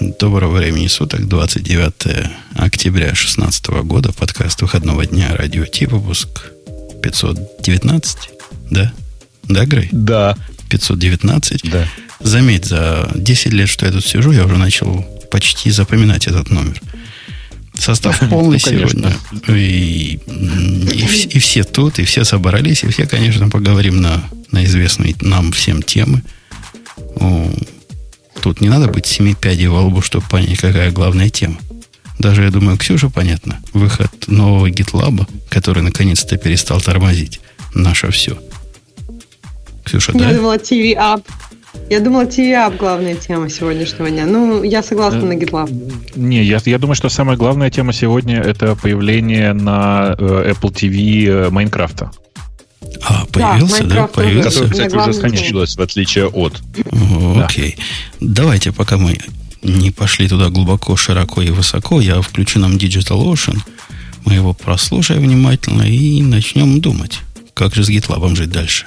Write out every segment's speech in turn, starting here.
Доброго времени суток, 29 октября 2016 года, подкаст выходного дня, радио Ти, выпуск 519, да? Да, Грей? Да. 519. Да. Заметь, за 10 лет, что я тут сижу, я уже начал почти запоминать этот номер. Состав полный ну, сегодня. И, и, и все тут, и все собрались, и все, конечно, поговорим на, на известные нам всем темы. Тут не надо быть семи пядей во лбу, чтобы понять, какая главная тема. Даже, я думаю, Ксюша понятно. Выход нового GitLab, который наконец-то перестал тормозить. Наше все. Ксюша, я да? Я думала, TV Up. Я думала, TV Up главная тема сегодняшнего дня. Ну, я согласна э, на GitLab. Не, я, я думаю, что самая главная тема сегодня это появление на э, Apple TV э, Майнкрафта. А, появился, да? да? Появился. Который, кстати, уже случилось, в отличие от. О, да. Окей. Давайте, пока мы не пошли туда глубоко, широко и высоко, я включу нам Digital Ocean. Мы его прослушаем внимательно и начнем думать. Как же с GitLab жить дальше?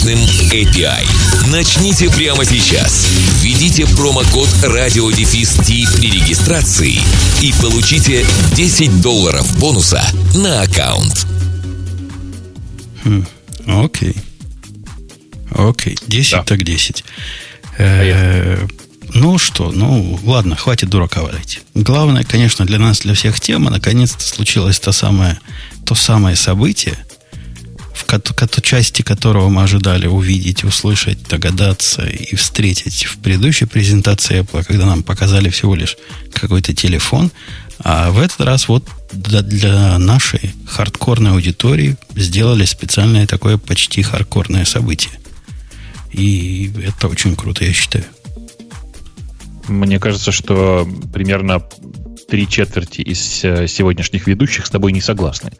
мощным API. Начните прямо сейчас. Введите промокод радиодефис при регистрации и получите 10 долларов бонуса на аккаунт. Хм, окей. Окей, 10 да. так 10. Э, ну что, ну ладно, хватит дурака валять. Главное, конечно, для нас, для всех тема, наконец-то случилось то самое, то самое событие – в части которого мы ожидали увидеть, услышать, догадаться и встретить в предыдущей презентации Apple, когда нам показали всего лишь какой-то телефон. А в этот раз вот для нашей хардкорной аудитории сделали специальное такое почти хардкорное событие. И это очень круто, я считаю. Мне кажется, что примерно три четверти из э, сегодняшних ведущих с тобой не согласны.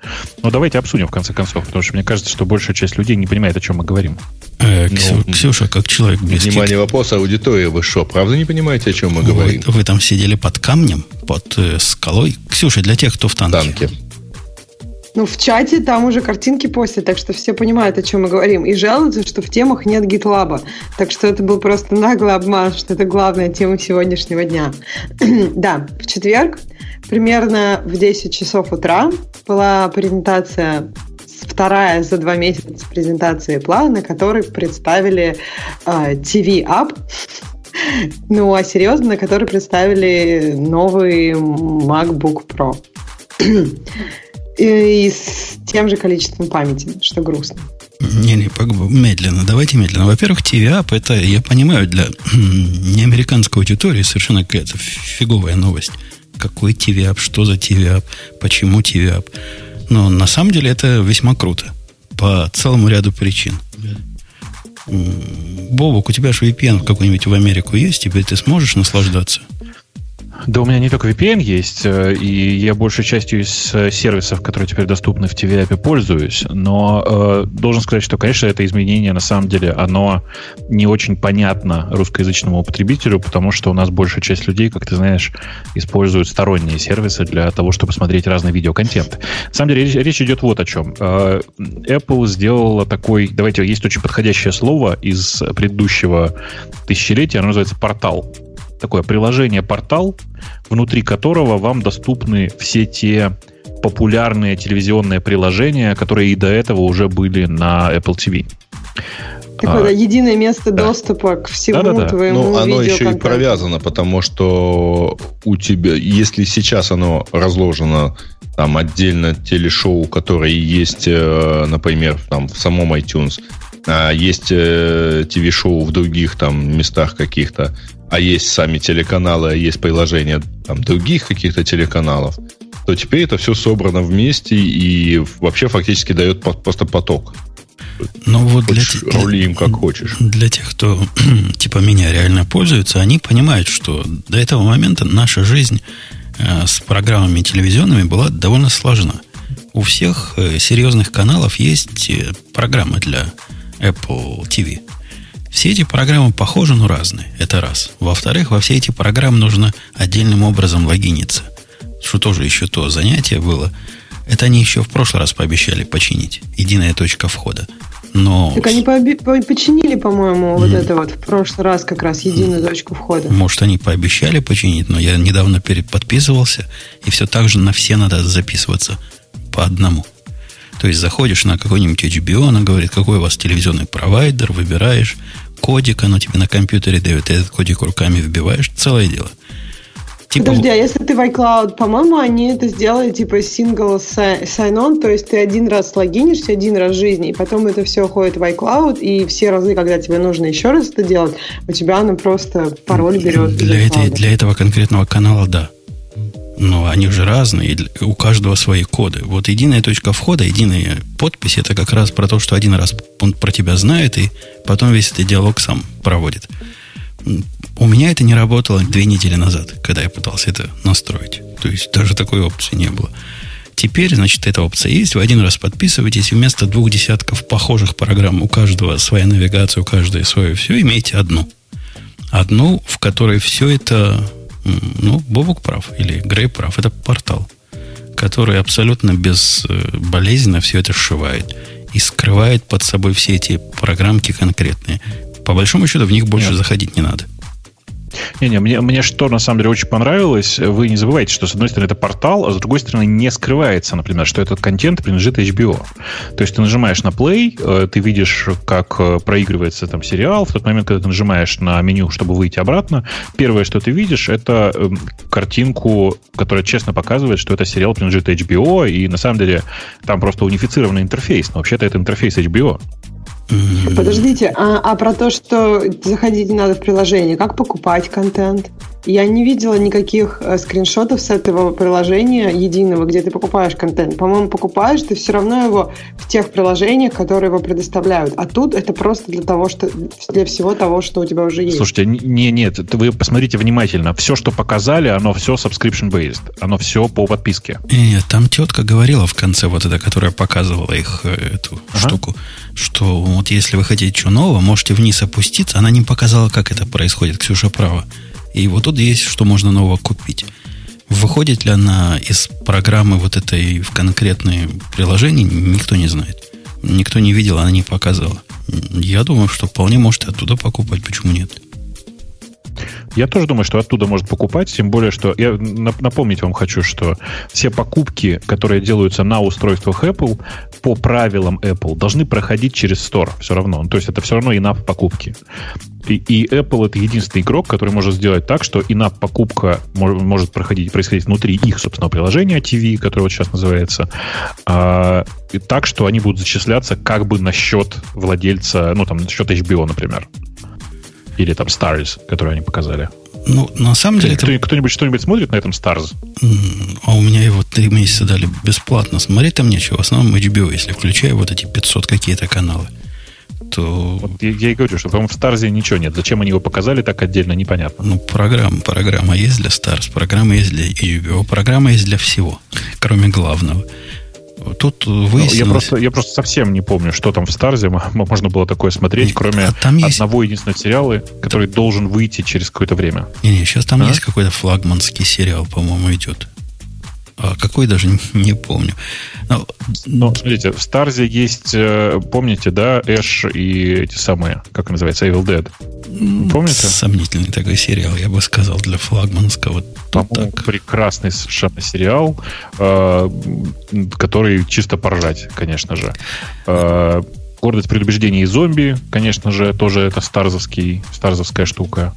Но давайте обсудим в конце концов, потому что мне кажется, что большая часть людей не понимает, о чем мы говорим. Э, Ксю, ну, Ксюша, как человек близкий. Внимание, вопрос аудитории. Вы что, правда не понимаете, о чем мы говорим? Вы, вы там сидели под камнем, под э, скалой. Ксюша, для тех, кто в танке. Танке. Ну, в чате там уже картинки постят, так что все понимают, о чем мы говорим. И жалуются, что в темах нет GitLab. Так что это был просто наглый обман, что это главная тема сегодняшнего дня. да, в четверг, примерно в 10 часов утра, была презентация вторая за два месяца презентации Apple, на которой представили э, TV App, ну, а серьезно, на которой представили новый MacBook Pro. и с тем же количеством памяти, что грустно. Не-не, медленно. Давайте медленно. Во-первых, TV-App, это, я понимаю, для не американской аудитории совершенно какая-то фиговая новость. Какой TV-App, что за TV-App, почему TV-App. Но на самом деле это весьма круто. По целому ряду причин. Бобок, у тебя же VPN какой-нибудь в Америку есть, теперь ты сможешь наслаждаться? Да у меня не только VPN есть, э, и я большей частью из э, сервисов, которые теперь доступны в TV-API, пользуюсь, но э, должен сказать, что, конечно, это изменение, на самом деле, оно не очень понятно русскоязычному потребителю, потому что у нас большая часть людей, как ты знаешь, используют сторонние сервисы для того, чтобы смотреть разный видеоконтент. На самом деле, речь, речь идет вот о чем. Э, Apple сделала такой, давайте, есть очень подходящее слово из предыдущего тысячелетия, оно называется портал такое приложение-портал, внутри которого вам доступны все те популярные телевизионные приложения, которые и до этого уже были на Apple TV. Такое а, единое место да. доступа к всему да, да, да. твоему Но оно еще и провязано, потому что у тебя, если сейчас оно разложено там отдельно телешоу, которые есть, э, например, там в самом iTunes, а есть э, ТВ-шоу в других там местах каких-то, а есть сами телеканалы, а есть приложения там, других каких-то телеканалов, то теперь это все собрано вместе и вообще фактически дает просто поток. Ну вот для, Рули им как хочешь. Для тех, кто типа меня реально пользуется, они понимают, что до этого момента наша жизнь э, с программами телевизионными была довольно сложна. У всех э, серьезных каналов есть э, программы для Apple TV. Все эти программы похожи, но разные. Это раз. Во-вторых, во все эти программы нужно отдельным образом логиниться. Что тоже еще то занятие было. Это они еще в прошлый раз пообещали починить. Единая точка входа. Но... Так они пооби- починили, по-моему, mm. вот это вот в прошлый раз как раз единую точку входа. Может, они пообещали починить, но я недавно переподписывался, и все так же на все надо записываться по одному. То есть заходишь на какой-нибудь HBO, она говорит, какой у вас телевизионный провайдер, выбираешь кодик, оно тебе на компьютере дает, ты этот кодик руками вбиваешь, целое дело. Типа... Подожди, а если ты в iCloud, по-моему, они это сделали типа single sign-on, то есть ты один раз логинишься, один раз в жизни, и потом это все уходит в iCloud, и все разы, когда тебе нужно еще раз это делать, у тебя оно просто пароль берет. Для, этой, для этого конкретного канала, да. Но они же разные, у каждого свои коды. Вот единая точка входа, единая подпись, это как раз про то, что один раз он про тебя знает, и потом весь этот диалог сам проводит. У меня это не работало две недели назад, когда я пытался это настроить. То есть даже такой опции не было. Теперь, значит, эта опция есть. Вы один раз подписываетесь, вместо двух десятков похожих программ, у каждого своя навигация, у каждой свое все, имеете одну. Одну, в которой все это ну, Бобук прав, или Грей прав. Это портал, который абсолютно безболезненно все это сшивает и скрывает под собой все эти программки конкретные. По большому счету в них больше Нет. заходить не надо. Не-не, мне, мне что на самом деле очень понравилось, вы не забывайте, что с одной стороны это портал, а с другой стороны не скрывается, например, что этот контент принадлежит HBO. То есть ты нажимаешь на play, э, ты видишь, как э, проигрывается там сериал, в тот момент, когда ты нажимаешь на меню, чтобы выйти обратно, первое, что ты видишь, это эм, картинку, которая честно показывает, что это сериал принадлежит HBO, и на самом деле там просто унифицированный интерфейс, но вообще-то это интерфейс HBO. Подождите, а, а про то, что заходить надо в приложение, как покупать контент? Я не видела никаких э, скриншотов с этого приложения единого, где ты покупаешь контент. По-моему, покупаешь ты все равно его в тех приложениях, которые его предоставляют. А тут это просто для того, что для всего того, что у тебя уже есть. Слушайте, не, нет, вы посмотрите внимательно. Все, что показали, оно все subscription-based. Оно все по подписке. Нет, там тетка говорила в конце, вот эта, которая показывала их э, эту ага. штуку, что вот если вы хотите что нового, можете вниз опуститься. Она не показала, как это происходит, Ксюша права. И вот тут есть, что можно нового купить. Выходит ли она из программы вот этой в конкретные приложения, никто не знает. Никто не видел, она не показывала. Я думаю, что вполне можете оттуда покупать, почему нет. Я тоже думаю, что оттуда может покупать, тем более, что я напомнить вам хочу, что все покупки, которые делаются на устройствах Apple, по правилам Apple, должны проходить через Store все равно. То есть это все равно инап покупки. И, и Apple это единственный игрок, который может сделать так, что инап покупка может проходить, происходить внутри их собственного приложения TV, которое вот сейчас называется, а, и так, что они будут зачисляться как бы на счет владельца, ну там на счет HBO, например. Или там Stars, который они показали. Ну, на самом деле... Кто, это... Кто-нибудь что-нибудь смотрит на этом Stars? А у меня его три месяца дали бесплатно. Смотреть там нечего. В основном HBO, если включаю вот эти 500 какие-то каналы. То... Вот я, я и говорю, что, по-моему, в Старзе ничего нет. Зачем они его показали так отдельно, непонятно. Ну, программа, программа есть для Stars, программа есть для HBO, программа есть для всего, кроме главного. Тут выяснилось... Я просто, я просто совсем не помню, что там в Старзе можно было такое смотреть, кроме а там есть... одного единственного сериала, который должен выйти через какое-то время. Не-не, сейчас там а? есть какой-то флагманский сериал, по-моему, идет. А какой даже не помню. Но... Но, смотрите, в Старзе есть, э, помните, да, Эш и эти самые, как называется, Evil Dead? Помните? Сомнительный такой сериал, я бы сказал, для флагманского. Там так. прекрасный совершенно сериал, э, который чисто поржать, конечно же. Э, Гордость, предубеждение и зомби, конечно же, тоже это старзовский, старзовская штука.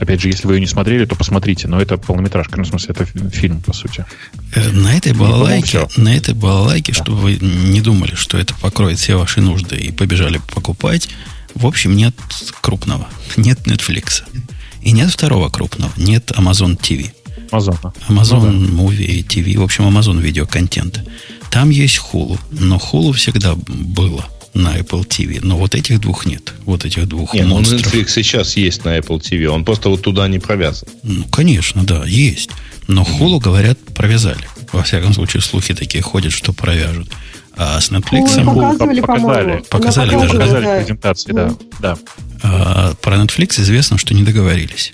Опять же, если вы ее не смотрели, то посмотрите. Но это полнометражка, ну, в смысле, это фильм, по сути. Э, на этой балалайке, на этой балалайке, да. чтобы вы не думали, что это покроет все ваши нужды и побежали покупать, в общем, нет крупного. Нет Netflix. И нет второго крупного. Нет Amazon TV. Amazon. Amazon ну, да. Movie TV. В общем, Amazon видеоконтент. Там есть Hulu. Но Hulu всегда было. На Apple TV. Но вот этих двух нет. Вот этих двух нет, монстров. Ну, Netflix сейчас есть на Apple TV. Он просто вот туда не провязан. Ну, конечно, да, есть. Но Hulu, говорят, провязали. Во всяком случае, слухи такие ходят, что провяжут. А с Netflix... Ой, показывали, показали, показали, даже да. показали презентации, да. да. А, про Netflix известно, что не договорились.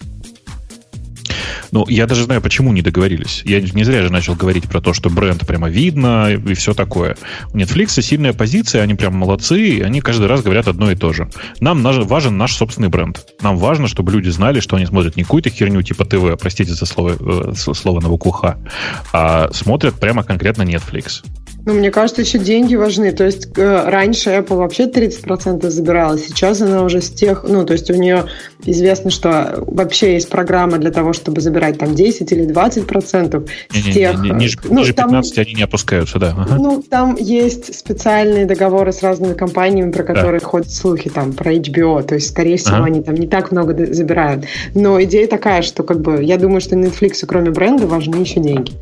Ну, я даже знаю, почему не договорились. Я не зря же начал говорить про то, что бренд прямо видно и все такое. У Netflix сильная позиция, они прям молодцы, и они каждый раз говорят одно и то же. Нам важен наш собственный бренд. Нам важно, чтобы люди знали, что они смотрят не какую-то херню типа ТВ, простите за слово, э, слово на букву а смотрят прямо конкретно Netflix. Ну, мне кажется, еще деньги важны. То есть э, раньше Apple вообще 30% забирала, сейчас она уже с тех... Ну, то есть у нее известно, что вообще есть программа для того, чтобы забирать там 10 или 20% не, с тех... Не, не, ниже, ну, ниже там, 15 они не опускаются, да. Ага. Ну, там есть специальные договоры с разными компаниями, про которые да. ходят слухи, там, про HBO. То есть, скорее всего, ага. они там не так много забирают. Но идея такая, что как бы я думаю, что Netflix, кроме бренда, важны еще деньги.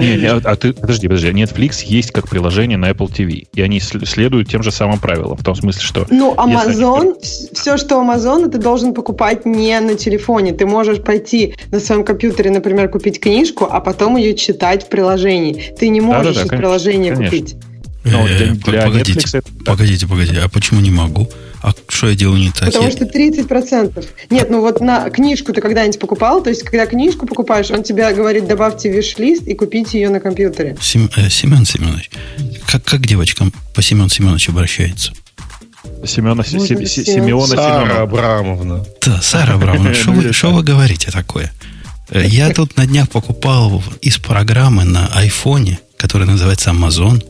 Не, не, а, а ты, подожди, подожди. Netflix есть как приложение на Apple TV. И они следуют тем же самым правилам. В том смысле, что... Ну, Amazon, они... все, что Amazon, ты должен покупать не на телефоне. Ты можешь пойти на своем компьютере, например, купить книжку, а потом ее читать в приложении. Ты не можешь да, да, да, из конечно, приложения конечно. купить. Но для, для погодите, Netflix это... погодите, погодите, а почему не могу? А что я делаю не так? Потому я... что 30%. Нет, ну вот на книжку ты когда-нибудь покупал? То есть, когда книжку покупаешь, он тебе говорит, добавьте виш-лист и купите ее на компьютере. Сем... Э, Семен Семенович, как, как девочкам по Семен Семенович обращается? Семена, Семена Семена. Сара Абрамовна. Да, Сара Абрамовна, что вы, что вы говорите такое? Э, я тут на днях покупал из программы на айфоне, которая называется Amazon,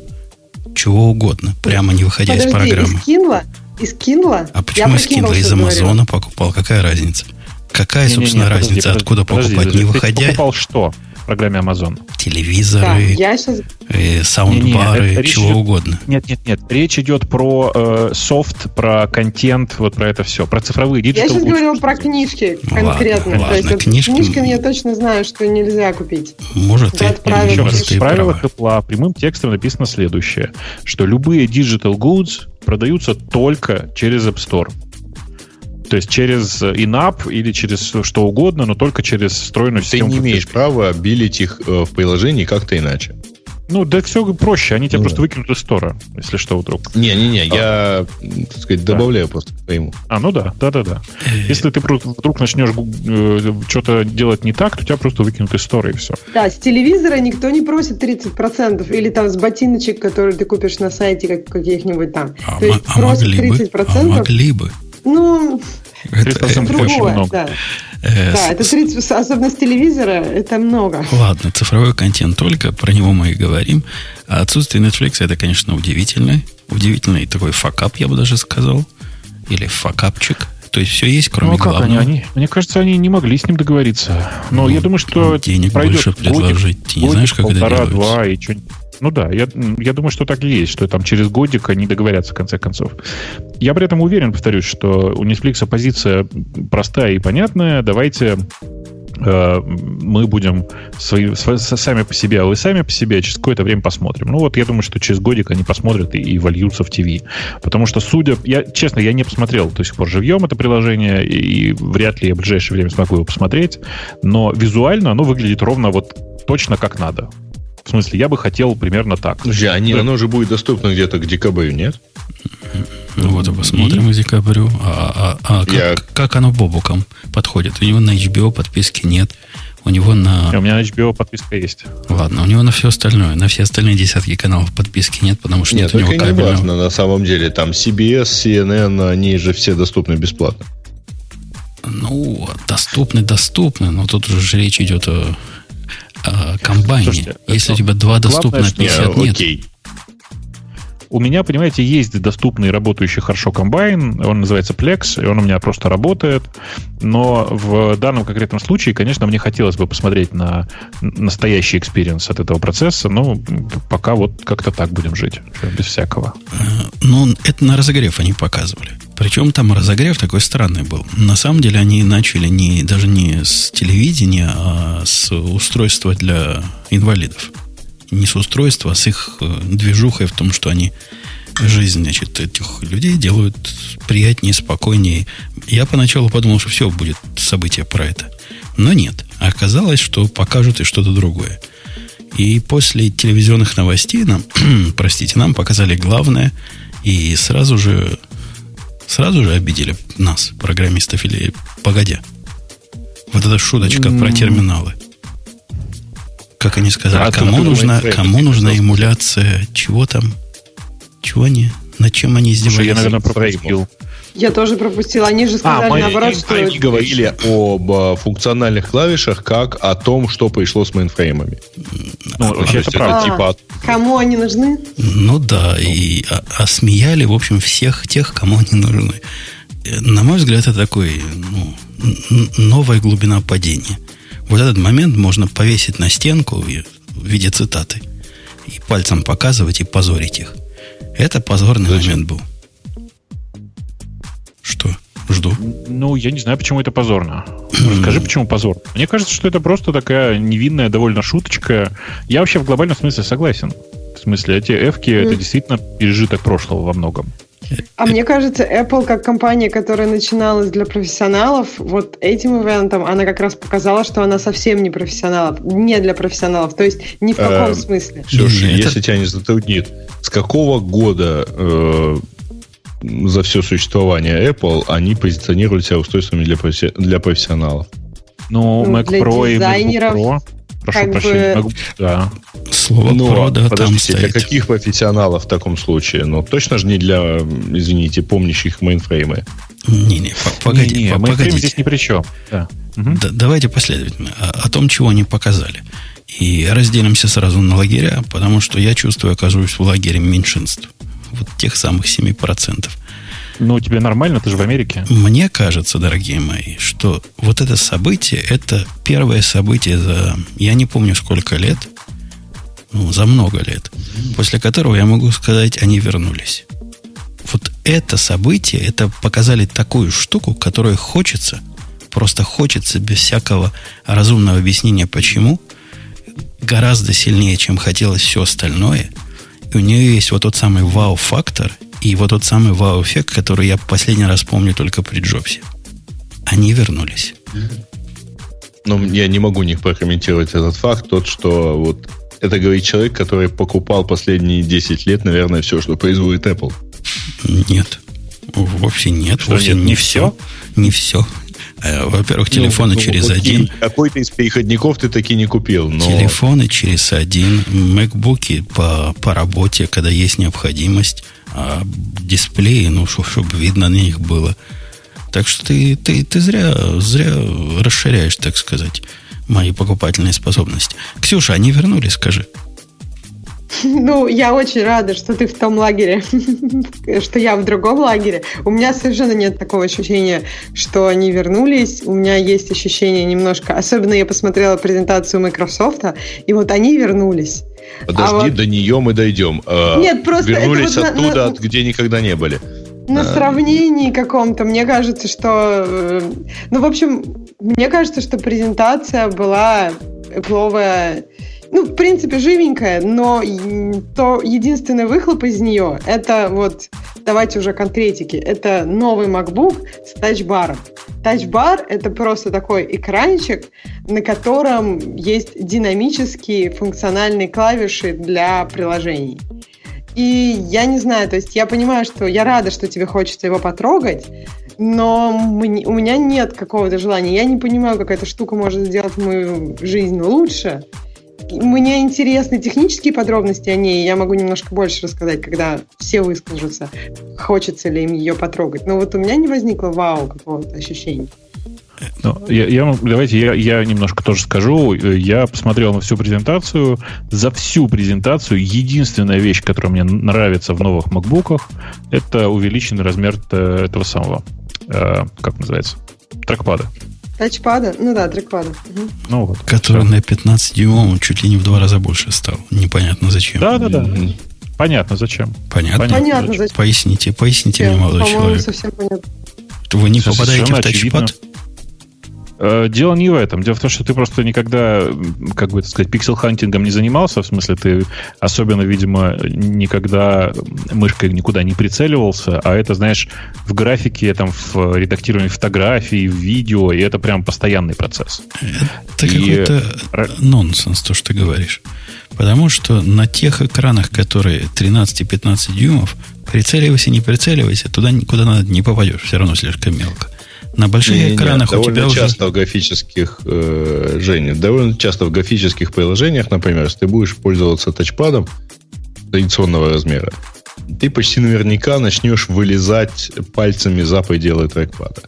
чего угодно, прямо не выходя Подожди, из программы. Из Kindle? Из Kindle? А почему из Kindle? Из Амазона покупал. Какая разница? Какая, не, собственно, не, не, разница, подожди, откуда подожди, покупать, подожди, не выходя? Ты покупал что в программе Amazon? Телевизоры, да, я сейчас... э, саундбары, не, не, чего идет, угодно. Нет, нет, нет. Речь идет про э, софт, про контент, вот про это все, про цифровые digital. Я сейчас говорила про книжки конкретно. Ладно, То есть, книжки... книжками я точно знаю, что нельзя купить. Может, да, и, Еще раз, в правилах Apple прямым текстом написано следующее, что любые digital goods продаются только через App Store. То есть через In-App или через что угодно, но только через встроенную Ты систему. Ты не имеешь права биллить их в приложении как-то иначе. Ну, да все проще, они тебя ну, просто выкинут из стора, если что, вдруг. Не-не-не, а. я, так сказать, добавляю да. просто к твоему. А, ну да, да-да-да. Если ты вдруг начнешь э, что-то делать не так, то тебя просто выкинут из стора, и все. Да, с телевизора никто не просит 30%, или там с ботиночек, которые ты купишь на сайте как, каких-нибудь там. А, то есть а просят могли 30%. Бы, а могли бы. Ну, это, это очень много. Да. Э, да, это 30, особенно с телевизора, это много. Ладно, цифровой контент только, про него мы и говорим. А отсутствие Netflix это, конечно, удивительно. Удивительный такой факап, я бы даже сказал. Или факапчик. То есть все есть, кроме ну, как главного. Они, они, мне кажется, они не могли с ним договориться. Но ну, я думаю, что денег больше предложить. Ты не знаешь, как это делается. два и что ну да, я, я думаю, что так и есть, что там через годик они договорятся в конце концов. Я при этом уверен, повторюсь, что у Netflix позиция простая и понятная. Давайте э, мы будем свои, сами по себе, а вы сами по себе через какое-то время посмотрим. Ну вот я думаю, что через годик они посмотрят и, и вольются в ТВ. Потому что, судя... Я, честно, я не посмотрел до сих пор живьем это приложение, и, и вряд ли я в ближайшее время смогу его посмотреть, но визуально оно выглядит ровно вот точно как надо. В смысле, я бы хотел примерно так. Слушай, они, да. оно же будет доступно где-то к декабрю, нет? Ну вот и посмотрим и... к декабрю. А, а, а как, я... как оно бобуком подходит? У него на HBO подписки нет. У него на... У меня на HBO подписка есть. Ладно, у него на все остальное, на все остальные десятки каналов подписки нет, потому что нет, нет у него кабельного. не важно, на самом деле. Там CBS, CNN, они же все доступны бесплатно. Ну, доступны, доступны, но тут уже речь идет о э, комбайне. Слушайте, Если у тебя два доступно, а 50 нет. Окей. У меня, понимаете, есть доступный работающий хорошо комбайн, он называется Plex, и он у меня просто работает. Но в данном конкретном случае, конечно, мне хотелось бы посмотреть на настоящий experience от этого процесса, но пока вот как-то так будем жить, без всякого. Ну, это на разогрев они показывали. Причем там разогрев такой странный был. На самом деле они начали не, даже не с телевидения, а с устройства для инвалидов. Не с устройства, а с их э, движухой в том, что они жизнь, значит, этих людей делают приятнее, спокойнее. Я поначалу подумал, что все будет событие про это. Но нет. Оказалось, что покажут и что-то другое. И после телевизионных новостей нам, простите, нам показали главное и сразу же сразу же обидели нас, программистов или погодя. Вот эта шуточка про терминалы. Как они сказали, а кому нужна, кому нужна эмуляция, чего там, чего они, над чем они издевались? Слушай, я, наверное, пропустил. Я тоже пропустила. Они же сказали а, наоборот, что... Они говорили об а, функциональных клавишах, как о том, что пришло с мейнфреймами. Ну, а, вообще это правда. А, типа... Кому они нужны? Ну да, и осмеяли, в общем, всех тех, кому они нужны. На мой взгляд, это такой, ну, новая глубина падения. Вот этот момент можно повесить на стенку в виде цитаты и пальцем показывать и позорить их. Это позорный Зачем? момент был. Что? Жду. Ну, я не знаю, почему это позорно. Расскажи, почему позор. Мне кажется, что это просто такая невинная довольно шуточка. Я вообще в глобальном смысле согласен. В смысле, эти эвки mm. это действительно пережиток прошлого во многом. А мне кажется, Apple как компания, которая начиналась для профессионалов, вот этим ивентом она как раз показала, что она совсем не профессионалов, не для профессионалов, то есть ни в каком э, смысле. Слушай, если тебя не затруднит, с какого года э, за все существование Apple они позиционируют себя устройствами для, профи- для профессионалов? Ну, ну Mac Pro и MacBook Pro. Прошу как прощения. Бы... Да. Слово Но, ну, про, да, подождите, там стоит. для каких профессионалов в таком случае? Ну, точно же не для, извините, помнящих мейнфреймы. Не-не, погодите, не, не, погодите. здесь ни при чем. Да. Угу. Да, давайте последовательно. О, о том, чего они показали. И разделимся сразу на лагеря, потому что я чувствую, оказываюсь в лагере меньшинств. Вот тех самых 7%. Ну, тебе нормально, ты же в Америке. Мне кажется, дорогие мои, что вот это событие, это первое событие за, я не помню сколько лет, ну, за много лет, после которого я могу сказать, они вернулись. Вот это событие, это показали такую штуку, которую хочется, просто хочется без всякого разумного объяснения, почему, гораздо сильнее, чем хотелось все остальное. У нее есть вот тот самый вау-фактор – и вот тот самый вау-эффект, который я последний раз помню только при Джобсе. Они вернулись. Ну, я не могу не прокомментировать этот факт, тот, что вот это говорит человек, который покупал последние 10 лет, наверное, все, что производит Apple. Нет. Вовсе нет. Что вовсе нет, не, все. Не все. Э, во-первых, ну, телефоны ну, через окей. один. Какой-то из переходников ты таки не купил. Но... Телефоны через один. Макбуки по, по работе, когда есть необходимость. А дисплеи, ну, чтобы видно на них было. Так что ты, ты, ты зря, зря расширяешь, так сказать, мои покупательные способности. Ксюша, они вернулись, скажи. Ну, я очень рада, что ты в том лагере, что я в другом лагере. У меня совершенно нет такого ощущения, что они вернулись. У меня есть ощущение немножко... Особенно я посмотрела презентацию Microsoft, и вот они вернулись. Подожди, а вот... до нее мы дойдем. А, нет, просто... Вернулись вот оттуда, на, на... где никогда не были. На а... сравнении каком-то, мне кажется, что... Э, ну, в общем, мне кажется, что презентация была пловая ну, в принципе, живенькая, но то единственный выхлоп из нее, это вот, давайте уже конкретики, это новый MacBook с тачбаром. Тачбар — это просто такой экранчик, на котором есть динамические функциональные клавиши для приложений. И я не знаю, то есть я понимаю, что я рада, что тебе хочется его потрогать, но мне, у меня нет какого-то желания. Я не понимаю, как эта штука может сделать мою жизнь лучше. Мне интересны технические подробности о ней, я могу немножко больше рассказать, когда все выскажутся, хочется ли им ее потрогать. Но вот у меня не возникло вау какого-то ощущения. Ну, я, я, давайте я, я немножко тоже скажу. Я посмотрел на всю презентацию. За всю презентацию единственная вещь, которая мне нравится в новых макбуках, это увеличенный размер э, этого самого, э, как называется, трекпада. Тачпада? Ну да, трекпада. Угу. Ну, вот, Который на 15 дюймов чуть ли не в два раза больше стал. Непонятно зачем. Да, да, да. Понятно, зачем. Понятно. Понятно, зачем. зачем. Поясните, поясните мне, молодой человек. совсем понятно. Вы не Все попадаете в тачпад? Э, дело не в этом. Дело в том, что ты просто никогда, как бы это сказать, pixel-hunting ом не занимался. В смысле, ты особенно, видимо, никогда мышкой никуда не прицеливался. А это, знаешь, в графике, там, в редактировании фотографий, в видео, и это прям постоянный процесс. Это и... какой-то нонсенс, то, что ты говоришь. Потому что на тех экранах, которые 13-15 дюймов, прицеливайся, не прицеливайся, туда куда надо не попадешь, все равно слишком мелко. На больших не, экранах нет, у тебя часто уже... в графических, э, Женя, довольно часто в графических приложениях, например, если ты будешь пользоваться тачпадом традиционного размера, ты почти наверняка начнешь вылезать пальцами за пределы трекпада.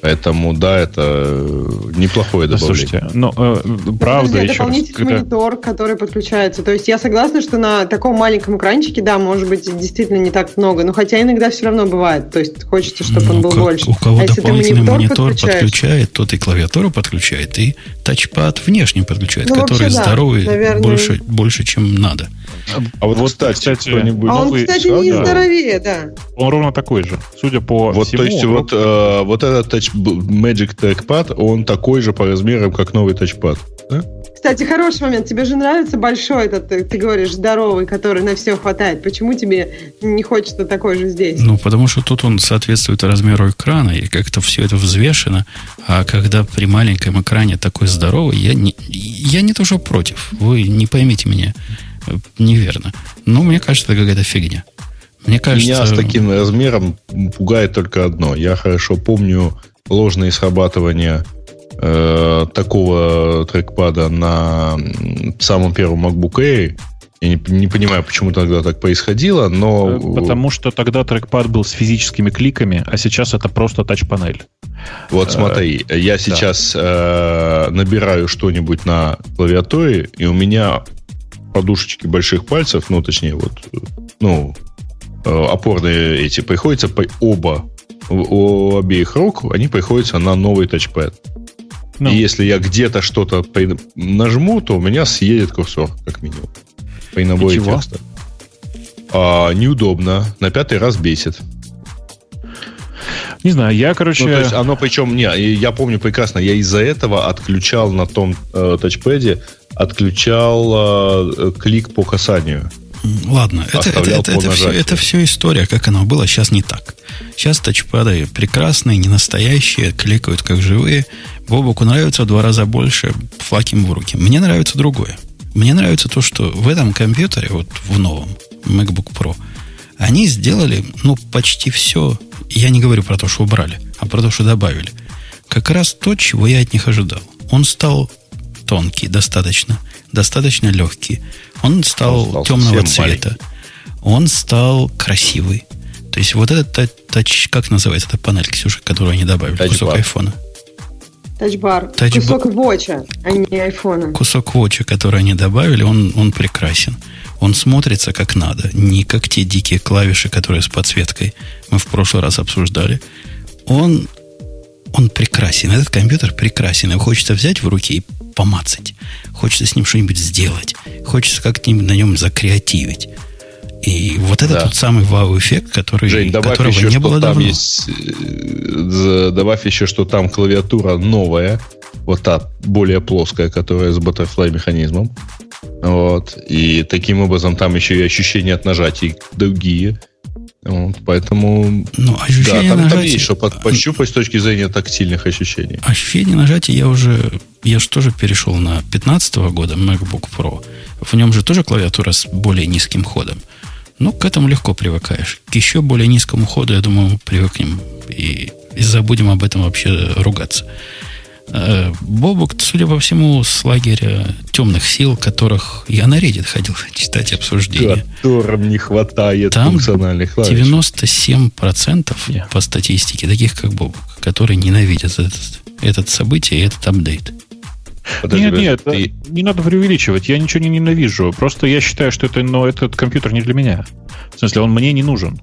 Поэтому, да, это э, неплохое добавление. Слушайте, ну, э, правда, Подожди, еще дополнительный раз, монитор, который подключается. То есть я согласна, что на таком маленьком экранчике, да, может быть, действительно не так много, но хотя иногда все равно бывает. То есть хочется, чтобы ну, он был как, больше. У кого а дополнительный монитор подключает, тот и клавиатуру подключает, и тачпад внешне подключает, ну, который вообще, здоровый да, наверное... больше, больше, чем надо. А вот, вот кстати, кстати кто-нибудь... А он, кстати, не да. здоровее, да. Он ровно такой же, судя по вот, всему. То есть, вот, э, вот этот тач, Magic Trackpad, он такой же по размерам, как новый тачпад. Да? Кстати, хороший момент. Тебе же нравится большой этот, ты, ты говоришь, здоровый, который на все хватает. Почему тебе не хочется такой же здесь? Ну, потому что тут он соответствует размеру экрана, и как-то все это взвешено. А когда при маленьком экране такой здоровый, я не, я не то, что против. Вы не поймите меня неверно. Но мне кажется, это какая-то фигня. Мне кажется... Меня с таким размером пугает только одно. Я хорошо помню ложные срабатывания э, такого трекпада на самом первом MacBook Air. Я не, не понимаю, почему тогда так происходило, но... Э, потому что тогда трекпад был с физическими кликами, а сейчас это просто тач-панель. Вот смотри, я сейчас да. э, набираю что-нибудь на клавиатуре, и у меня подушечки больших пальцев, ну, точнее, вот, ну, э, опорные эти, приходится по оба, у обеих рук, они приходятся на новый тачпэд. Ну. И если я где-то что-то нажму, то у меня съедет курсор, как минимум. При наборе текста. А, неудобно. На пятый раз бесит. Не знаю, я, короче... Ну, то есть оно причем, не, я помню прекрасно, я из-за этого отключал на том э, тачпэде отключал э, клик по касанию. Ладно, это, это, это, это, все, это все история, как оно было, сейчас не так. Сейчас тачпады прекрасные, не настоящие, кликают как живые. Бобоку нравится в два раза больше, флаким в руки. Мне нравится другое. Мне нравится то, что в этом компьютере, вот в новом MacBook Pro, они сделали, ну, почти все. Я не говорю про то, что убрали, а про то, что добавили. Как раз то, чего я от них ожидал. Он стал тонкий достаточно, достаточно легкий. Он стал, он стал темного цвета. Маленький. Он стал красивый. То есть вот этот тач, как называется эта панель, Ксюша, которую они добавили, тач кусок айфона. Тачбар. Тач кусок воча, а не айфона. Кусок воча, который они добавили, он, он прекрасен. Он смотрится как надо, не как те дикие клавиши, которые с подсветкой мы в прошлый раз обсуждали. Он, он прекрасен. Этот компьютер прекрасен. Его хочется взять в руки и помацать. Хочется с ним что-нибудь сделать. Хочется как-нибудь на нем закреативить. И вот это да. тот самый вау-эффект, который, Жень, добавь которого еще, не было там давно. Есть, э, добавь еще, что там клавиатура новая, вот та более плоская, которая с butterfly механизмом. Вот. И таким образом там еще и ощущения от нажатий другие. Вот, поэтому ну, ощущение да, там, нажатия... там есть что пощупать с точки зрения тактильных ощущений. Ощущение нажатия я уже... Я же тоже перешел на 15 года MacBook Pro. В нем же тоже клавиатура с более низким ходом. Ну, к этому легко привыкаешь. К еще более низкому ходу, я думаю, привыкнем и, и забудем об этом вообще ругаться. Э, Бобук, судя по всему, с лагеря темных сил, которых я на Reddit ходил читать обсуждения. Которым не хватает Там функциональных клавиш. 97% yeah. по статистике таких, как Бобук, которые ненавидят этот, этот событие и этот апдейт. Подожди, нет, нет, ты... не надо преувеличивать. Я ничего не ненавижу. Просто я считаю, что это, но этот компьютер не для меня. В смысле, он мне не нужен.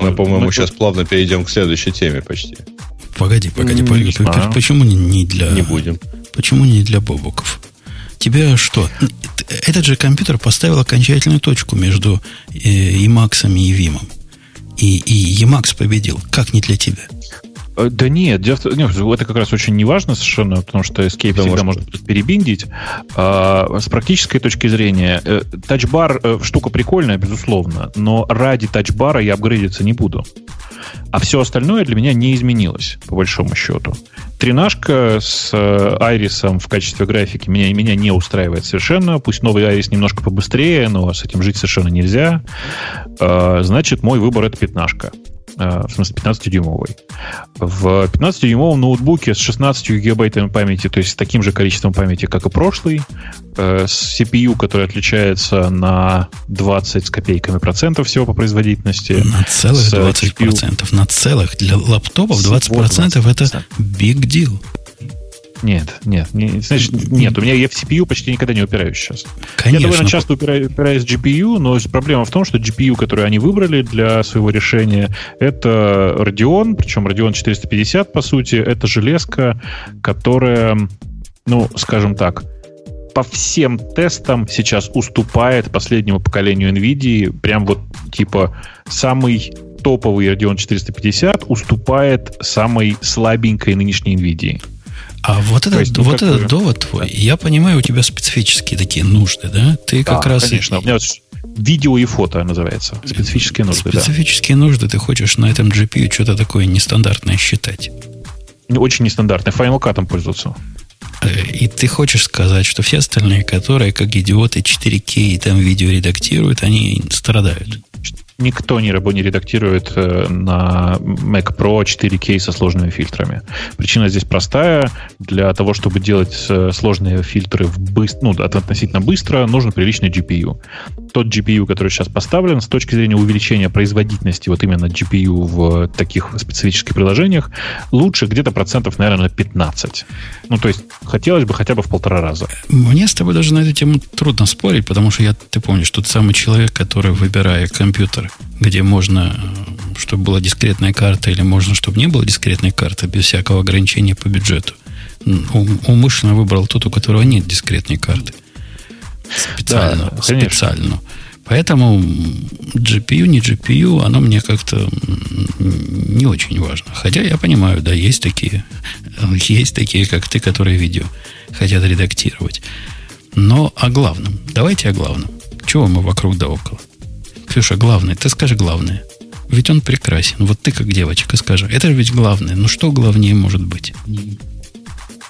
Мы, по-моему, Мы... сейчас плавно перейдем к следующей теме почти. Погоди, погоди, погоди. Почему не для... Не будем. Почему не для бобуков? Тебе что? Этот же компьютер поставил окончательную точку между э, Emacs и Vim. И, и Emacs победил. Как не для тебя? Э, да нет, это как раз очень неважно совершенно, потому что Escape всегда может перебиндить. А, с практической точки зрения, э, тачбар э, штука прикольная, безусловно, но ради тачбара я апгрейдиться не буду. А все остальное для меня не изменилось, по большому счету. Тринашка с Айрисом в качестве графики меня, меня не устраивает совершенно. Пусть новый Айрис немножко побыстрее, но с этим жить совершенно нельзя. Значит, мой выбор это пятнашка. Э, в смысле 15-дюймовый. В 15-дюймовом ноутбуке с 16 гигабайтами памяти, то есть с таким же количеством памяти, как и прошлый, э, с CPU, который отличается на 20 с копейками процентов всего по производительности. На целых 20 процентов. На целых. Для лаптопов 20 процентов это big deal. Нет, нет, не, значит, нет, у меня я в CPU почти никогда не упираюсь сейчас. Конечно. Я довольно часто упираюсь, упираюсь в GPU, но проблема в том, что GPU, который они выбрали для своего решения, это Radeon, причем Radeon 450, по сути, это железка, которая, ну, скажем так, по всем тестам сейчас уступает последнему поколению NVIDIA, прям вот типа самый топовый Radeon 450 уступает самой слабенькой нынешней NVIDIA. А вот, этот, есть, вот этот довод твой, я понимаю, у тебя специфические такие нужды, да? Ты как да, раз... конечно. У меня видео и фото называется. Специфические нужды, Специфические да. нужды, ты хочешь на этом GPU что-то такое нестандартное считать. Очень нестандартное. Cut пользоваться. Э, и ты хочешь сказать, что все остальные, которые, как идиоты, 4К и там видео редактируют, они страдают? Никто не, не редактирует э, на Mac Pro 4K со сложными фильтрами. Причина здесь простая. Для того, чтобы делать э, сложные фильтры в быстро, ну, относительно быстро, нужен приличный GPU. Тот GPU, который сейчас поставлен, с точки зрения увеличения производительности вот именно GPU в таких специфических приложениях, лучше где-то процентов, наверное, на 15. Ну, то есть, хотелось бы хотя бы в полтора раза. Мне с тобой даже на эту тему трудно спорить, потому что я, ты помнишь, тот самый человек, который, выбирая компьютер, где можно, чтобы была дискретная карта, или можно, чтобы не было дискретной карты, без всякого ограничения по бюджету. Умышленно выбрал тот, у которого нет дискретной карты. Специально. Да, специально. Поэтому GPU, не GPU, оно мне как-то не очень важно. Хотя я понимаю, да, есть такие, есть такие, как ты, которые видео хотят редактировать. Но о главном. Давайте о главном. Чего мы вокруг да около? Ксюша, главное, ты скажи главное. Ведь он прекрасен. Вот ты как девочка скажи. Это же ведь главное. Ну что главнее может быть?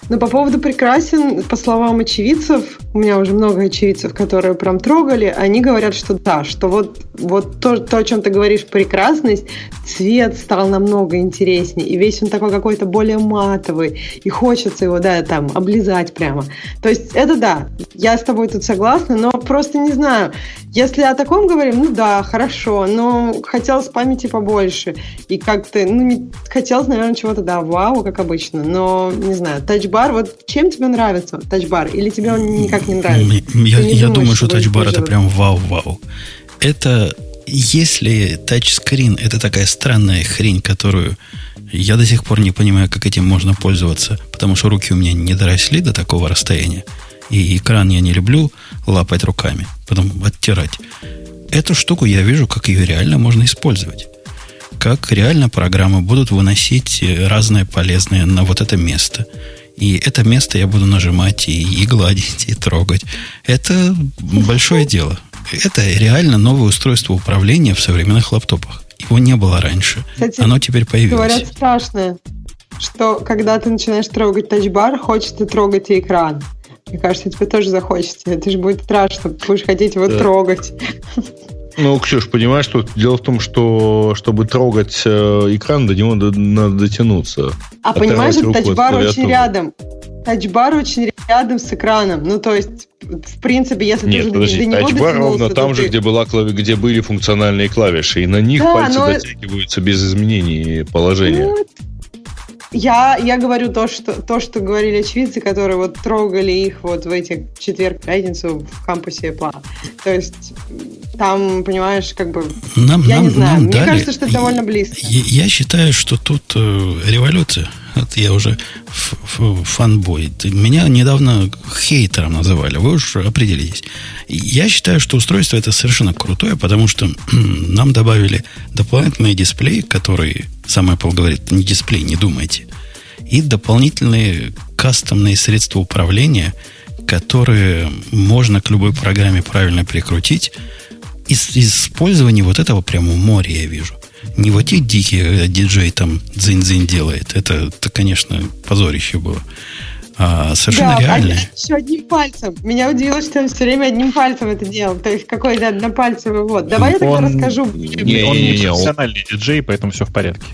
Ну, по поводу прекрасен, по словам очевидцев, у меня уже много очевидцев, которые прям трогали, они говорят, что да, что вот, вот то, то, о чем ты говоришь, прекрасность, цвет стал намного интереснее, и весь он такой какой-то более матовый, и хочется его, да, там, облизать прямо. То есть это да, я с тобой тут согласна, но просто не знаю, если о таком говорим, ну да, хорошо, но хотелось памяти побольше, и как-то, ну, не, хотелось, наверное, чего-то, да, вау, как обычно, но, не знаю, тачбар, вот чем тебе нравится тачбар, или тебе он никак не нравится? Я, я думаю, что тачбар это прям вау-вау. Это если тачскрин это такая странная хрень, которую я до сих пор не понимаю, как этим можно пользоваться, потому что руки у меня не доросли до такого расстояния, и экран я не люблю лапать руками, потом оттирать. Эту штуку я вижу, как ее реально можно использовать. Как реально программы будут выносить разное полезное на вот это место. И это место я буду нажимать и, и гладить, и трогать. Это большое дело. Это реально новое устройство управления в современных лаптопах. Его не было раньше. Кстати, Оно теперь появилось. Говорят страшное, что когда ты начинаешь трогать тачбар, хочется трогать и экран. Мне кажется, тебе тоже захочется. Это же будет страшно. Будешь хотеть его да. трогать. Ну, Ксюш, понимаешь, что дело в том, что чтобы трогать э, экран, до него надо дотянуться. А понимаешь, тачбар очень рядом. Тачбар очень рядом с экраном. Ну, то есть, в принципе, если Нет, ты подожди, до него тачбар ровно там же, ты... где, была клави... где были функциональные клавиши, и на них да, пальцы но... дотягиваются без изменений положения. Ну, я, я говорю то что, то, что говорили очевидцы, которые вот трогали их вот в эти четверг, пятницу в кампусе Apple. То есть там, понимаешь, как бы... Нам, я нам, не знаю. Нам Мне дали, кажется, что это довольно близко. Я, я считаю, что тут э, революция. Это я уже фанбой. Меня недавно хейтером называли. Вы уж определились. Я считаю, что устройство это совершенно крутое, потому что нам добавили дополнительные дисплеи, которые, сам Apple говорит, не дисплей, не думайте, и дополнительные кастомные средства управления, которые можно к любой программе правильно прикрутить. Из использования вот этого прямо море я вижу. Не вот эти дикие, когда диджей там дзынь-дзынь делает. Это, это, конечно, позорище было. А, совершенно да, реально. Еще одним пальцем. Меня удивило, что он все время одним пальцем это делал. То есть какой-то однопальцевый вот. Давай я тогда расскажу. Не, не, он не профессиональный диджей, поэтому все в порядке.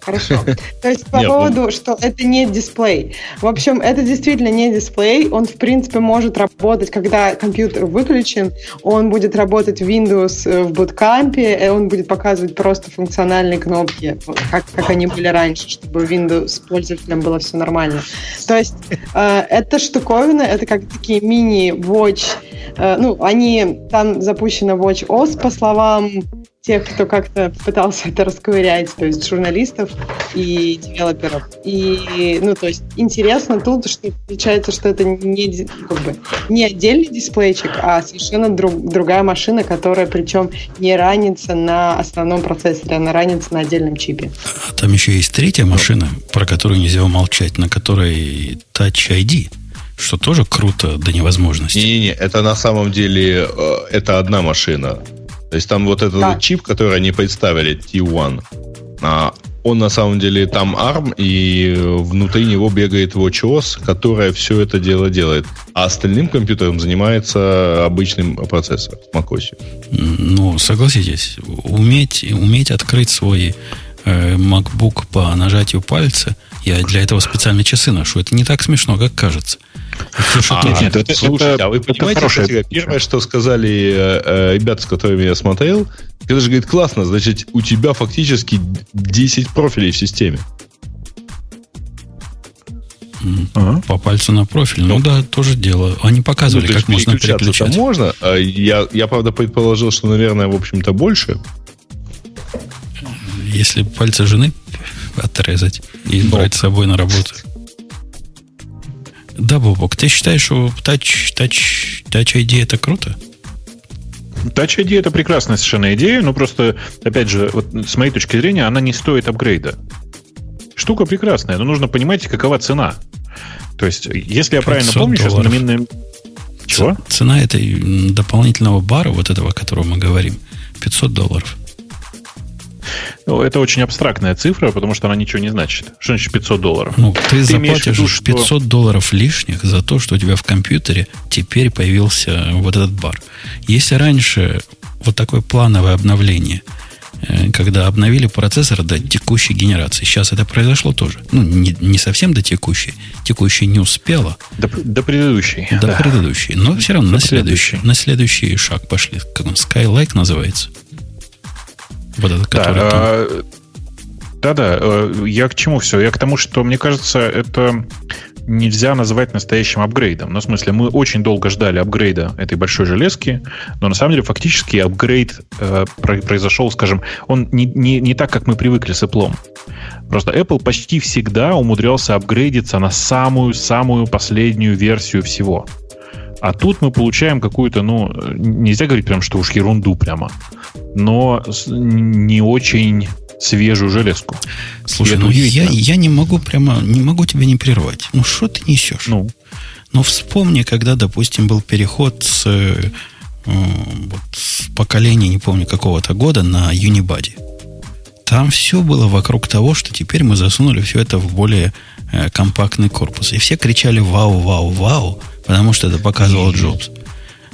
Хорошо. То есть по поводу, что это не дисплей. В общем, это действительно не дисплей. Он, в принципе, может работать, когда компьютер выключен. Он будет работать в Windows э, в буткампе, и он будет показывать просто функциональные кнопки, как, как они были раньше, чтобы Windows пользователям было все нормально. То есть э, эта штуковина, это как такие мини-watch. Э, ну, они, там запущена Watch OS, по словам тех, кто как-то пытался это расковырять, то есть журналистов и девелоперов. И, ну, то есть интересно тут, что получается, что это не, как бы, не отдельный дисплейчик, а совершенно друг, другая машина, которая причем не ранится на основном процессоре, она ранится на отдельном чипе. А там еще есть третья машина, про которую нельзя умолчать, на которой Touch ID что тоже круто до невозможности. Не-не-не, это на самом деле э, это одна машина. То есть там вот этот да. чип, который они представили, T1, а, он на самом деле там ARM, и внутри него бегает WatchOS, которая все это дело делает. А остальным компьютером занимается обычным процессор macOS. Ну, согласитесь, уметь, уметь открыть свой э, MacBook по нажатию пальца, я для этого специально часы ношу. Это не так смешно, как кажется. А, нет, нет, это, слушайте, это, а вы понимаете, кстати, первое, что сказали э, э, ребята, с которыми я смотрел, это же говорит, классно, значит, у тебя фактически 10 профилей в системе. Ага. По пальцу на профиль. Ну, ну да, тоже дело. Они показывали, ну, как можно переключать. можно. А я, я, правда, предположил, что, наверное, в общем-то, больше. Если пальцы жены отрезать и Но. брать с собой на работу. Да, Бобок, ты считаешь, что Touch, Touch, Touch ID это круто? Touch ID это прекрасная совершенно идея, но просто, опять же, вот с моей точки зрения, она не стоит апгрейда. Штука прекрасная, но нужно понимать, какова цена. То есть, если я правильно помню, долларов. сейчас номинальная... Чего? Цена этой дополнительного бара, вот этого, о котором мы говорим, 500 долларов. Ну, это очень абстрактная цифра, потому что она ничего не значит. Что значит 500 долларов? Ну, ты, ты заплатишь виду, что... 500 долларов лишних за то, что у тебя в компьютере теперь появился вот этот бар. Если раньше вот такое плановое обновление, э, когда обновили процессор до текущей генерации. Сейчас это произошло тоже. Ну, не, не совсем до текущей. Текущей не успела. До, до предыдущей. До да. предыдущей. Но все равно до на следующий, на следующий шаг пошли. Как он, Skylake называется. Вот этот, который да, там. Да-да, э, я к чему все? Я к тому, что, мне кажется, это нельзя называть настоящим апгрейдом. Ну, в смысле, мы очень долго ждали апгрейда этой большой железки, но на самом деле фактически апгрейд э, произошел, скажем, он не, не, не так, как мы привыкли с Apple. Просто Apple почти всегда умудрялся апгрейдиться на самую-самую последнюю версию всего. А тут мы получаем какую-то, ну, нельзя говорить прям, что уж ерунду прямо, но не очень свежую железку. Слушай, ну я, я не могу прямо, не могу тебя не прервать. Ну, что ты несешь? Ну? Ну, вспомни, когда, допустим, был переход с, э, вот, с поколения, не помню, какого-то года на Unibody. Там все было вокруг того, что теперь мы засунули все это в более э, компактный корпус. И все кричали «Вау, вау, вау!» потому что это показывал Джобс.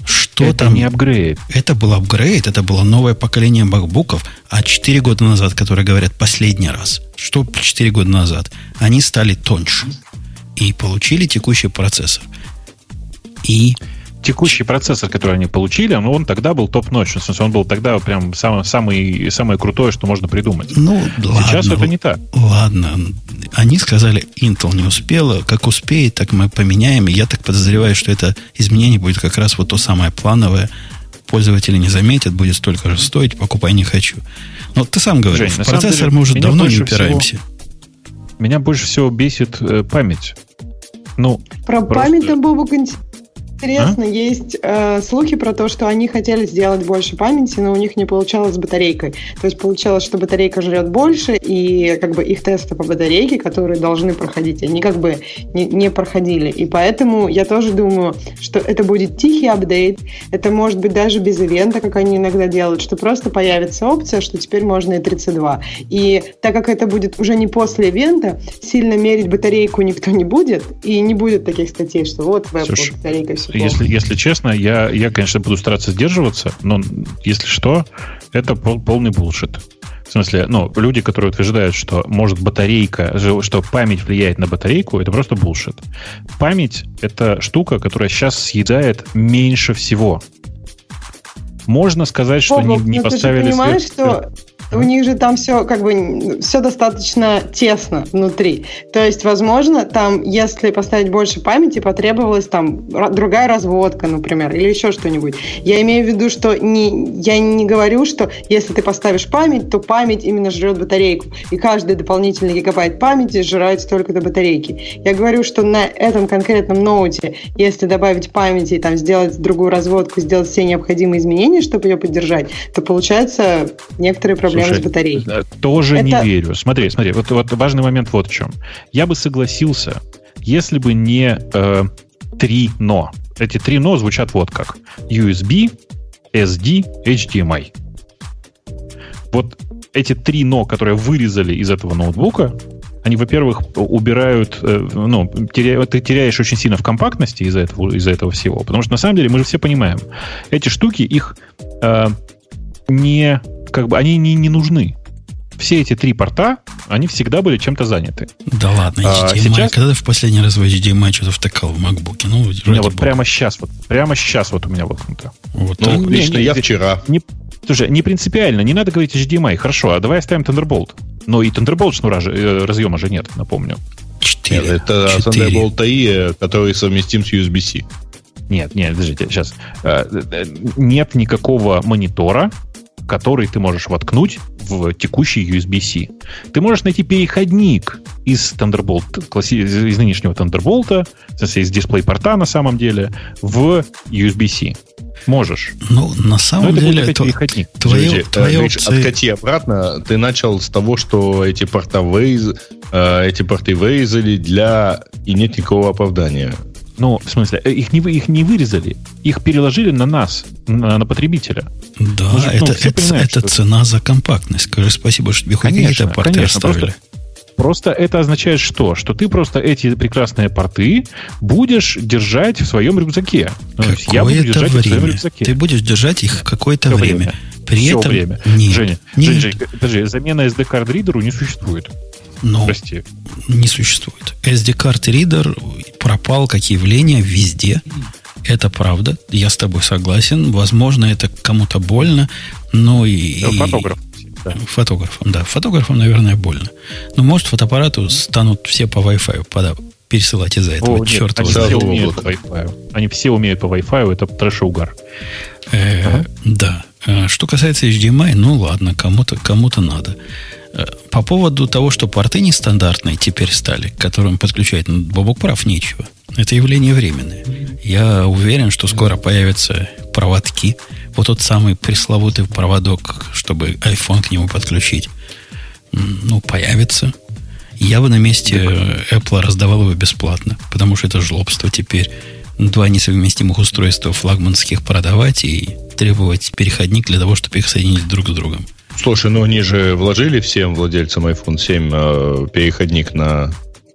Что это там? не апгрейд. Это был апгрейд, это было новое поколение макбуков, а 4 года назад, которые говорят последний раз, что 4 года назад, они стали тоньше и получили текущий процессор. И текущий процессор, который они получили, он, он тогда был топ-ночь. В смысле, он был тогда прям самый, самый, самое крутое, что можно придумать. Ну, Сейчас ладно, это не так. Ладно. Они сказали, Intel не успела. Как успеет, так мы поменяем. И я так подозреваю, что это изменение будет как раз вот то самое плановое. Пользователи не заметят, будет столько же стоить, покупай не хочу. Но ты сам говоришь, Жень, в процессор деле, мы уже давно не упираемся. Всего меня больше всего бесит э, память. Ну, Про просто... память там, Бобук, Интересно, а? есть э, слухи про то, что они хотели сделать больше памяти, но у них не получалось с батарейкой. То есть получалось, что батарейка жрет больше, и как бы их тесты по батарейке, которые должны проходить, они как бы не, не проходили. И поэтому я тоже думаю, что это будет тихий апдейт, это может быть даже без ивента, как они иногда делают, что просто появится опция, что теперь можно и 32. И так как это будет уже не после ивента, сильно мерить батарейку никто не будет, и не будет таких статей, что вот твоя батарейка если, если честно, я, я, конечно, буду стараться сдерживаться, но если что, это пол, полный булшит. В смысле, ну, люди, которые утверждают, что может батарейка, что память влияет на батарейку, это просто булшит. Память — это штука, которая сейчас съедает меньше всего. Можно сказать, что Бог, не, не поставили... Ты же понимаешь, свет... что у них же там все как бы все достаточно тесно внутри. То есть, возможно, там, если поставить больше памяти, потребовалась там другая разводка, например, или еще что-нибудь. Я имею в виду, что не, я не говорю, что если ты поставишь память, то память именно жрет батарейку. И каждый дополнительный гигабайт памяти сжирает столько-то батарейки. Я говорю, что на этом конкретном ноуте, если добавить памяти и там сделать другую разводку, сделать все необходимые изменения, чтобы ее поддержать, то получается некоторые проблемы Слушай, с батареей. Э, тоже Это... не верю. Смотри, смотри, вот, вот важный момент вот в чем. Я бы согласился, если бы не э, три но. Эти три но звучат вот как. USB, SD, HDMI. Вот эти три но, которые вырезали из этого ноутбука, они, во-первых, убирают, э, ну, теря, ты теряешь очень сильно в компактности из-за этого, из-за этого всего. Потому что на самом деле мы же все понимаем, эти штуки, их э, не как бы они не, не нужны. Все эти три порта, они всегда были чем-то заняты. Да ладно, HDMI. А, сейчас... Когда ты в последний раз в HDMI что-то втыкал в MacBook? Ну, у меня вот бога. прямо сейчас, вот прямо сейчас вот у меня воткнуто. Вот, ну, ну лично не, я вчера. Не, слушай, не принципиально, не надо говорить HDMI, хорошо, а давай оставим Thunderbolt. Но и Thunderbolt шнура же, э, разъема же нет, напомню. 4. Нет, это 4. Thunderbolt AI, который совместим с USB-C. Нет, нет, подождите, сейчас. Э, э, нет никакого монитора, который ты можешь воткнуть в текущий USB-C. Ты можешь найти переходник из Thunderbolt, из нынешнего Thunderbolt, из дисплей-порта на самом деле, в USB-C. Можешь. Ну, на самом Но деле, это переходник. Твое, Подожди, твое опции... откати обратно. Ты начал с того, что эти порта вырез... Э, эти порты вырезали для... И нет никакого оправдания. Ну, в смысле, э, их не, их не вырезали, их переложили на нас, на, на потребителя. Да, же, это, ну, это, понимают, это цена за компактность. Скажи спасибо, что тебе конечно, это порты конечно, оставили. Просто, просто это означает что? Что ты просто эти прекрасные порты будешь держать в своем рюкзаке. Ну, я буду держать время. в своем рюкзаке. Ты будешь держать их какое-то время. время. При Все этом... время. Нет, Женя, нет. Женя, Женя, подожди, замена SD-карт ридеру не существует. Но Прости. не существует. SD-карт ридер пропал как явление везде. Это правда. Я с тобой согласен. Возможно, это кому-то больно, но и... Фотограф. Да. Фотографам, да. Фотографам, наверное, больно. Но может фотоаппарату станут все по Wi-Fi пересылать из-за этого. О, Черт они, все умеют по Wi-Fi. они все умеют по Wi-Fi, это трэш угар. Э, ага. Да. Э, что касается HDMI, ну ладно, кому-то кому надо. Э, по поводу того, что порты нестандартные теперь стали, к которым подключать, ну, Бобок прав, нечего. Это явление временное. Я уверен, что скоро появятся проводки. Вот тот самый пресловутый проводок, чтобы iPhone к нему подключить. Ну, появится. Я бы на месте Apple раздавал его бесплатно, потому что это жлобство теперь. Два несовместимых устройства флагманских продавать и требовать переходник для того, чтобы их соединить друг с другом. Слушай, ну они же вложили всем владельцам iPhone 7 э, переходник на,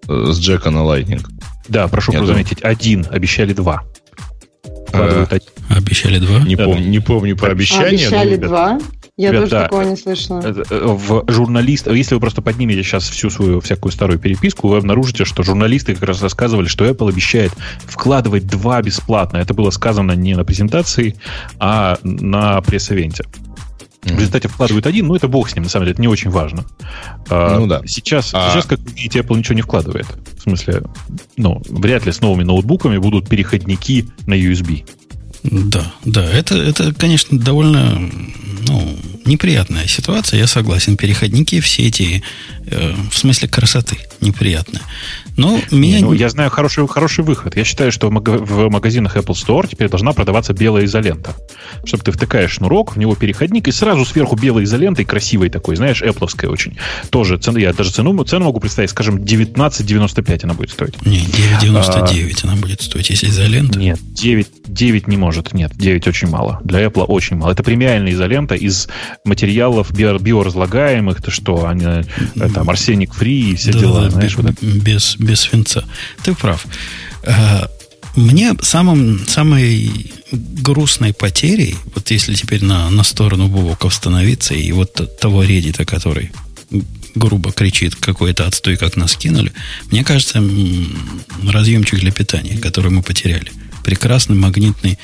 э, с джека на Lightning. Да, прошу Нет, заметить, один, обещали два. А, обещали два? Не, да, помню, да. не помню про обещание. Обещали но, два? Я Ребят, тоже да, такого не слышала. Э, э, в журналист, если вы просто поднимете сейчас всю свою всякую старую переписку, вы обнаружите, что журналисты как раз рассказывали, что Apple обещает вкладывать два бесплатно. Это было сказано не на презентации, а на пресс-эвенте. В результате вкладывают один, ну это бог с ним, на самом деле, это не очень важно. А, ну да. Сейчас, а... сейчас, как вы видите, Apple ничего не вкладывает. В смысле, ну, вряд ли с новыми ноутбуками будут переходники на USB. Да, да, это, это, конечно, довольно, ну, неприятная ситуация, я согласен. Переходники все эти, э, в смысле красоты, неприятные. Но меня... Ну, я знаю хороший, хороший выход. Я считаю, что в магазинах Apple Store теперь должна продаваться белая изолента. Чтобы ты втыкаешь шнурок, в него переходник, и сразу сверху белой изолентой, красивой такой, знаешь, Apple очень. Тоже цену, я даже цену, цену могу представить, скажем, 19,95 она будет стоить. Не, 9,99 а, она будет стоить, если изолента. Нет, 9, 9 не может. Нет, 9 очень мало. Для Apple очень мало. Это премиальная изолента из материалов био, биоразлагаемых. Это что, они, там, арсеник фри и все да, дела. Да, знаешь, без, вот без, без свинца. Ты прав. А, мне самым, самой грустной потерей, вот если теперь на, на сторону Бубока становиться, и вот того редита, который грубо кричит какой-то отстой, как нас кинули, мне кажется, разъемчик для питания, который мы потеряли. Прекрасный магнитный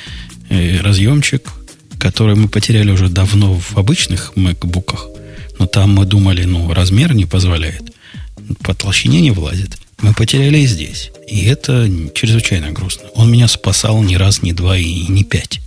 э, разъемчик, который мы потеряли уже давно в обычных MacBook'ах, но там мы думали, ну, размер не позволяет, по толщине не влазит. Мы потеряли и здесь. И это чрезвычайно грустно. Он меня спасал не раз, не два и не пять.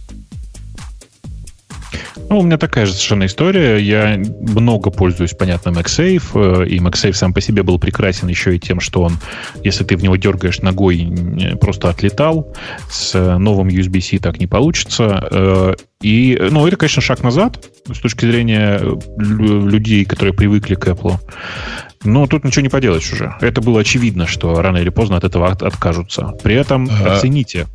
Ну, у меня такая же совершенно история. Я много пользуюсь, понятно, MagSafe, э, и MagSafe сам по себе был прекрасен еще и тем, что он, если ты в него дергаешь ногой, просто отлетал. С новым USB-C так не получится. Э, и, ну, это, конечно, шаг назад с точки зрения э, людей, которые привыкли к Apple. Но тут ничего не поделаешь уже. Это было очевидно, что рано или поздно от этого откажутся. При этом а... оцените,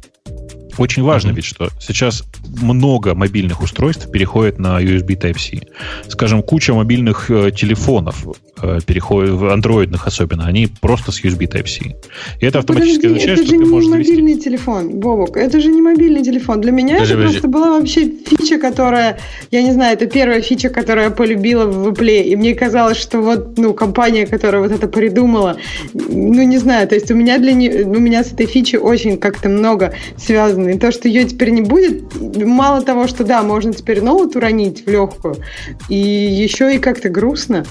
очень важно mm-hmm. ведь, что сейчас много мобильных устройств переходит на USB Type-C. Скажем, куча мобильных э, телефонов э, переходит, андроидных особенно, они просто с USB Type-C. И это автоматически Подожди, означает, это что ты можешь не мобильный завести... телефон, Бобок, это же не мобильный телефон. Для меня Подожди, это подожди. просто была вообще фича, которая, я не знаю, это первая фича, которую я полюбила в Apple, и мне казалось, что вот, ну, компания, которая вот это придумала, ну, не знаю, то есть у меня для нее, у меня с этой фичей очень как-то много связано. И то, что ее теперь не будет, мало того, что да, можно теперь ноут уронить в легкую, и еще и как-то грустно.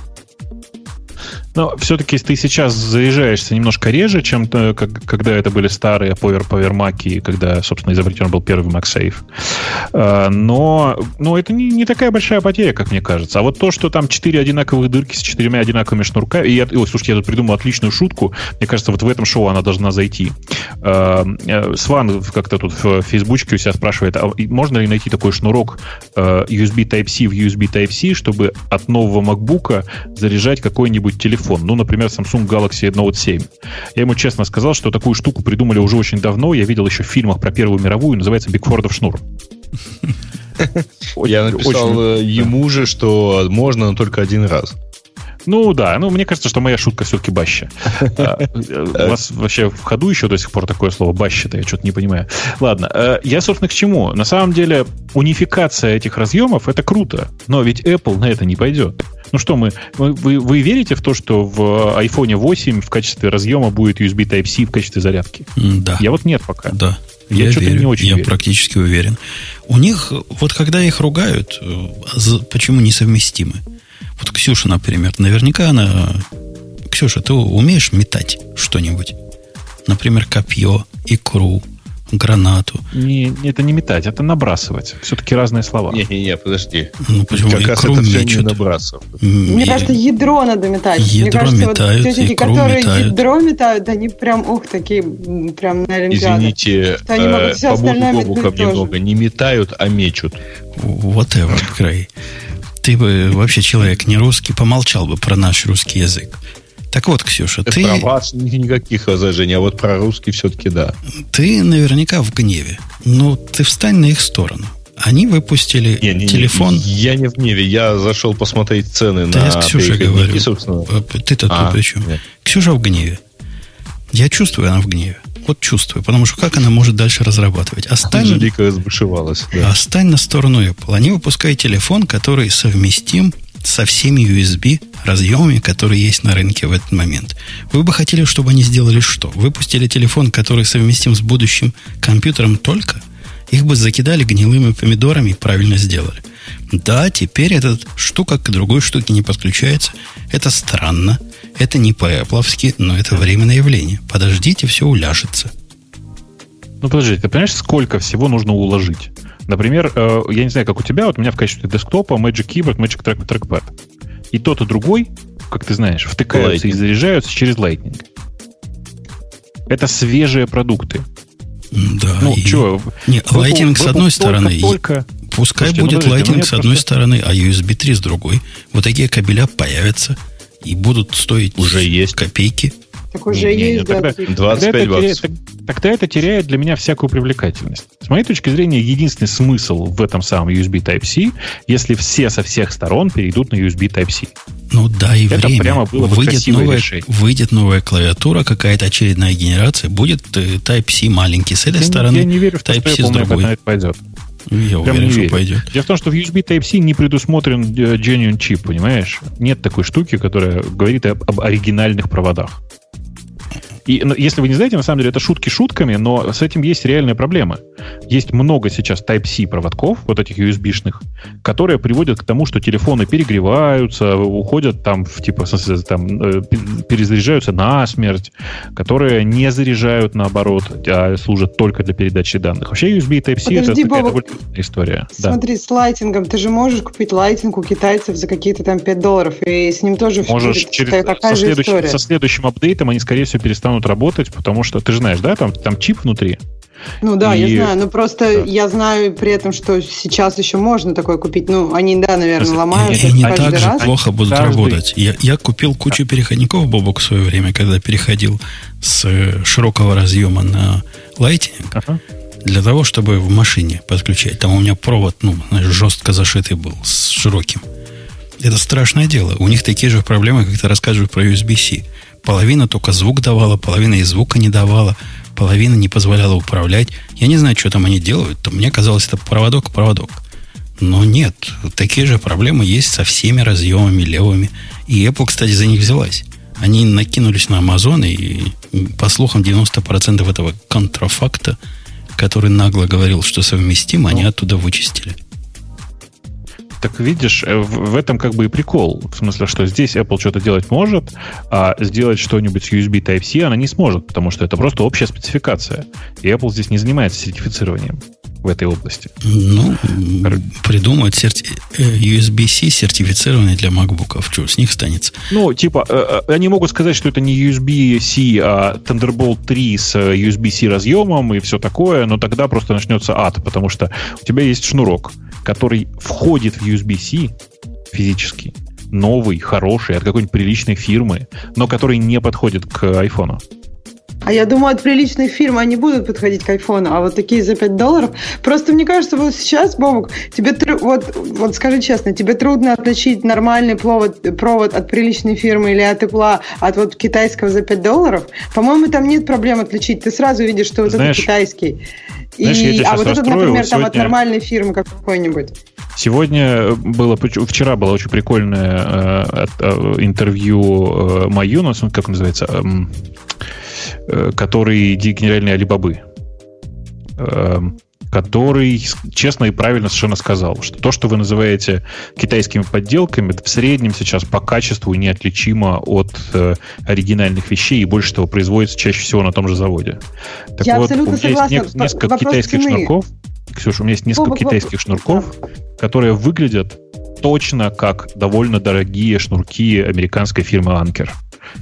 Но все-таки ты сейчас заряжаешься немножко реже, чем то, как, когда это были старые Power, Power Mac, когда, собственно, изобретен был первый MagSafe. А, но, но это не, не такая большая потеря, как мне кажется. А вот то, что там четыре одинаковых дырки с четырьмя одинаковыми шнурками... И я, ой, слушайте, я тут придумал отличную шутку. Мне кажется, вот в этом шоу она должна зайти. А, э, Сван как-то тут в Фейсбучке у себя спрашивает, а можно ли найти такой шнурок э, USB Type-C в USB Type-C, чтобы от нового MacBook заряжать какой-нибудь телефон телефон, ну, например, Samsung Galaxy Note 7. Я ему честно сказал, что такую штуку придумали уже очень давно. Я видел еще в фильмах про Первую мировую, называется Бигфордов шнур. Я написал э, ему же, что можно, но только один раз. Ну да, ну мне кажется, что моя шутка все-таки баща. У вас вообще в ходу еще до сих пор такое слово баща-то, я что-то не понимаю. Ладно, э, я, собственно, к чему? На самом деле, унификация этих разъемов это круто, но ведь Apple на это не пойдет. Ну что, мы, вы, вы верите в то, что в iPhone 8 в качестве разъема будет USB Type-C в качестве зарядки? Да. Я вот нет пока. Да. Я, я верю, не очень я верю. практически уверен. У них, вот когда их ругают, э, почему несовместимы? Вот Ксюша, например, наверняка она... Ксюша, ты умеешь метать что-нибудь? Например, копье, икру, гранату. Не, это не метать, это набрасывать. Все-таки разные слова. Не-не-не, подожди. Ну, почему? Как раз это все не набрасывать. Мне кажется, ядро надо метать. Ядро Мне кажется, метают, вот тетики, которые метают. ядро метают, они прям, ух, такие, прям на Олимпиаде. Извините, что они могут все остальное метнуть немного. Не метают, а мечут. Whatever, Крей. Ты бы вообще человек не русский, помолчал бы про наш русский язык. Так вот, Ксюша, ты... Про вас никаких возражений, а вот про русский все-таки да. Ты наверняка в гневе. Ну, ты встань на их сторону. Они выпустили не, не, телефон. Не, я не в гневе, я зашел посмотреть цены да на я с Ксюшей говорю. собственно. Э, ты-то а, тут при чем? Нет. Ксюша в гневе. Я чувствую, она в гневе. Вот чувствую, потому что как она может дальше разрабатывать? Остань, Анжелика разбушевалась. Да. Остань на сторону Apple. Они выпускают телефон, который совместим со всеми USB разъемами, которые есть на рынке в этот момент. Вы бы хотели, чтобы они сделали что? Выпустили телефон, который совместим с будущим компьютером только? Их бы закидали гнилыми помидорами и правильно сделали. Да, теперь эта штука к другой штуке не подключается. Это странно. Это не по-эпловски, но это временное явление. Подождите, все уляжется. Ну, подожди, ты понимаешь, сколько всего нужно уложить? Например, э, я не знаю, как у тебя, вот у меня в качестве десктопа Magic Keyboard, Magic Trackpad. И тот, и другой, как ты знаешь, втыкаются Lightning. и заряжаются через Lightning. Это свежие продукты. Да. Ну, и... что? Не, Lightning с одной стороны. Только... Пускай Слушайте, будет ну, Lightning с одной просто... стороны, а USB 3 с другой. Вот такие кабеля появятся и будут стоить уже есть копейки. Так уже не, есть, не, да. Тогда, 25 тогда баксов. Теряет, тогда это теряет для меня всякую привлекательность. С моей точки зрения, единственный смысл в этом самом USB Type-C, если все со всех сторон перейдут на USB Type-C. Ну да, и это время. Прямо было бы выйдет, новая, решение. выйдет новая клавиатура, какая-то очередная генерация, будет э, Type-C маленький с этой я стороны, я не верю, что Type-C с другой. Это пойдет. Я Прям уверен, что пойдет. Дело в том, что в USB Type-C не предусмотрен э, genuine чип, понимаешь? Нет такой штуки, которая говорит об, об оригинальных проводах. И ну, если вы не знаете, на самом деле это шутки шутками, но с этим есть реальная проблема. Есть много сейчас Type-C проводков, вот этих USB-шных, которые приводят к тому, что телефоны перегреваются, уходят там, в, типа, там, э, перезаряжаются на смерть, которые не заряжают наоборот, а служат только для передачи данных. Вообще USB Type-C Подожди, это такая Бобок, история. Смотри, да. с лайтингом. Ты же можешь купить лайтинг у китайцев за какие-то там 5 долларов, и с ним тоже Можешь через, такая со, же история. со следующим апдейтом они, скорее всего, перестанут перестанут работать, потому что ты же знаешь, да, там, там чип внутри. Ну да, и... я знаю, но просто да. я знаю при этом, что сейчас еще можно такое купить. Ну, они, да, наверное, ломаются. И они так же раз. плохо будут каждый... работать. Я, я купил кучу переходников, Бобок, в свое время, когда переходил с э, широкого разъема на Lightning. Ага. Для того, чтобы в машине подключать. Там у меня провод, ну, знаешь, жестко зашитый был, с широким. Это страшное дело. У них такие же проблемы, как ты рассказываешь про USB-C. Половина только звук давала, половина и звука не давала, половина не позволяла управлять. Я не знаю, что там они делают. Мне казалось, это проводок-проводок. Но нет, такие же проблемы есть со всеми разъемами левыми. И Apple, кстати, за них взялась. Они накинулись на Amazon, и, по слухам, 90% этого контрафакта, который нагло говорил, что совместим, они оттуда вычистили. Так видишь, э, в, этом как бы и прикол. В смысле, что здесь Apple что-то делать может, а сделать что-нибудь с USB Type-C она не сможет, потому что это просто общая спецификация. И Apple здесь не занимается сертифицированием в этой области. Ну, придумают серти... Э, USB-C сертифицированный для MacBook. Что с них станется? Ну, типа, э, они могут сказать, что это не USB-C, а Thunderbolt 3 с USB-C разъемом и все такое, но тогда просто начнется ад, потому что у тебя есть шнурок, который входит в USB-C физически, новый, хороший, от какой-нибудь приличной фирмы, но который не подходит к айфону. А я думаю, от приличных фирм они будут подходить к айфону, а вот такие за 5 долларов. Просто мне кажется, вот сейчас, Бобук, тебе вот, вот скажи честно, тебе трудно отличить нормальный провод, провод от приличной фирмы или от тепла от вот китайского за 5 долларов. По-моему, там нет проблем отличить. Ты сразу видишь, что вот Знаешь, это китайский. Знаешь, и, а вот этот, например, там от нормальной фирмы какой-нибудь. Сегодня было, вчера было очень прикольное э, э, интервью э, Маюна, как называется, эм, э, который генеральный Алибабы. Э, который честно и правильно совершенно сказал, что то, что вы называете китайскими подделками, в среднем сейчас по качеству неотличимо от э, оригинальных вещей, и больше того производится чаще всего на том же заводе. Так Я вот, абсолютно у меня согласна. есть несколько Вопрос китайских цены. шнурков. Ксюша, у меня есть несколько китайских шнурков, которые выглядят точно как довольно дорогие шнурки американской фирмы Anker,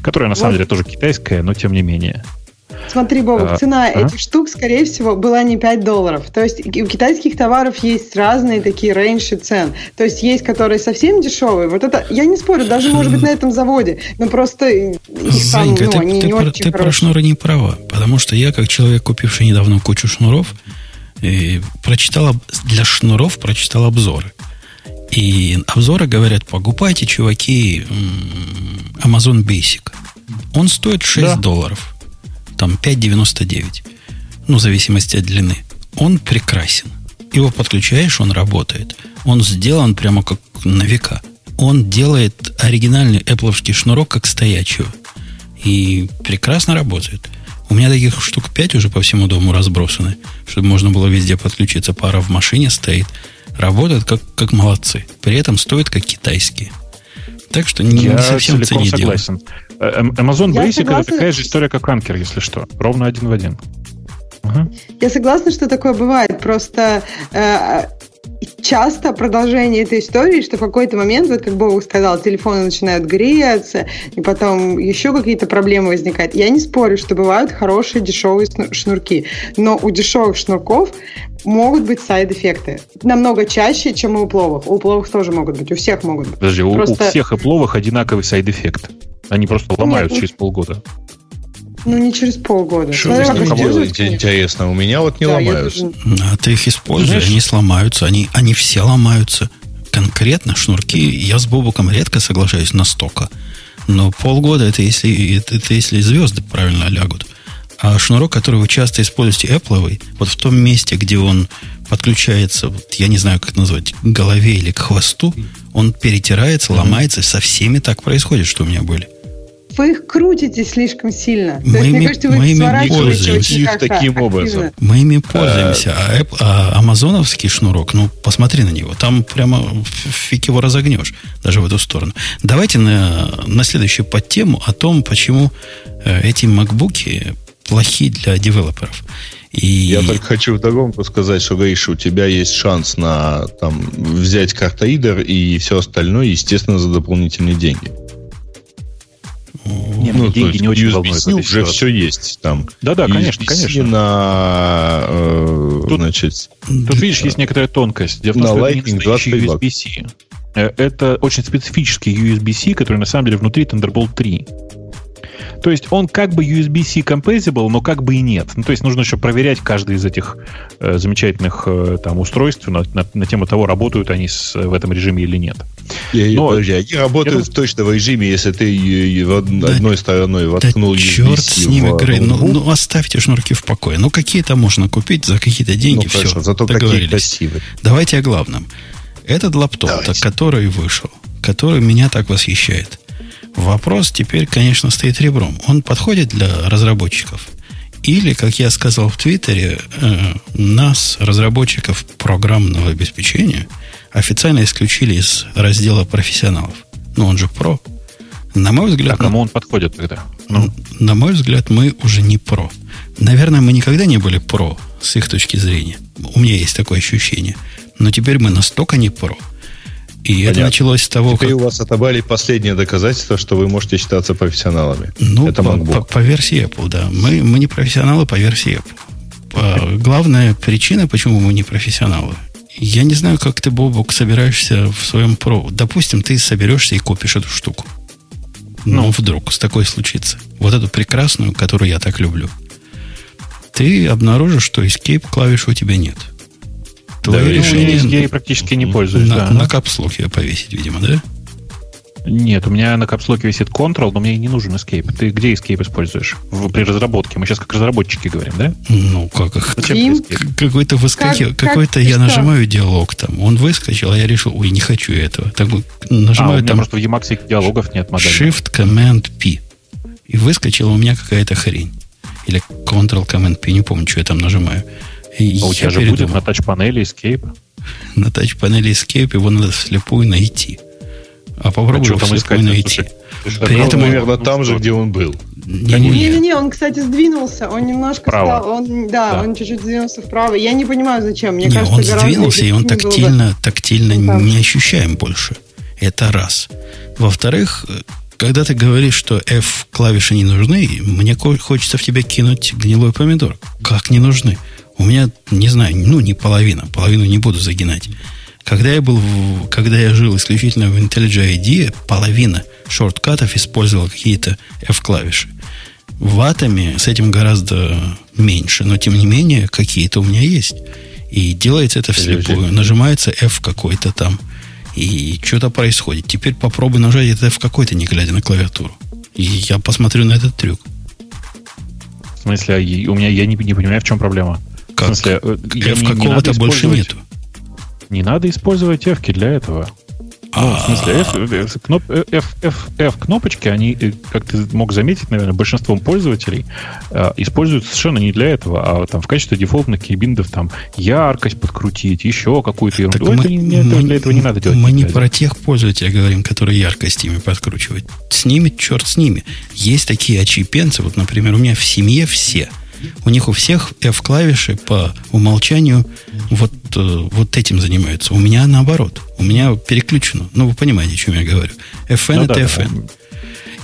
которая на вот. самом деле тоже китайская, но тем не менее. Смотри, Бобок, а, цена а? этих штук, скорее всего, была не 5 долларов. То есть у китайских товаров есть разные такие рейнши цен. То есть есть, которые совсем дешевые. Вот это, я не спорю, даже может быть на этом заводе, но просто их там, ну, ты, они ты, не про, очень Ты про шнуры не права, потому что я, как человек, купивший недавно кучу шнуров, и прочитал для шнуров прочитал обзоры. И обзоры говорят, покупайте, чуваки, Amazon Basic. Он стоит 6 да. долларов там 5,99. Ну, в зависимости от длины. Он прекрасен. Его подключаешь, он работает. Он сделан прямо как на века. Он делает оригинальный Apple шнурок как стоячего. И прекрасно работает. У меня таких штук 5 уже по всему дому разбросаны, чтобы можно было везде подключиться. Пара в машине стоит. Работают как, как молодцы. При этом стоят как китайские. Так что не, Я не совсем в цене согласен. Дело. Amazon Я Basic согласна. это такая же история, как Anker, если что. Ровно один в один. Я согласна, что такое бывает. Просто э, часто продолжение этой истории, что в какой-то момент, вот как Бог сказал, телефоны начинают греться, и потом еще какие-то проблемы возникают. Я не спорю, что бывают хорошие дешевые шнурки, но у дешевых шнурков могут быть side-эффекты. Намного чаще, чем у Apple овых. У Apple овых тоже могут быть, у всех могут быть. Подожди, Просто... у всех Apple овых одинаковый side-эффект. Они просто ломают Нет, через полгода. Ну, не через полгода. Что вы с ними делаете, интересно? У меня вот не да, ломаются. Тоже... А ты их используешь, они сломаются. Они, они все ломаются. Конкретно шнурки, я с Бобуком редко соглашаюсь настолько. Но полгода это если, это, это если звезды правильно лягут. А шнурок, который вы часто используете, Apple, вот в том месте, где он подключается, вот, я не знаю, как это назвать, к голове или к хвосту, он перетирается, ломается. Со всеми так происходит, что у меня были. Вы их крутите слишком сильно. Мы есть, ими, мне кажется, вы мы их ими пользуемся. Их таким образом. Мы ими пользуемся. А, а, а амазоновский шнурок, ну, посмотри на него. Там прямо фиг его разогнешь. Даже в эту сторону. Давайте на, на следующую подтему о том, почему э, эти макбуки плохи для девелоперов. И... Я только хочу вдогонку сказать, что, Гриша, у тебя есть шанс на там, взять картоидер и все остальное, естественно, за дополнительные деньги. Нет, ну, деньги не очень волнуют. уже все есть там. Да-да, конечно, конечно. На, э, тут, значит, тут, видишь, есть некоторая тонкость. Дело в том, на что Lightning это не USB-C. Э, это очень специфический USB-C, который на самом деле внутри Thunderbolt 3. То есть он как бы USB-C compatible, но как бы и нет. Ну, то есть нужно еще проверять каждый из этих э, замечательных э, там устройств на, на, на тему того, работают они с, в этом режиме или нет. Я, но, подожди, они работают я, точно в режиме, если ты в одной да, стороной воткнул да черт с ними, Грей, ну, ну оставьте шнурки в покое. Ну какие-то можно купить за какие-то деньги, ну, все, хорошо, зато какие красивые. Давайте о главном. Этот лаптоп, который вышел, который меня так восхищает, Вопрос теперь, конечно, стоит ребром. Он подходит для разработчиков? Или, как я сказал в Твиттере, э, нас, разработчиков программного обеспечения, официально исключили из раздела профессионалов. Ну, он же про. На мой взгляд... А кому он подходит тогда? Ну. На мой взгляд, мы уже не про. Наверное, мы никогда не были про с их точки зрения. У меня есть такое ощущение. Но теперь мы настолько не про, и Понятно. это началось с того, Теперь как... у вас отобрали последнее доказательство, что вы можете считаться профессионалами. Ну, это по, по, по версии Apple, да. Мы, мы не профессионалы по версии Apple. По, главная причина, почему мы не профессионалы, я не знаю, как ты, Бобок, собираешься в своем про. Допустим, ты соберешься и купишь эту штуку. Но ну. вдруг с такой случится. Вот эту прекрасную, которую я так люблю. Ты обнаружишь, что Escape клавиш у тебя нет. Твое да, решение... Я ей практически не пользуюсь. На, да. на капслок ее повесить, видимо, да? Нет, у меня на капслоке висит Ctrl, но мне не нужен Escape. Ты где Escape используешь? В, при разработке. Мы сейчас как разработчики говорим, да? Ну, как их? Какой-то выскочил, как, какой-то я что? нажимаю диалог там. Он выскочил, а я решил, ой, не хочу этого. Так, нажимаю а, у там... просто в Emacs диалогов нет модели. Shift Command P. И выскочила у меня какая-то хрень. Или Ctrl Command P, не помню, что я там нажимаю. А у тебя же будет на тач-панели Escape? На тач-панели Escape его надо вслепую найти. А попробуй а его вслепую искать, найти. Слушай, При этом примерно там же, где он был. Не-не-не, он, кстати, сдвинулся. Он немножко вправо. стал. Он, да, да, он чуть-чуть сдвинулся вправо. Я не понимаю, зачем. Мне не, кажется, он сдвинулся, и он тактильно, тактильно ну, не ощущаем больше. Это раз. Во-вторых, когда ты говоришь, что F клавиши не нужны, мне хочется в тебя кинуть гнилой помидор. Как не нужны? У меня, не знаю, ну, не половина. Половину не буду загинать. Когда я был, в, когда я жил исключительно в IntelliJ IDEA, половина шорткатов использовала какие-то F-клавиши. В атоме с этим гораздо меньше, но тем не менее какие-то у меня есть. И делается это вслепую. Нажимается F какой-то там, и что-то происходит. Теперь попробуй нажать это F какой-то, не глядя на клавиатуру. И я посмотрю на этот трюк. В смысле, а у меня я не, не понимаю, в чем проблема. Как? В смысле, э, F какого-то больше нету. Не надо использовать F для этого. Ну, в смысле, F, F, кноп, F, F, F кнопочки, они, э, как ты мог заметить, наверное, большинством пользователей э, используют совершенно не для этого, а там в качестве дефолтных кейбиндов там яркость подкрутить, еще какую-то ерунду. Мы, это, мы, для этого не надо делать. Мы не про тех пользователей говорим, которые яркость ими подкручивают. С ними, черт с ними. Есть такие очипенцы, вот, например, у меня в семье все – У них у всех F-клавиши по умолчанию вот, э, вот этим занимаются. У меня наоборот. У меня переключено. Ну, вы понимаете, о чем я говорю. FN ну, это да, FN. Да.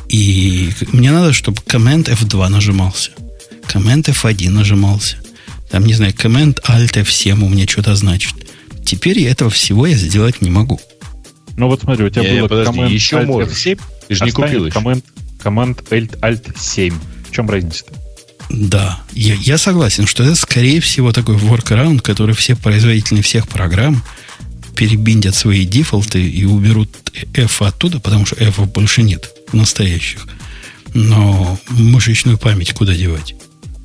И мне надо, чтобы Command F2 нажимался. Command F1 нажимался. Там, не знаю, Command Alt F7 у меня что-то значит. Теперь я этого всего я сделать не могу. Ну вот смотри, у тебя не, было подожди, Command еще Alt можешь. F7, ты же не купил еще. Command, Command Alt, Alt 7. В чем разница-то? Да, я, я согласен, что это, скорее всего, такой workaround, который все производители всех программ перебиндят свои дефолты и уберут F оттуда, потому что F больше нет настоящих. Но мышечную память куда девать?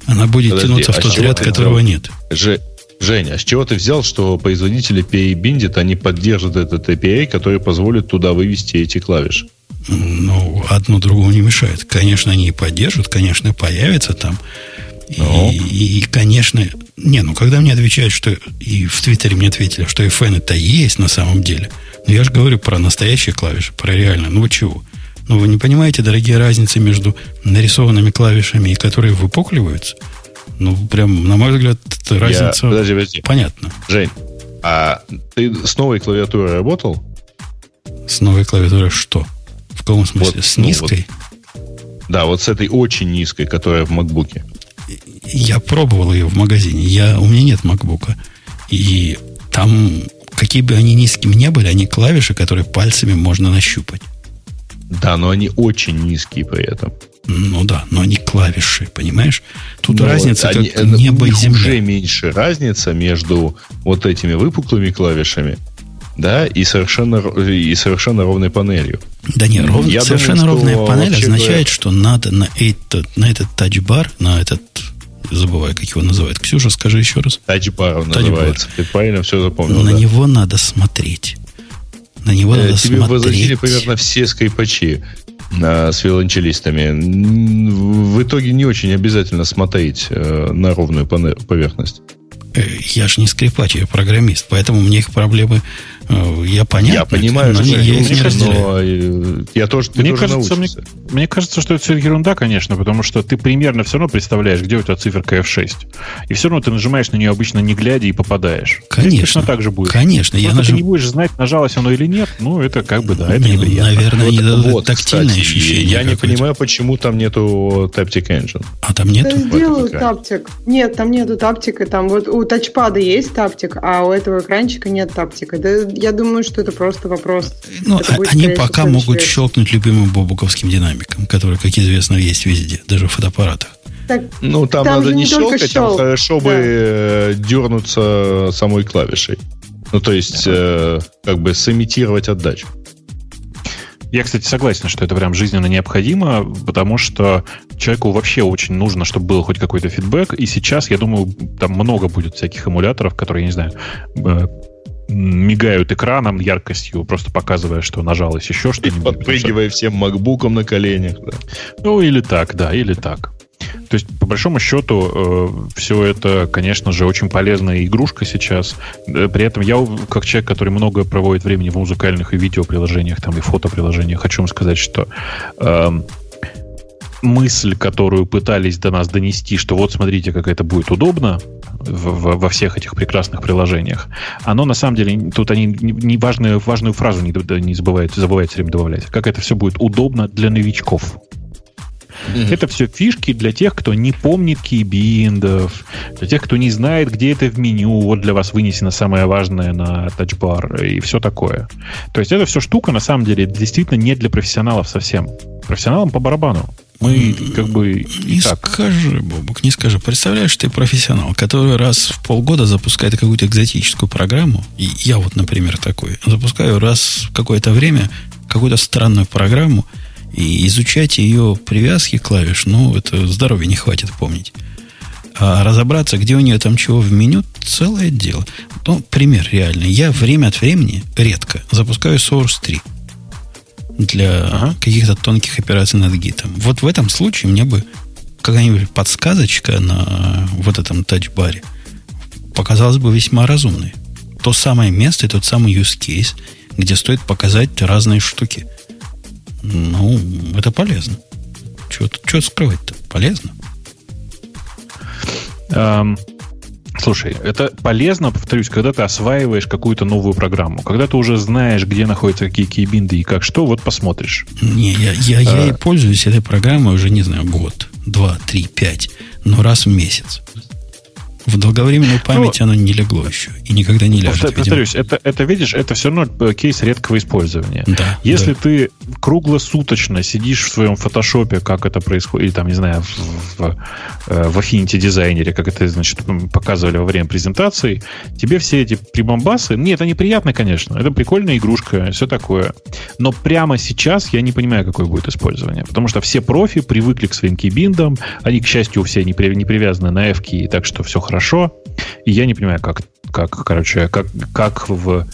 Она будет Подожди, тянуться в а тот ряд, которого взял? нет. Ж, Женя, а с чего ты взял, что производители перебиндят, они поддержат этот API, который позволит туда вывести эти клавиши? Ну, одно другому не мешает. Конечно, они и поддержат, конечно, появится там. Ну. И, и, конечно, не, ну когда мне отвечают, что и в Твиттере мне ответили, что FN это есть на самом деле. Но я же говорю про настоящие клавиши, про реально. Ну вы чего? Ну вы не понимаете, дорогие, разницы между нарисованными клавишами и которые выпукливаются? Ну, прям, на мой взгляд, разница я... подожди, подожди. понятна. Жень, а ты с новой клавиатурой работал? С новой клавиатурой что? В каком смысле? Вот, с низкой? Ну, вот, да, вот с этой очень низкой, которая в макбуке. Я пробовал ее в магазине. Я, у меня нет MacBook. И там, какие бы они низкими не были, они клавиши, которые пальцами можно нащупать. Да, но они очень низкие при этом. Ну да, но они клавиши, понимаешь? Тут но разница они, как небо и земля. уже меньше разница между вот этими выпуклыми клавишами да, и совершенно, и совершенно ровной панелью. Да не, ров... Я совершенно думаю, ровная панель означает, говоря... что надо на этот, на этот тачбар, на этот забываю, как его называют. Ксюша, скажи еще раз. Тачбар он Тач называется. Ты правильно все запомнил. На да. него надо смотреть. На него э, надо тебе смотреть. Тебе возразили примерно все скрипачи э, с виолончелистами. В итоге не очень обязательно смотреть э, на ровную поверхность. Э, я же не скрипач, я программист, поэтому мне их проблемы я понятно. Я понимаю, но что я не но э, я тоже, мне тоже кажется, мне, мне кажется, что это все ерунда, конечно, потому что ты примерно все равно представляешь, где у тебя циферка F6. И все равно ты нажимаешь на нее обычно не глядя и попадаешь. Конечно. Здесь точно так же будет. Конечно. я нажим... ты не будешь знать, нажалось оно или нет, ну, это как бы, да, это не, неприятно. Наверное, вот, дадут вот, тактильное кстати, ощущение. Я не понимаю, почему там нету Taptic Engine. А там нету? Да сделают таптик. Нет, там нету таптика. Там вот у тачпада есть таптик, а у этого экранчика нет таптика. Да я думаю, что это просто вопрос. Ну, это будет, они пока могут версии. щелкнуть любимым бобуковским динамиком, который, как известно, есть везде, даже в фотоаппаратах. Так, ну, там, там надо не, щелкать, щелк. там хорошо да. бы э, дернуться самой клавишей. Ну, то есть, э, как бы сымитировать отдачу. Я, кстати, согласен, что это прям жизненно необходимо, потому что человеку вообще очень нужно, чтобы был хоть какой-то фидбэк. И сейчас, я думаю, там много будет всяких эмуляторов, которые, я не знаю, э, мигают экраном яркостью, просто показывая, что нажалось еще что-нибудь. Подпрыгивая всем макбуком на коленях. Да. Ну, или так, да, или так. То есть, по большому счету, э, все это, конечно же, очень полезная игрушка сейчас. Э, при этом я, как человек, который много проводит времени в музыкальных и видеоприложениях, там, и фотоприложениях, хочу вам сказать, что э, мысль, которую пытались до нас донести, что вот смотрите, как это будет удобно, в, во всех этих прекрасных приложениях, оно на самом деле, тут они не важную, важную фразу не, не забывают, забывают все время добавлять, как это все будет удобно для новичков. Mm-hmm. Это все фишки для тех, кто не помнит кейбиндов, для тех, кто не знает, где это в меню. Вот для вас вынесено самое важное на тачбар и все такое. То есть это все штука, на самом деле, действительно не для профессионалов совсем. Профессионалам по барабану. Мы как бы не так. скажи, Бобук, не скажи. Представляешь, ты профессионал, который раз в полгода запускает какую-то экзотическую программу. И я вот, например, такой. Запускаю раз в какое-то время какую-то странную программу, и изучать ее привязки клавиш, ну, это здоровья не хватит помнить. А разобраться, где у нее там чего в меню, целое дело. Ну, пример реальный. Я время от времени, редко, запускаю Source 3 для ага. каких-то тонких операций над гитом. Вот в этом случае мне бы какая-нибудь подсказочка на вот этом тачбаре показалась бы весьма разумной. То самое место и тот самый use case, где стоит показать разные штуки. Ну, это полезно. Что скрывать-то? Полезно. Эм, Слушай, это полезно, повторюсь, когда ты осваиваешь какую-то новую программу. Когда ты уже знаешь, где находятся какие кейбинды и как что, вот посмотришь. Не, я, я, я а... и пользуюсь этой программой уже, не знаю, год, два, три, пять, но раз в месяц. В долговременную ну, память ну, оно не легло еще и никогда не ляжет. Повторюсь, это, это, видишь, это все равно кейс редкого использования. Да, Если да. ты круглосуточно сидишь в своем фотошопе, как это происходит, или там, не знаю, в, в, э, в Affinity дизайнере, как это, значит, показывали во время презентации, тебе все эти прибамбасы, нет, это неприятно, конечно, это прикольная игрушка, все такое. Но прямо сейчас я не понимаю, какое будет использование. Потому что все профи привыкли к своим кейбиндам, они, к счастью, все не, при, не привязаны на f так что все хорошо хорошо. И я не понимаю, как, как короче, как, как в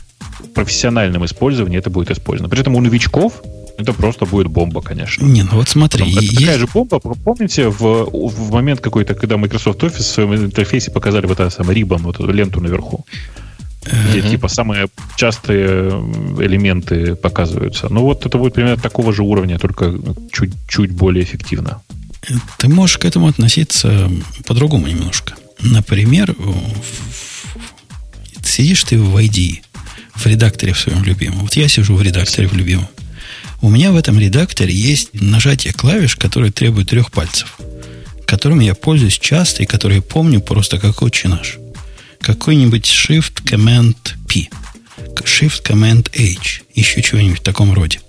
профессиональном использовании это будет использовано. При этом у новичков это просто будет бомба, конечно. Не, ну вот смотри. Потом, есть... Такая же бомба, помните, в, в момент какой-то, когда Microsoft Office в своем интерфейсе показали вот этот самый Ribbon, вот эту ленту наверху. Где uh-huh. типа самые частые элементы показываются. Ну вот это будет примерно такого же уровня, только чуть-чуть более эффективно. Ты можешь к этому относиться по-другому немножко. Например, сидишь ты в ID, в редакторе в своем любимом. Вот я сижу в редакторе в любимом. У меня в этом редакторе есть нажатие клавиш, которые требуют трех пальцев, которыми я пользуюсь часто и которые помню просто как отче наш. Какой-нибудь Shift Command P, Shift Command H, еще чего-нибудь в таком роде.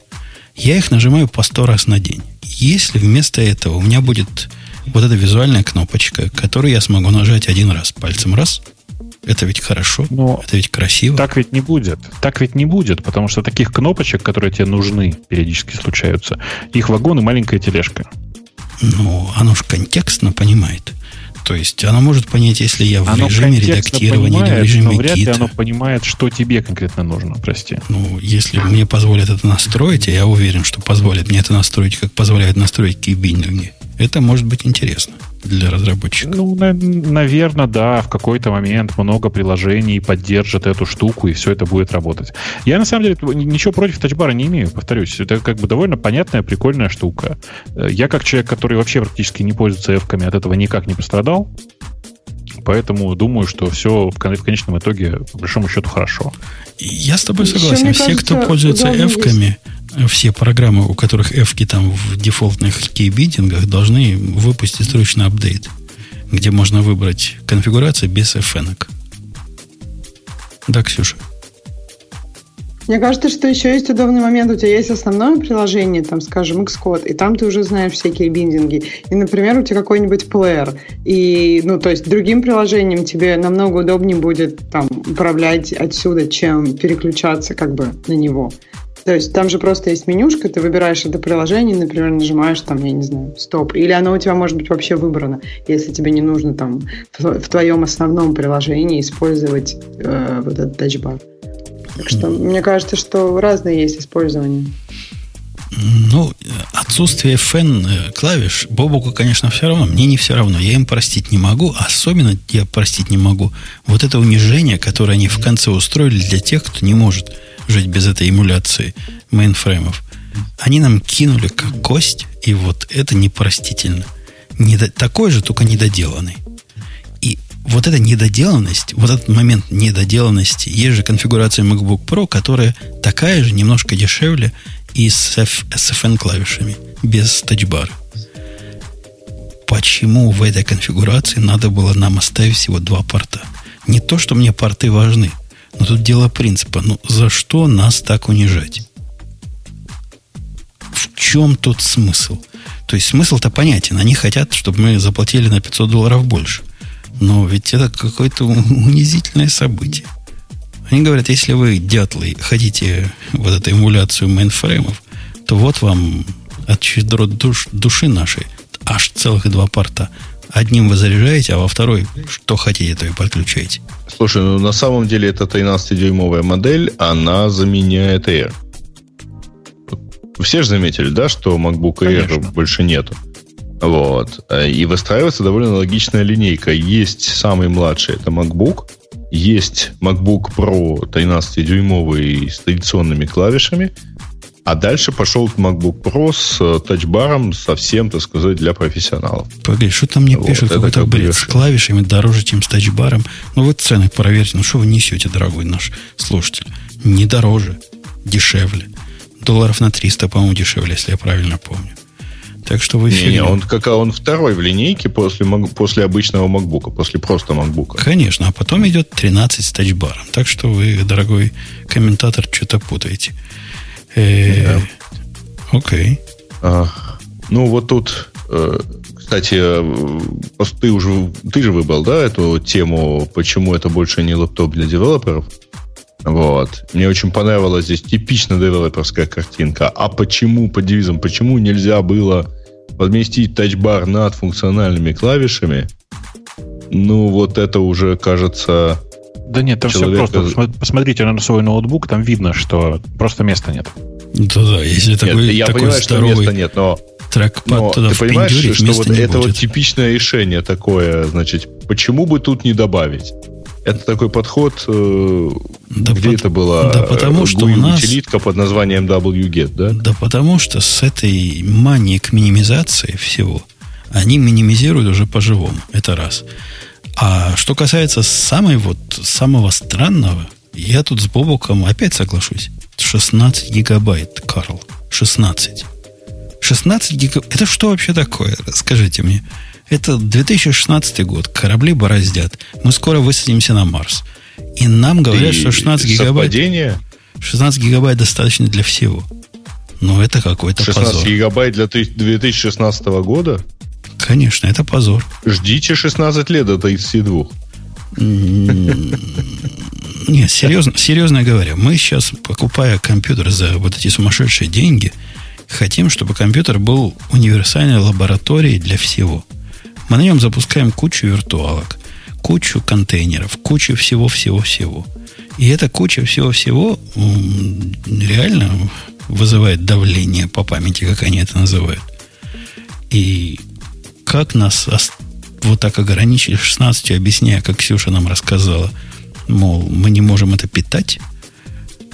Я их нажимаю по сто раз на день. Если вместо этого у меня будет вот эта визуальная кнопочка, которую я смогу нажать один раз пальцем раз. Это ведь хорошо, Но это ведь красиво. Так ведь не будет. Так ведь не будет, потому что таких кнопочек, которые тебе нужны, периодически случаются, их вагон и маленькая тележка. Ну, оно же контекстно понимает. То есть оно может понять, если я в оно режиме редактирования понимает, или в режиме но вряд ли оно понимает, что тебе конкретно нужно, прости. Ну, если мне позволят это настроить, а я уверен, что позволят мне это настроить, как позволяют настроить кейбиндинги, это может быть интересно для разработчиков. Ну, на, наверное, да, в какой-то момент много приложений поддержат эту штуку, и все это будет работать. Я, на самом деле, ничего против тачбара не имею, повторюсь. Это как бы довольно понятная, прикольная штука. Э, я, как человек, который вообще практически не пользуется эвками, от этого никак не пострадал. Поэтому думаю, что все в конечном итоге, по большому счету, хорошо. Я с тобой согласен. Еще, Все, кажется, кто пользуется эвками, все программы, у которых F там в дефолтных кейбидингах, должны выпустить срочно апдейт, где можно выбрать конфигурацию без FN. Да, Ксюша? Мне кажется, что еще есть удобный момент. У тебя есть основное приложение, там, скажем, Xcode, и там ты уже знаешь всякие биндинги. И, например, у тебя какой-нибудь плеер. И, ну, то есть другим приложением тебе намного удобнее будет там управлять отсюда, чем переключаться как бы на него. То есть там же просто есть менюшка, ты выбираешь это приложение, например, нажимаешь там, я не знаю, стоп. Или оно у тебя может быть вообще выбрано, если тебе не нужно там в, твоем основном приложении использовать э, вот этот Touch Bar. Так что мне кажется, что разные есть использования. Ну, отсутствие Fn э, клавиш Бобуку, конечно, все равно. Мне не все равно. Я им простить не могу. Особенно я простить не могу вот это унижение, которое они в конце устроили для тех, кто не может жить без этой эмуляции мейнфреймов. Они нам кинули как кость, и вот это непростительно. Недо, такой же, только недоделанный. Вот эта недоделанность, вот этот момент недоделанности, есть же конфигурация MacBook Pro, которая такая же, немножко дешевле и с SFN клавишами, без тачбара. Почему в этой конфигурации надо было нам оставить всего два порта? Не то, что мне порты важны, но тут дело принципа. Ну, за что нас так унижать? В чем тут смысл? То есть смысл-то понятен. Они хотят, чтобы мы заплатили на 500 долларов больше. Но ведь это какое-то унизительное событие. Они говорят, если вы, дятлы, хотите вот эту эмуляцию мейнфреймов, то вот вам от щедрот душ, души нашей аж целых два порта. Одним вы заряжаете, а во второй, что хотите, то и подключаете. Слушай, ну на самом деле эта 13-дюймовая модель, она заменяет Air. Все же заметили, да, что MacBook Air Конечно. больше нету. Вот. И выстраивается довольно логичная линейка. Есть самый младший, это MacBook. Есть MacBook Pro 13-дюймовый с традиционными клавишами. А дальше пошел MacBook Pro с э, тачбаром совсем, так сказать, для профессионалов. Погоди, что там мне вот, пишут? Какой-то бред. С клавишами дороже, чем с тачбаром. Ну, вы цены проверьте. Ну, что вы несете, дорогой наш слушатель? Не дороже, дешевле. Долларов на 300, по-моему, дешевле, если я правильно помню. Так что вы не, не, он как он второй в линейке после, после обычного MacBook, после просто MacBook. Конечно, а потом идет 13 с тачбаром. Так что вы, дорогой комментатор, что-то путаете. Э, окей. А, ну, вот тут, э, кстати, э, ты уже ты же выбрал, да, эту тему, почему это больше не лэптоп для девелоперов? Вот. Мне очень понравилась здесь типично девелоперская картинка. А почему, по девизам, почему нельзя было подместить тачбар над функциональными клавишами? Ну, вот это уже кажется... Да нет, там человека... все просто. Посмотрите на свой ноутбук, там видно, что просто места нет. Да-да, если нет, такой, я такой понимаю, что места нет, но трекпад но туда ты понимаешь, что вот это будет. вот типичное решение такое, значит, почему бы тут не добавить? Это такой подход, э, да где под... это была да потому что у нас... утилитка под названием wget, да? Да потому что с этой манией к минимизации всего, они минимизируют уже по-живому. Это раз. А что касается самой вот, самого странного, я тут с Бобуком опять соглашусь. 16 гигабайт, Карл. 16. 16 гигабайт. Это что вообще такое? Скажите мне. Это 2016 год. Корабли бороздят. Мы скоро высадимся на Марс. И нам говорят, И что 16 гигабайт... Совпадение? 16 гигабайт достаточно для всего. Ну, это какой-то 16 позор. гигабайт для 2016 года? Конечно, это позор. Ждите 16 лет до 32. Нет, серьезно, серьезно говоря, мы сейчас, покупая компьютер за вот эти сумасшедшие деньги, хотим, чтобы компьютер был универсальной лабораторией для всего – мы на нем запускаем кучу виртуалок, кучу контейнеров, кучу всего-всего-всего. И эта куча всего-всего реально вызывает давление по памяти, как они это называют. И как нас вот так ограничили 16, объясняя, как Ксюша нам рассказала, мол, мы не можем это питать,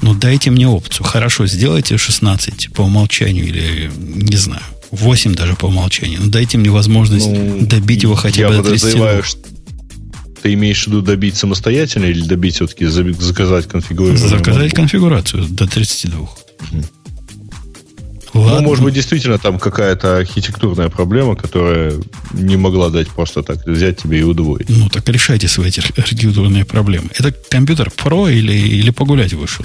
ну дайте мне опцию. Хорошо, сделайте 16 по умолчанию или не знаю. 8 даже по умолчанию. Ну, дайте мне возможность ну, добить его хотя бы до 32. Что ты имеешь в виду добить самостоятельно или добить все-таки заказать конфигурацию? Заказать конфигурацию до 32. Угу. Ладно. Ну, может быть, действительно там какая-то архитектурная проблема, которая не могла дать просто так взять тебе и удвоить. Ну, так решайте свои архитектурные проблемы. Это компьютер Pro или, или погулять вышел?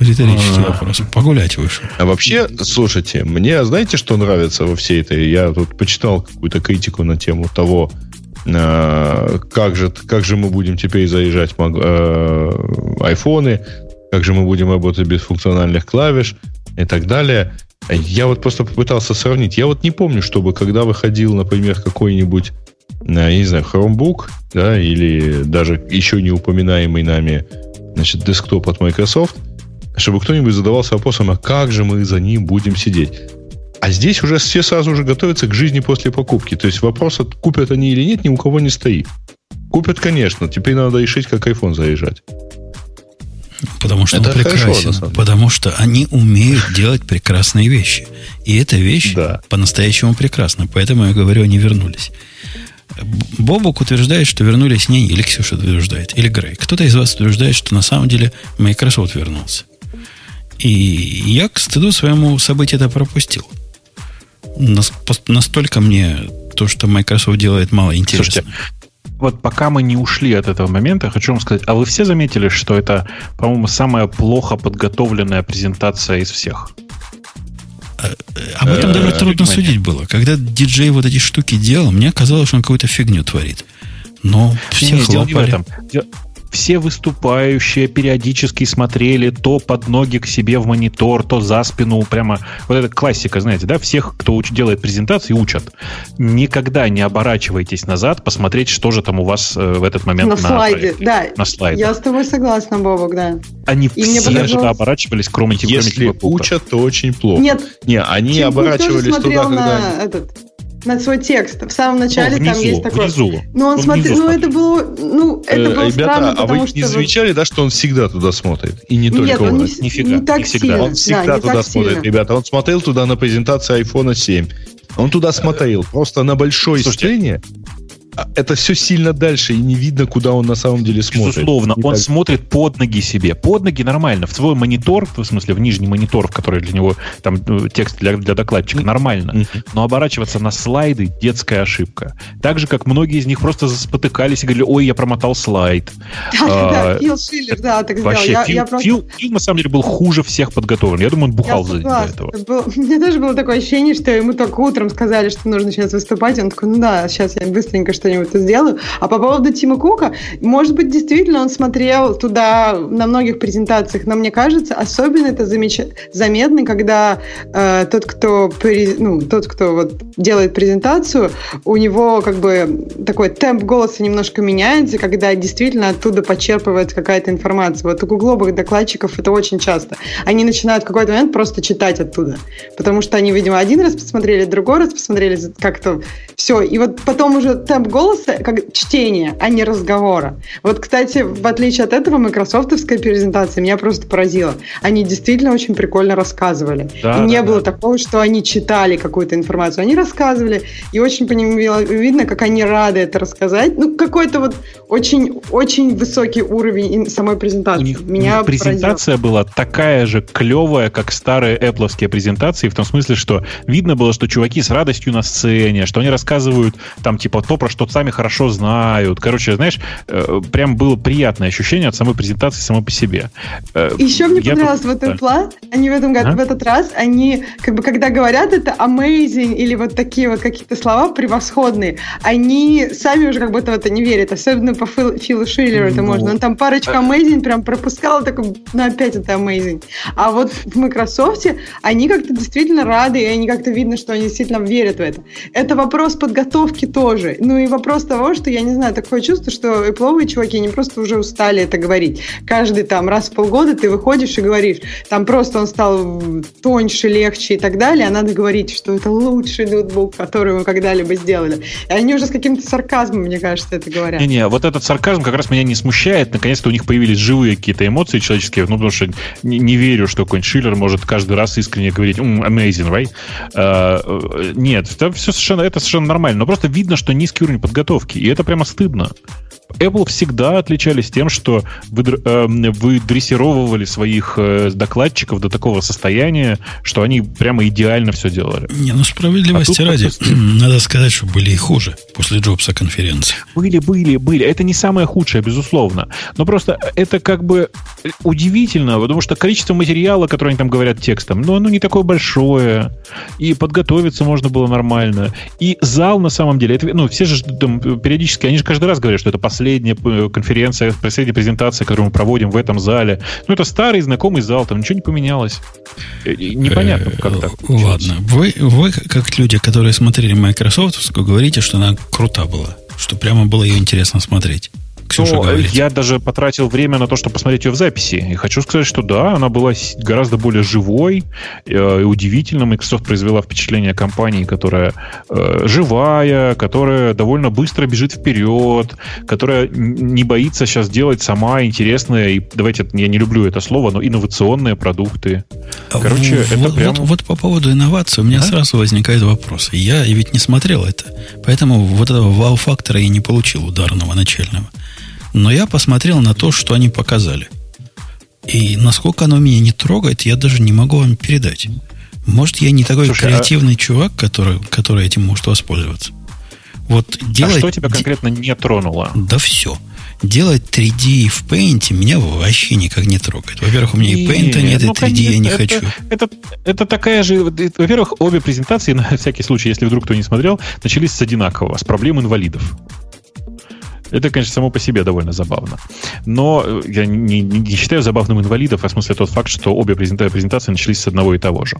Риторический а. вопрос. Погулять вышел. А вообще, слушайте, мне знаете, что нравится во всей этой? Я тут почитал какую-то критику на тему того, а, как же, как же мы будем теперь заезжать э, айфоны, как же мы будем работать без функциональных клавиш и так далее. Я вот просто попытался сравнить. Я вот не помню, чтобы когда выходил, например, какой-нибудь, я не знаю, Chromebook, да, или даже еще не упоминаемый нами, значит, десктоп от Microsoft – чтобы кто-нибудь задавался вопросом, а как же мы за ним будем сидеть? А здесь уже все сразу же готовятся к жизни после покупки. То есть вопрос, купят они или нет, ни у кого не стоит. Купят, конечно. Теперь надо решить, как iPhone заезжать. Потому что это он прекрасен. Хорошо, потому что они умеют делать прекрасные вещи. И эта вещь да. по-настоящему прекрасна. Поэтому я говорю, они вернулись. Бобок утверждает, что вернулись не или Ксюша утверждает, или Грей. Кто-то из вас утверждает, что на самом деле Microsoft вернулся. И я, к стыду своему события это пропустил. Настолько мне то, что Microsoft делает, мало интересно. Слушайте, вот пока мы не ушли от этого момента, хочу вам сказать, а вы все заметили, что это, по-моему, самая плохо подготовленная презентация из всех? А, об этом даже трудно судить было. Когда диджей вот эти штуки делал, мне казалось, что он какую-то фигню творит. Но все не, хлопали. Дело не в этом все выступающие периодически смотрели то под ноги к себе в монитор, то за спину, прямо вот это классика, знаете, да, всех, кто уч- делает презентации, учат. Никогда не оборачивайтесь назад, посмотреть, что же там у вас э, в этот момент на, на слайде. Да, на слайде. Я с тобой согласна, Бобок, да. Они И все подожалось... туда оборачивались, кроме Если кроме учат, то очень плохо. Нет. Не, они оборачивались туда, когда... Этот на свой текст. В самом начале внизу, там есть такой... Внизу. Ну, он, Он смотрел, ну, это было, ну, это Э, было Ребята, странно, а потому вы что... не замечали, да, что он всегда туда смотрит? И не только Нет, он. он не, Нифига, не так не всегда. сильно. Он всегда да, не туда смотрит, сильно. ребята. Он смотрел туда на презентации iPhone 7. Он туда смотрел. Просто на большой Слушайте. сцене это все сильно дальше, и не видно, куда он на самом деле смотрит. Безусловно, Не он так- смотрит под ноги себе. Под ноги нормально. В свой монитор, в смысле, в нижний монитор, в который для него там э, текст для, для докладчика, нормально. Но оборачиваться на слайды – детская ошибка. Так же, как многие из них просто спотыкались и говорили, ой, я промотал слайд. Да, да, А, Фил Шиллер, да, так. Вообще, Фил, на самом деле был хуже всех подготовлен. Я думаю, он бухал за этого. Это было- Мне тоже было такое ощущение, что ему только утром сказали, что нужно сейчас выступать. Он такой, ну да, сейчас я быстренько что-нибудь сделаю. А по поводу Тима Кука, может быть, действительно он смотрел туда на многих презентациях, но мне кажется, особенно это замеч- заметно, когда э, тот, кто, пре- ну, тот, кто вот делает презентацию, у него как бы такой темп голоса немножко меняется, когда действительно оттуда почерпывается какая-то информация. Вот у гугловых докладчиков это очень часто. Они начинают в какой-то момент просто читать оттуда, потому что они, видимо, один раз посмотрели, другой раз посмотрели, как-то все. И вот потом уже темп голоса, как чтение, а не разговора. Вот, кстати, в отличие от этого, майкрософтовская презентация меня просто поразила. Они действительно очень прикольно рассказывали. Да, и не да, было да. такого, что они читали какую-то информацию. Они рассказывали, и очень по ним видно, как они рады это рассказать. Ну, какой-то вот очень, очень высокий уровень самой У презентации. них, у Меня них презентация была такая же клевая, как старые Apple презентации, в том смысле, что видно было, что чуваки с радостью на сцене, что они рассказывают там типа то, про что сами хорошо знают. Короче, знаешь, э, прям было приятное ощущение от самой презентации самой по себе. Э, Еще мне я понравилось тут- в этом да. план, они в этом году, А? в этот раз, они, как бы, когда говорят это amazing или вот такие вот какие-то слова превосходные, они сами уже как будто в это не верят, особенно по Фил- Филу Шиллеру это Ну, можно. Он там парочку amazing прям пропускал, такой, ну опять это amazing. А вот в Microsoft они как-то действительно рады, и они как-то видно, что они действительно верят в это. Это вопрос подготовки тоже. Ну и вопрос того, что, я не знаю, такое чувство, что эпловые чуваки, они просто уже устали это говорить. Каждый там раз в полгода ты выходишь и говоришь, там просто он стал тоньше, легче и так далее, а надо говорить, что это лучший ноутбук, который мы когда-либо сделали. И они уже с каким-то сарказмом, мне кажется, это говорят. Не-не, вот этот сарказм как раз меня не смущает. Наконец-то у них появились живые какие-то эмоции человеческие. Ну, потому что не, не верю, что какой-нибудь Шиллер может каждый раз искренне говорить «М, amazing, right? Э, нет, это все совершенно, это совершенно нормально. Но просто видно, что низкий уровень подготовки. И это прямо стыдно. Apple всегда отличались тем, что вы, др- эм, вы дрессировывали своих э, докладчиков до такого состояния, что они прямо идеально все делали. Не, ну справедливости А ради, надо сказать, что были и хуже после Джобса конференции. Были, были, были. Это не самое худшее, безусловно. Но просто это как бы удивительно, потому что количество материала, которое они там говорят текстом, ну, оно не такое большое. И подготовиться можно было нормально. И зал, на самом деле, это, ну, все же там периодически, они же каждый раз говорят, что это последняя конференция, последняя презентация, которую мы проводим в этом зале. Ну, это старый знакомый зал, там ничего не поменялось. Э, Непонятно, как Э, так. получилось. Ладно. Вы, вы, как люди, которые смотрели Microsoft, говорите, что она крута была. Что прямо было ее интересно смотреть. Ксюша Ну, говорит. я даже потратил время на то, чтобы посмотреть ее в записи. И хочу сказать, что да, она была гораздо более живой э, и удивительно. Microsoft произвела впечатление компании, которая э, живая, которая довольно быстро бежит вперед, которая не боится сейчас делать сама интересные, и давайте, я не люблю это слово, но инновационные продукты. Короче, вот, это вот, прям- вот по поводу инноваций у меня А? сразу возникает вопрос. Я ведь не смотрел это, поэтому вот этого вау-фактора я не получил ударного начального. Но я посмотрел на то, что они показали. И насколько оно меня не трогает, я даже не могу вам передать. Может, я не такой Слушай, а- креативный чувак, который, который этим может воспользоваться. Вот делать... а что тебя конкретно не тронуло? Да все. Делать 3D в Paint меня вообще никак не трогает. Во-первых, у меня и Paint нет, и 3D я не ну, конечно, хочу. Это, это, это такая же... Во-первых, обе презентации, на всякий случай, если вдруг кто не смотрел, начались с одинакового, с проблем инвалидов. Это, конечно, само по себе довольно забавно. Но э, я не, не считаю забавным инвалидов, а в смысле тот факт, что обе презентации начались с одного и того же.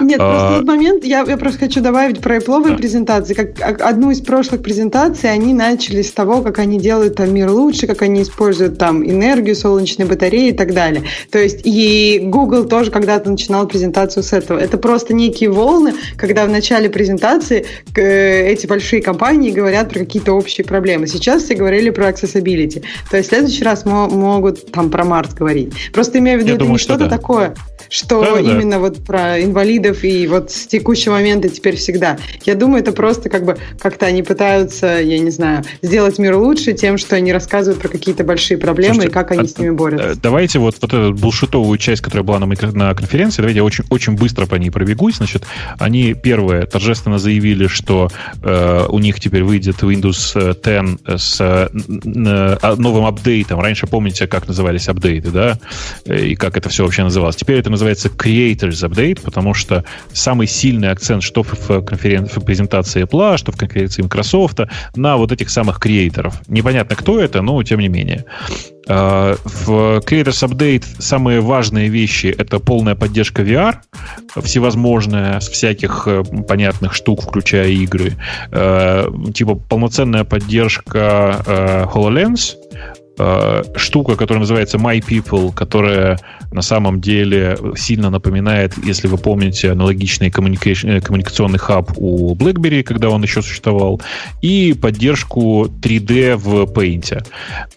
Нет, а, просто тот момент, я, я просто хочу добавить про Apple да. презентации. Как одну из прошлых презентаций, они начали с того, как они делают там мир лучше, как они используют там энергию, солнечные батареи и так далее. То есть и Google тоже когда-то начинал презентацию с этого. Это просто некие волны, когда в начале презентации э, эти большие компании говорят про какие-то общие проблемы. Сейчас все говорили про accessibility. То есть в следующий раз могут там про Марс говорить. Просто имею в виду, Я это думаю, не что-то да. такое, что да, именно да. вот про инвалидов и вот с текущего момента теперь всегда. Я думаю, это просто как бы как-то они пытаются, я не знаю, сделать мир лучше тем, что они рассказывают про какие-то большие проблемы Слушайте, и как они а, с ними борются. Э, давайте вот, вот эту булшитовую часть, которая была на, на конференции, давайте я очень, очень быстро по ней пробегусь. Значит, они первое торжественно заявили, что э, у них теперь выйдет Windows 10 с э, новым апдейтом. Раньше помните, как назывались апдейты, да? И как это все вообще называлось. Теперь это называется Creators Update, потому что самый сильный акцент, что в, конферен... в презентации Apple, что в конференции Microsoft, на вот этих самых креаторов. Непонятно, кто это, но тем не менее. А, в Creators Update самые важные вещи — это полная поддержка VR, всевозможная, с всяких э, понятных штук, включая игры. Э, типа полноценная поддержка э, HoloLens, штука, которая называется My People, которая на самом деле сильно напоминает, если вы помните, аналогичный э, коммуникационный хаб у BlackBerry, когда он еще существовал, и поддержку 3D в Paint.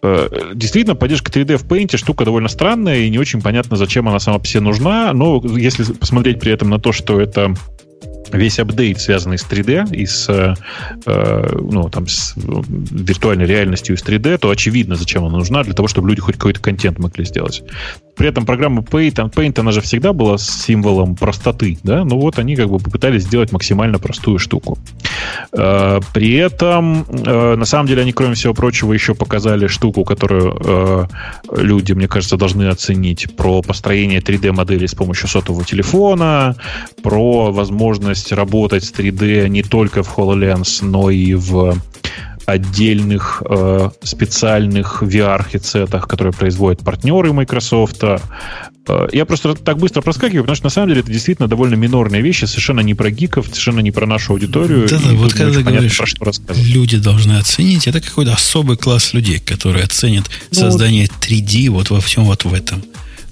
Э, действительно, поддержка 3D в Paint штука довольно странная и не очень понятно, зачем она сама по себе нужна, но если посмотреть при этом на то, что это весь апдейт, связанный с 3D и с, э, ну, там, с виртуальной реальностью из 3D, то очевидно, зачем она нужна, для того, чтобы люди хоть какой-то контент могли сделать. При этом программа Paint, Paint, она же всегда была символом простоты, да, ну вот они как бы попытались сделать максимально простую штуку. Э, при этом, э, на самом деле, они, кроме всего прочего, еще показали штуку, которую э, люди, мне кажется, должны оценить, про построение 3D-модели с помощью сотового телефона, про возможность работать с 3D не только в HoloLens, но и в отдельных э, специальных VR-хедсетах, которые производят партнеры Microsoft. Э, я просто так быстро проскакиваю, потому что на самом деле это действительно довольно минорные вещи, совершенно не про гиков, совершенно не про нашу аудиторию. Да, да, вот когда ты говоришь, про что люди должны оценить, это какой-то особый класс людей, которые оценят ну, создание 3D вот во всем вот в этом.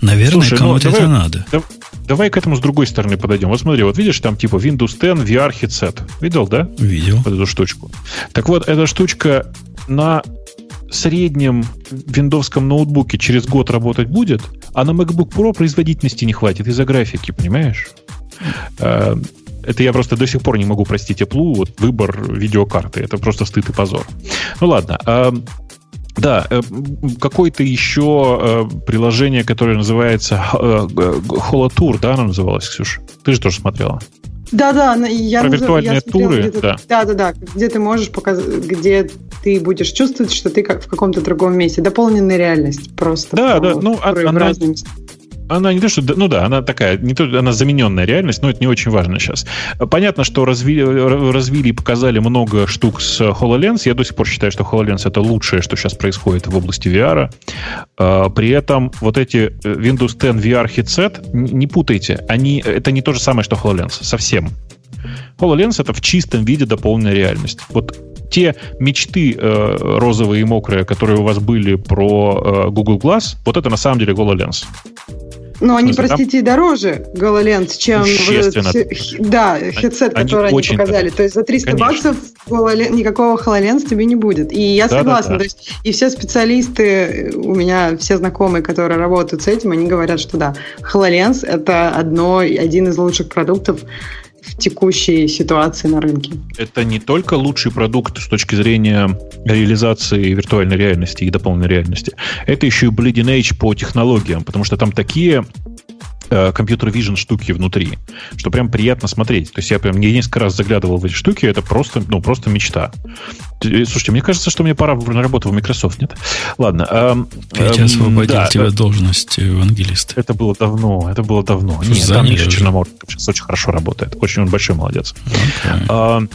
Наверное, ну, кому-то ну, это надо. Да, давай к этому с другой стороны подойдем. Вот смотри, вот видишь, там типа Windows 10 VR headset. Видел, да? Видел. Вот эту штучку. Так вот, эта штучка на среднем виндовском ноутбуке через год работать будет, а на MacBook Pro производительности не хватит из-за графики, понимаешь? Э, это я просто до сих пор не могу простить Apple, вот выбор видеокарты. Это просто стыд и позор. Ну ладно. Э, да, э, какое-то еще э, приложение, которое называется э, Holotour, да, оно называлось, Ксюша? Ты же тоже смотрела. Да, да, я про виртуальные я туры, да. да, да, да, где ты можешь показать, где ты будешь чувствовать, что ты как в каком-то другом месте, дополненная реальность просто. Да, да, ну она, она не то, что... Ну да, она такая, не то, она замененная реальность, но это не очень важно сейчас. Понятно, что развили, развили и показали много штук с HoloLens. Я до сих пор считаю, что HoloLens это лучшее, что сейчас происходит в области VR. А, при этом вот эти э, Windows 10 VR headset, не путайте, они, это не то же самое, что HoloLens, совсем. HoloLens это в чистом виде дополненная реальность. Вот те мечты э, розовые и мокрые, которые у вас были про э, Google Glass, вот это на самом деле HoloLens. Но они, простите, там... дороже HoloLens, чем Естественно. Вот, да, хедсет, который они, они показали. То есть за 300 Конечно. баксов HoloLens, никакого HoloLens тебе не будет. И я да, согласна. Да, да. То есть, и все специалисты, у меня все знакомые, которые работают с этим, они говорят, что да, HoloLens это одно, один из лучших продуктов в текущей ситуации на рынке. Это не только лучший продукт с точки зрения реализации виртуальной реальности и дополненной реальности, это еще и bleeding edge по технологиям, потому что там такие компьютер vision штуки внутри, что прям приятно смотреть. То есть я прям несколько раз заглядывал в эти штуки, это просто, ну, просто мечта. Э, слушайте, мне кажется, что мне пора на работу в Microsoft, нет? Ладно. Эм, Петя эм, освободил да, тебя да. должность евангелиста. Это было давно, это было давно. Что нет, там Миша Черномор сейчас очень хорошо работает. Очень он большой молодец. Okay. Эм, э,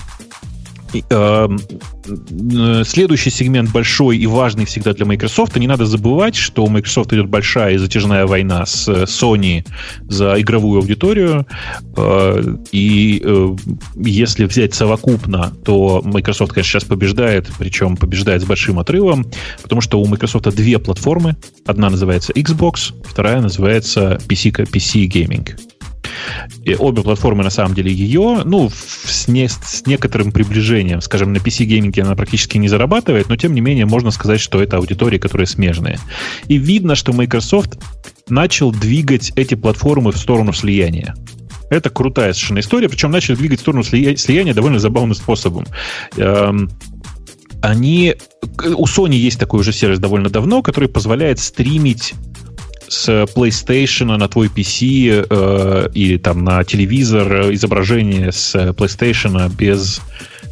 следующий сегмент большой и важный всегда для Microsoft. Не надо забывать, что у Microsoft идет большая и затяжная война с Sony за игровую аудиторию. Э, и э, если взять совокупно, то Microsoft, конечно, сейчас побеждает, причем побеждает с большим отрывом, потому что у Microsoft две платформы. Одна называется Xbox, вторая называется PC, PC Gaming. И обе платформы на самом деле ее, ну, с, не, с некоторым приближением, скажем, на PC гейминге она практически не зарабатывает, но тем не менее можно сказать, что это аудитории, которые смежные. И видно, что Microsoft начал двигать эти платформы в сторону слияния. Это крутая совершенно история, причем начали двигать в сторону слияния довольно забавным способом. Эм, они... У Sony есть такой уже сервис довольно давно, который позволяет стримить с PlayStation на твой PC э, или там на телевизор изображение с PlayStation без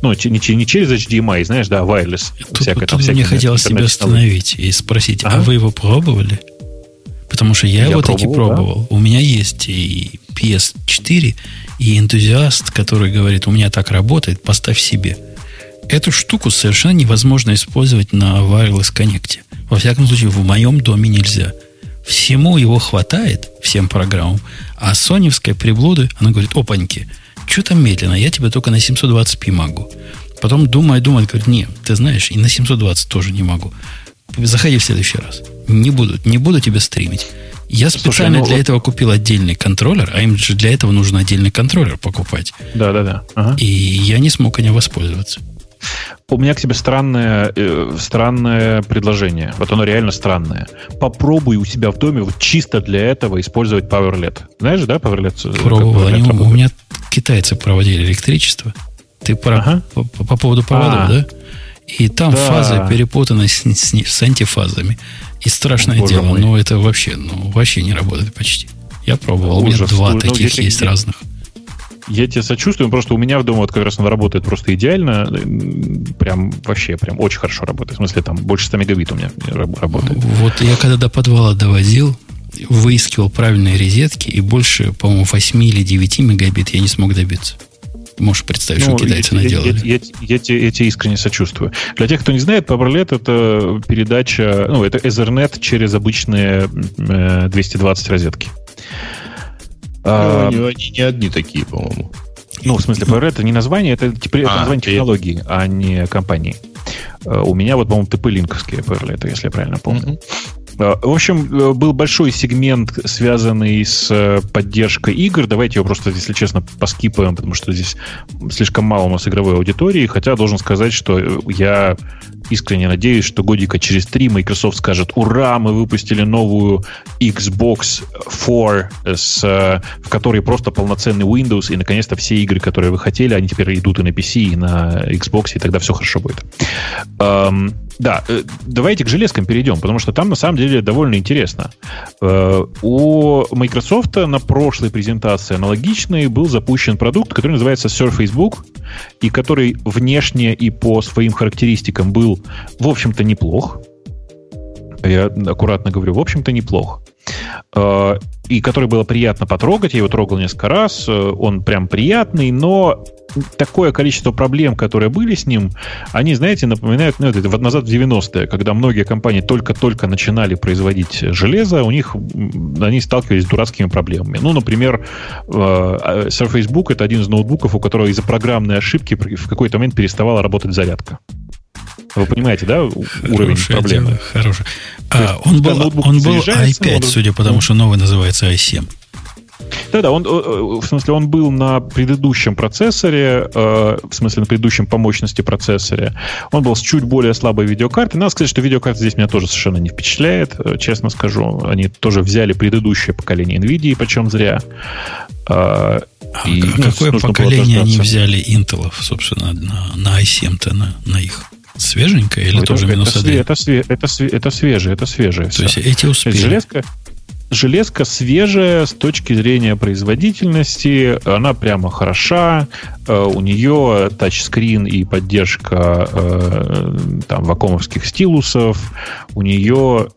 ну, не, не через HDMI, знаешь, да, wireless. Тут, всякое, тут там, мне хотелось себя остановить и спросить, ага. а вы его пробовали? Потому что я, я его таки пробовал. Да? У меня есть и PS4, и энтузиаст, который говорит, у меня так работает, поставь себе. Эту штуку совершенно невозможно использовать на Wireless Connect. Во всяком случае, в моем доме нельзя. Всему его хватает, всем программам, а соневская приблуды, она говорит, опаньки, что там медленно, я тебе только на 720p могу. Потом думает, думает, говорит, нет, ты знаешь, и на 720 тоже не могу. Заходи в следующий раз. Не буду, не буду тебя стримить. Я специально Слушай, ну, для вот... этого купил отдельный контроллер, а им же для этого нужно отдельный контроллер покупать. Да, да, да. Ага. И я не смог им воспользоваться. У меня к тебе странное, э, странное предложение. Вот оно реально странное. Попробуй у себя в доме вот чисто для этого использовать PowerLED. Знаешь, да, PowerLED? Э, Пробовал. Они, у меня китайцы проводили электричество. Ты про, ага. по, по поводу проводов, а, да? И там да. фазы перепутаны с, с, с антифазами. И страшное Боже дело, мой. но это вообще, ну, вообще не работает почти. Я пробовал, Ужас. у меня два ну, таких ну, есть разных. Я тебе сочувствую, просто у меня в доме вот как раз он работает просто идеально. Прям вообще, прям очень хорошо работает. В смысле, там больше 100 мегабит у меня работает. Вот я когда до подвала довозил, выискивал правильные розетки, и больше, по-моему, 8 или 9 мегабит я не смог добиться. Можешь представить, ну, что китайцы я, наделали. Я, я, я, я, я тебе искренне сочувствую. Для тех, кто не знает, PowerLED это передача, ну, это Ethernet через обычные э, 220 розетки. А, ну, они не одни такие, по-моему. Ну, в смысле, PR это не название, это, теперь а, название технологии, а не компании. А, у меня вот, по-моему, ТП-линковские PR, это, если я правильно помню. Mm-hmm. В общем, был большой сегмент, связанный с поддержкой игр. Давайте его просто, если честно, поскипаем, потому что здесь слишком мало у нас игровой аудитории. Хотя должен сказать, что я искренне надеюсь, что годика через три Microsoft скажет, ура, мы выпустили новую Xbox 4, с, в которой просто полноценный Windows, и наконец-то все игры, которые вы хотели, они теперь идут и на PC, и на Xbox, и тогда все хорошо будет. Да, э, давайте к железкам перейдем, потому что там на самом деле довольно интересно. Э, у Microsoft на прошлой презентации аналогичной был запущен продукт, который называется Surface Book, и который внешне и по своим характеристикам был, в общем-то, неплох. Я аккуратно говорю, в общем-то, неплох. Э, и который было приятно потрогать. Я его трогал несколько раз. Он прям приятный, но такое количество проблем, которые были с ним, они, знаете, напоминают, ну, это вот назад в 90-е, когда многие компании только-только начинали производить железо, у них они сталкивались с дурацкими проблемами. Ну, например, э, Surface Book — это один из ноутбуков, у которого из-за программной ошибки в какой-то момент переставала работать зарядка. Вы понимаете, да, уровень проблемы? Дело, хороший. А, он был, он был i5, он... судя по тому, что новый называется i7. Да-да, он, э, э, в смысле, он был на предыдущем процессоре, э, в смысле, на предыдущем по мощности процессоре. Он был с чуть более слабой видеокартой. Надо сказать, что видеокарта здесь меня тоже совершенно не впечатляет, честно скажу. Они тоже взяли предыдущее поколение NVIDIA, причем зря. А, и, а ну, какое поколение они взяли Intel, собственно, на, на i7-то, на, на их? Свеженькая или это, тоже это, минус один? Это, это, это, это свежее, это свежее. То все. есть эти успели. Железка, железка свежая с точки зрения производительности, она прямо хороша, э, у нее тачскрин и поддержка э, там, вакуумовских стилусов, у нее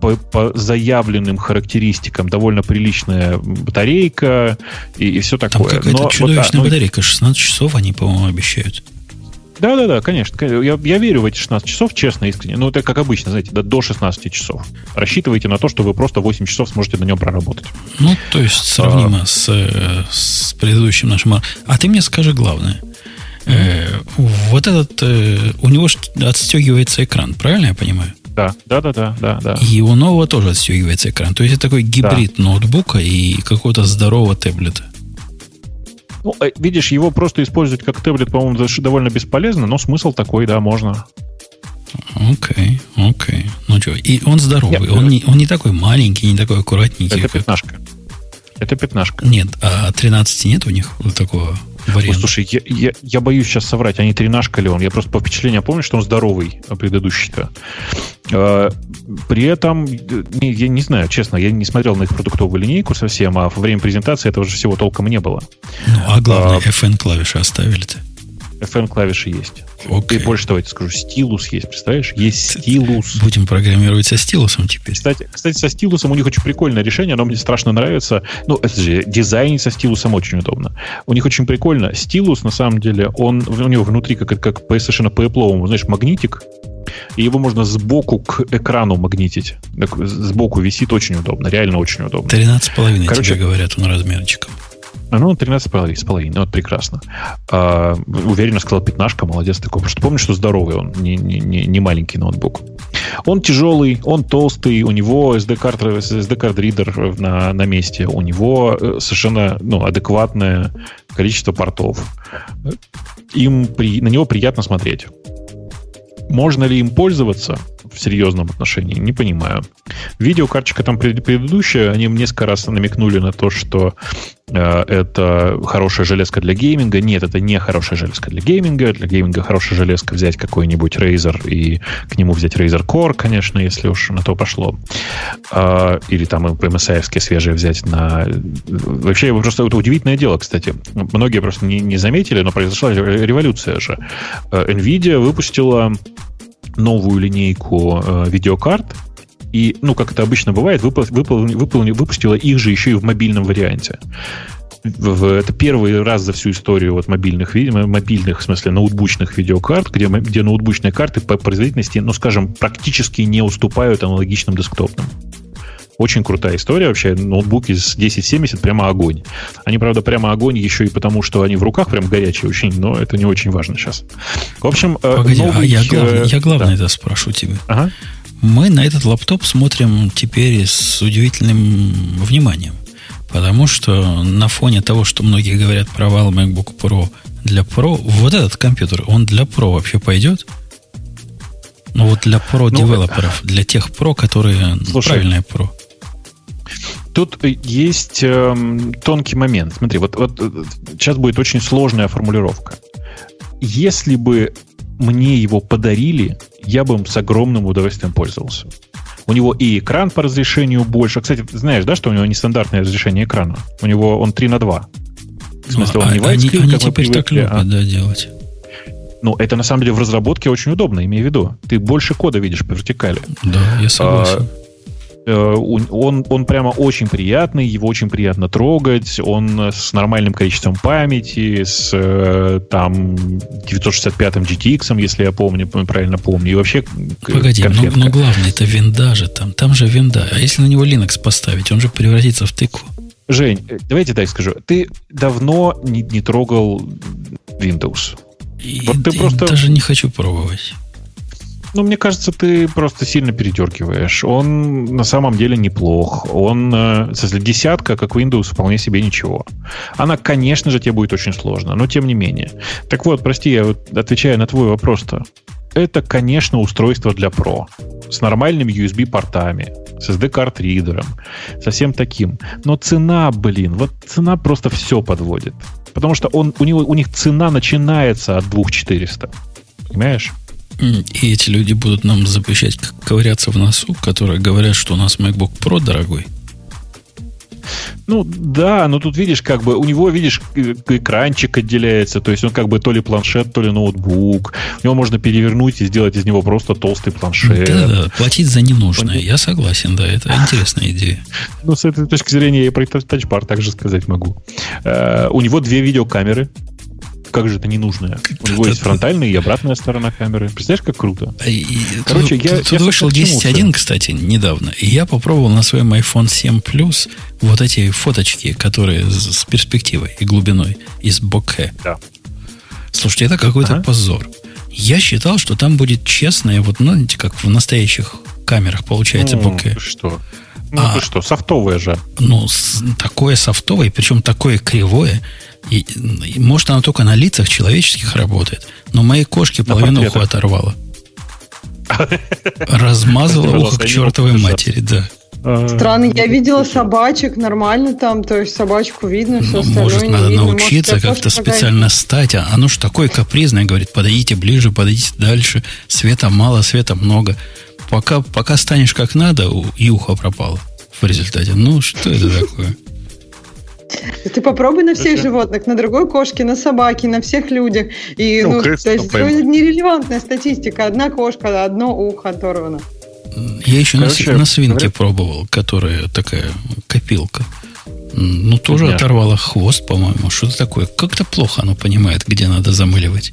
по, по заявленным характеристикам довольно приличная батарейка и, и все такое. Там какая-то чудовищная вот, да, батарейка, 16 часов они, по-моему, обещают. Да, да, да, конечно. Я, я верю в эти 16 часов, честно, искренне. Ну, это как обычно, знаете, до, до 16 часов. Рассчитывайте на то, что вы просто 8 часов сможете на нем проработать. Ну, то есть сравнимо а... с, э, с предыдущим нашим. А ты мне скажи главное. Э, вот этот, э, у него отстегивается экран, правильно я понимаю? Да, да, да, да, да, да. И у нового тоже отстегивается экран. То есть это такой гибрид да. ноутбука и какого-то здорового таблета. Ну, э, видишь, его просто использовать как таблет, по-моему, довольно бесполезно, но смысл такой, да, можно. Окей, okay, окей. Okay. Ну что, и он здоровый, Нет, он, не, он не такой маленький, не такой аккуратненький. Это как... пятнашка. Это пятнашка. Нет, а 13 нет у них вот такого варианта? Ой, слушай, я, я, я боюсь сейчас соврать, а не тринашка ли он? Я просто по впечатлению помню, что он здоровый, а предыдущий-то. А, при этом, я не знаю, честно, я не смотрел на их продуктовую линейку совсем, а во время презентации этого же всего толком не было. Ну, а главное, а, FN-клавиши оставили-то. FN-клавиши есть. Okay. И больше того, я тебе скажу, стилус есть, представляешь? Есть стилус. Будем программировать со стилусом теперь. Кстати, кстати, со стилусом у них очень прикольное решение, оно мне страшно нравится. Ну, это же дизайн со стилусом очень удобно. У них очень прикольно. Стилус, на самом деле, он у него внутри, как, как по совершенно по Apple, знаешь, магнитик, и его можно сбоку к экрану магнитить. Сбоку висит очень удобно, реально очень удобно. 13,5 Короче, тебе говорят он размерчиком. Ну, 13,5, с половиной, ну, вот прекрасно. А, уверенно сказал пятнашка, молодец такой. Потому что помню, что здоровый он, не, не, не маленький ноутбук. Он тяжелый, он толстый, у него SD-карт, SD-карт ридер на, на месте, у него э, совершенно ну, адекватное количество портов. Им при, на него приятно смотреть. Можно ли им пользоваться? В серьезном отношении, не понимаю. Видеокарточка там предыдущая, они несколько раз намекнули на то, что э, это хорошая железка для гейминга. Нет, это не хорошая железка для гейминга. Для гейминга хорошая железка взять какой-нибудь Razer и к нему взять Razer Core, конечно, если уж на то пошло. Э, или там MSI свежие взять на... Вообще, просто это удивительное дело, кстати. Многие просто не, не заметили, но произошла революция же. Э, Nvidia выпустила новую линейку э, видеокарт, и, ну, как это обычно бывает, выпу- выпу- выпу- выпустила их же еще и в мобильном варианте. В, это первый раз за всю историю вот мобильных, мобильных, в смысле, ноутбучных видеокарт, где, где ноутбучные карты по производительности, ну, скажем, практически не уступают аналогичным десктопным. Очень крутая история вообще. Ноутбуки с 1070 прямо огонь. Они, правда, прямо огонь еще и потому, что они в руках прям горячие очень, но это не очень важно сейчас. В общем... Э, Погоди, новый, а я, главное, я главное да. это спрошу тебя. Ага. Мы на этот лаптоп смотрим теперь с удивительным вниманием. Потому что на фоне того, что многие говорят про вал MacBook Pro для Pro, вот этот компьютер, он для Pro вообще пойдет? Ну вот для Pro-девелоперов, ну, для тех Pro, которые слушай, правильные Pro. Тут есть э, тонкий момент. Смотри, вот, вот сейчас будет очень сложная формулировка. Если бы мне его подарили, я бы им с огромным удовольствием пользовался. У него и экран по разрешению больше. Кстати, ты знаешь, да, что у него нестандартное разрешение экрана? У него он 3 на 2. В смысле, он а, не widescreen, они, они теперь привыкли, так любят, а... да, делать. Ну, это на самом деле в разработке очень удобно, имею в виду. Ты больше кода видишь по вертикали. Да, я согласен. А, Э, он, он прямо очень приятный, его очень приятно трогать, он с нормальным количеством памяти, с э, там 965-м GTX, если я помню, правильно помню, и вообще Погоди, но, но главное, это винда же там, там же винда, а если на него Linux поставить, он же превратится в тыкву. Жень, э, давайте так скажу, ты давно не, не трогал Windows. И, вот ты и просто... даже не хочу пробовать. Ну, мне кажется, ты просто сильно передергиваешь. Он на самом деле неплох. Он, э, смысле, десятка, как Windows, вполне себе ничего. Она, конечно же, тебе будет очень сложно, но тем не менее. Так вот, прости, я вот отвечаю на твой вопрос-то. Это, конечно, устройство для Pro. С нормальными USB-портами, с SD-карт-ридером, со всем таким. Но цена, блин, вот цена просто все подводит. Потому что он, у, него, у них цена начинается от 2400. Понимаешь? И эти люди будут нам запрещать ковыряться в носу, которые говорят, что у нас MacBook Pro дорогой. Ну да, но тут видишь, как бы у него, видишь, экранчик отделяется, то есть он как бы то ли планшет, то ли ноутбук. У него можно перевернуть и сделать из него просто толстый планшет. Да, да, платить за ненужное. Он... Я согласен, да, это интересная идея. Ну, с этой точки зрения я про тачбар также сказать могу. Uh, у него две видеокамеры как же это ненужное? У него есть фронтальная и обратная сторона камеры. Представляешь, как круто? Короче, я, тут вышел 10.1, кстати, недавно, и я попробовал на своем iPhone 7 Plus вот эти фоточки, которые с перспективой и глубиной из бокхе. Да. Слушайте, это какой-то ага. позор. Я считал, что там будет честное, вот, ну, как в настоящих камерах получается ну, бокхе. Что? Ну, а, ты что, софтовое же. Ну, такое софтовое, причем такое кривое. И, и, может, оно только на лицах человеческих работает. Но моей кошке половину уха оторвало. Размазала ухо к чертовой матери, да. А, Странно, я видела собачек нормально там, то есть собачку видно, все остальное Может, надо видно. научиться как-то специально стать. А оно же такое капризное, говорит, подойдите ближе, подойдите дальше. Света мало, света много. Пока, пока станешь как надо, и ухо пропало в результате. Ну, что это такое? Ты попробуй на всех животных, на другой кошке, на собаке, на всех людях. И, ну, ну то есть это нерелевантная статистика. Одна кошка, одно ухо оторвано. Я еще Короче, на, на свинке говорят... пробовал, которая такая копилка. Ну, тоже Нет. оторвала хвост, по-моему. Что-то такое. Как-то плохо оно понимает, где надо замыливать.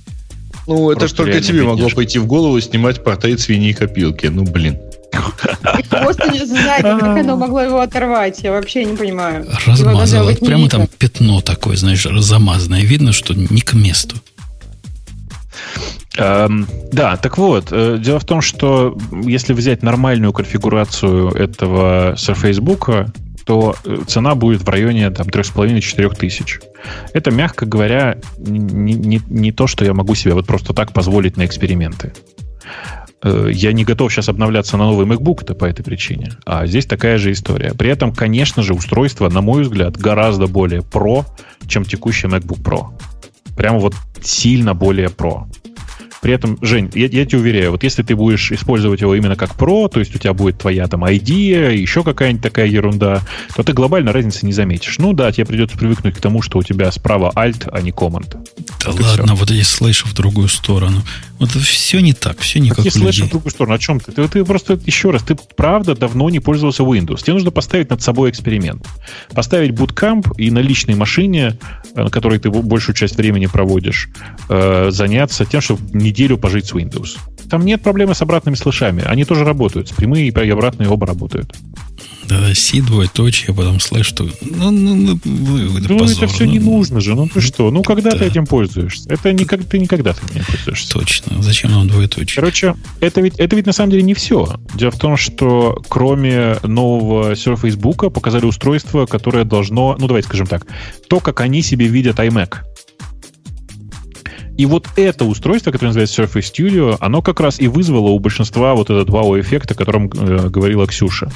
Ну, это же только тебе бедняжка. могло пойти в голову снимать портрет свиньи копилки. Ну, блин. У нее сзади. Как оно могло его оторвать? Я вообще не понимаю. Размазало. Прямо там пятно такое, знаешь, замазанное. Видно, что не к месту. Эм, да, так вот, э, дело в том, что если взять нормальную конфигурацию этого Surface Book, то э, цена будет в районе там, 3,5-4 тысяч. Это, мягко говоря, не, не, не то, что я могу себе вот просто так позволить на эксперименты. Э, я не готов сейчас обновляться на новый MacBook-то по этой причине. А здесь такая же история. При этом, конечно же, устройство, на мой взгляд, гораздо более про, чем текущий MacBook Pro. Прямо вот сильно более про. При этом, Жень, я, я тебе уверяю, вот если ты будешь использовать его именно как про, то есть у тебя будет твоя там ID, еще какая-нибудь такая ерунда, то ты глобально разницы не заметишь. Ну да, тебе придется привыкнуть к тому, что у тебя справа Alt, а не Command. Да вот ладно, вот эти слышь в другую сторону. Вот все не так, все не Какие как слэши в другую сторону? О чем ты? ты? Ты просто, еще раз, ты правда давно не пользовался Windows. Тебе нужно поставить над собой эксперимент. Поставить Bootcamp и на личной машине, э, на которой ты большую часть времени проводишь, э, заняться тем, чтобы неделю пожить с Windows. Там нет проблемы с обратными слышами. Они тоже работают. С прямые и обратные оба работают. Да, си двоеточие, потом слэш, что... Ну, ну, ну, ну, это, позор, это все ну, не нужно же. Ну ты что? Ну когда да. ты этим пользуешься? Это никак, ты никогда ты не пользуешься. Точно. Зачем нам двоеточие? Короче, это ведь, это ведь на самом деле не все. Дело в том, что кроме нового Surface Book показали устройство, которое должно... Ну давайте скажем так. То, как они себе видят iMac. И вот это устройство, которое называется Surface Studio, оно как раз и вызвало у большинства вот этот вау-эффект, о котором э, говорила Ксюша.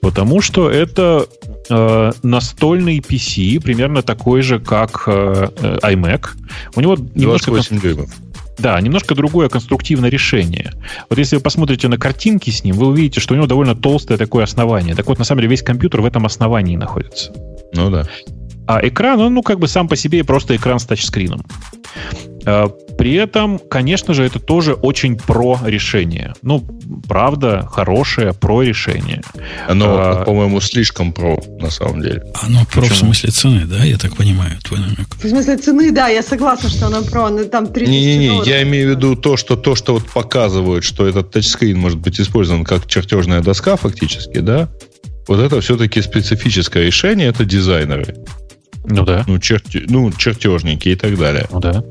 Потому что это э, настольный PC, примерно такой же, как э, э iMac. У него немножко... дюймов. Да, немножко другое конструктивное решение. Вот если вы посмотрите на картинки с ним, вы увидите, что у него довольно толстое такое основание. Так вот, на самом деле, весь компьютер в этом основании находится. Ну да. А экран, он, ну, как бы сам по себе просто экран с тачскрином. Э, при этом, конечно же, это тоже очень про решение. Ну, правда, хорошее про решение. Оно, а, по-моему, слишком про, на самом деле. Оно про Почему? в смысле цены, да? Я так понимаю, твой намек. В смысле цены, да, я согласна, что оно про. Но там 30 Не-не-не, я имею в виду то, что то, что вот показывают, что этот тачскрин может быть использован как чертежная доска фактически, да? Вот это все-таки специфическое решение, это дизайнеры. Ну да. Ну, черти, ну чертежники и так далее. Ну да.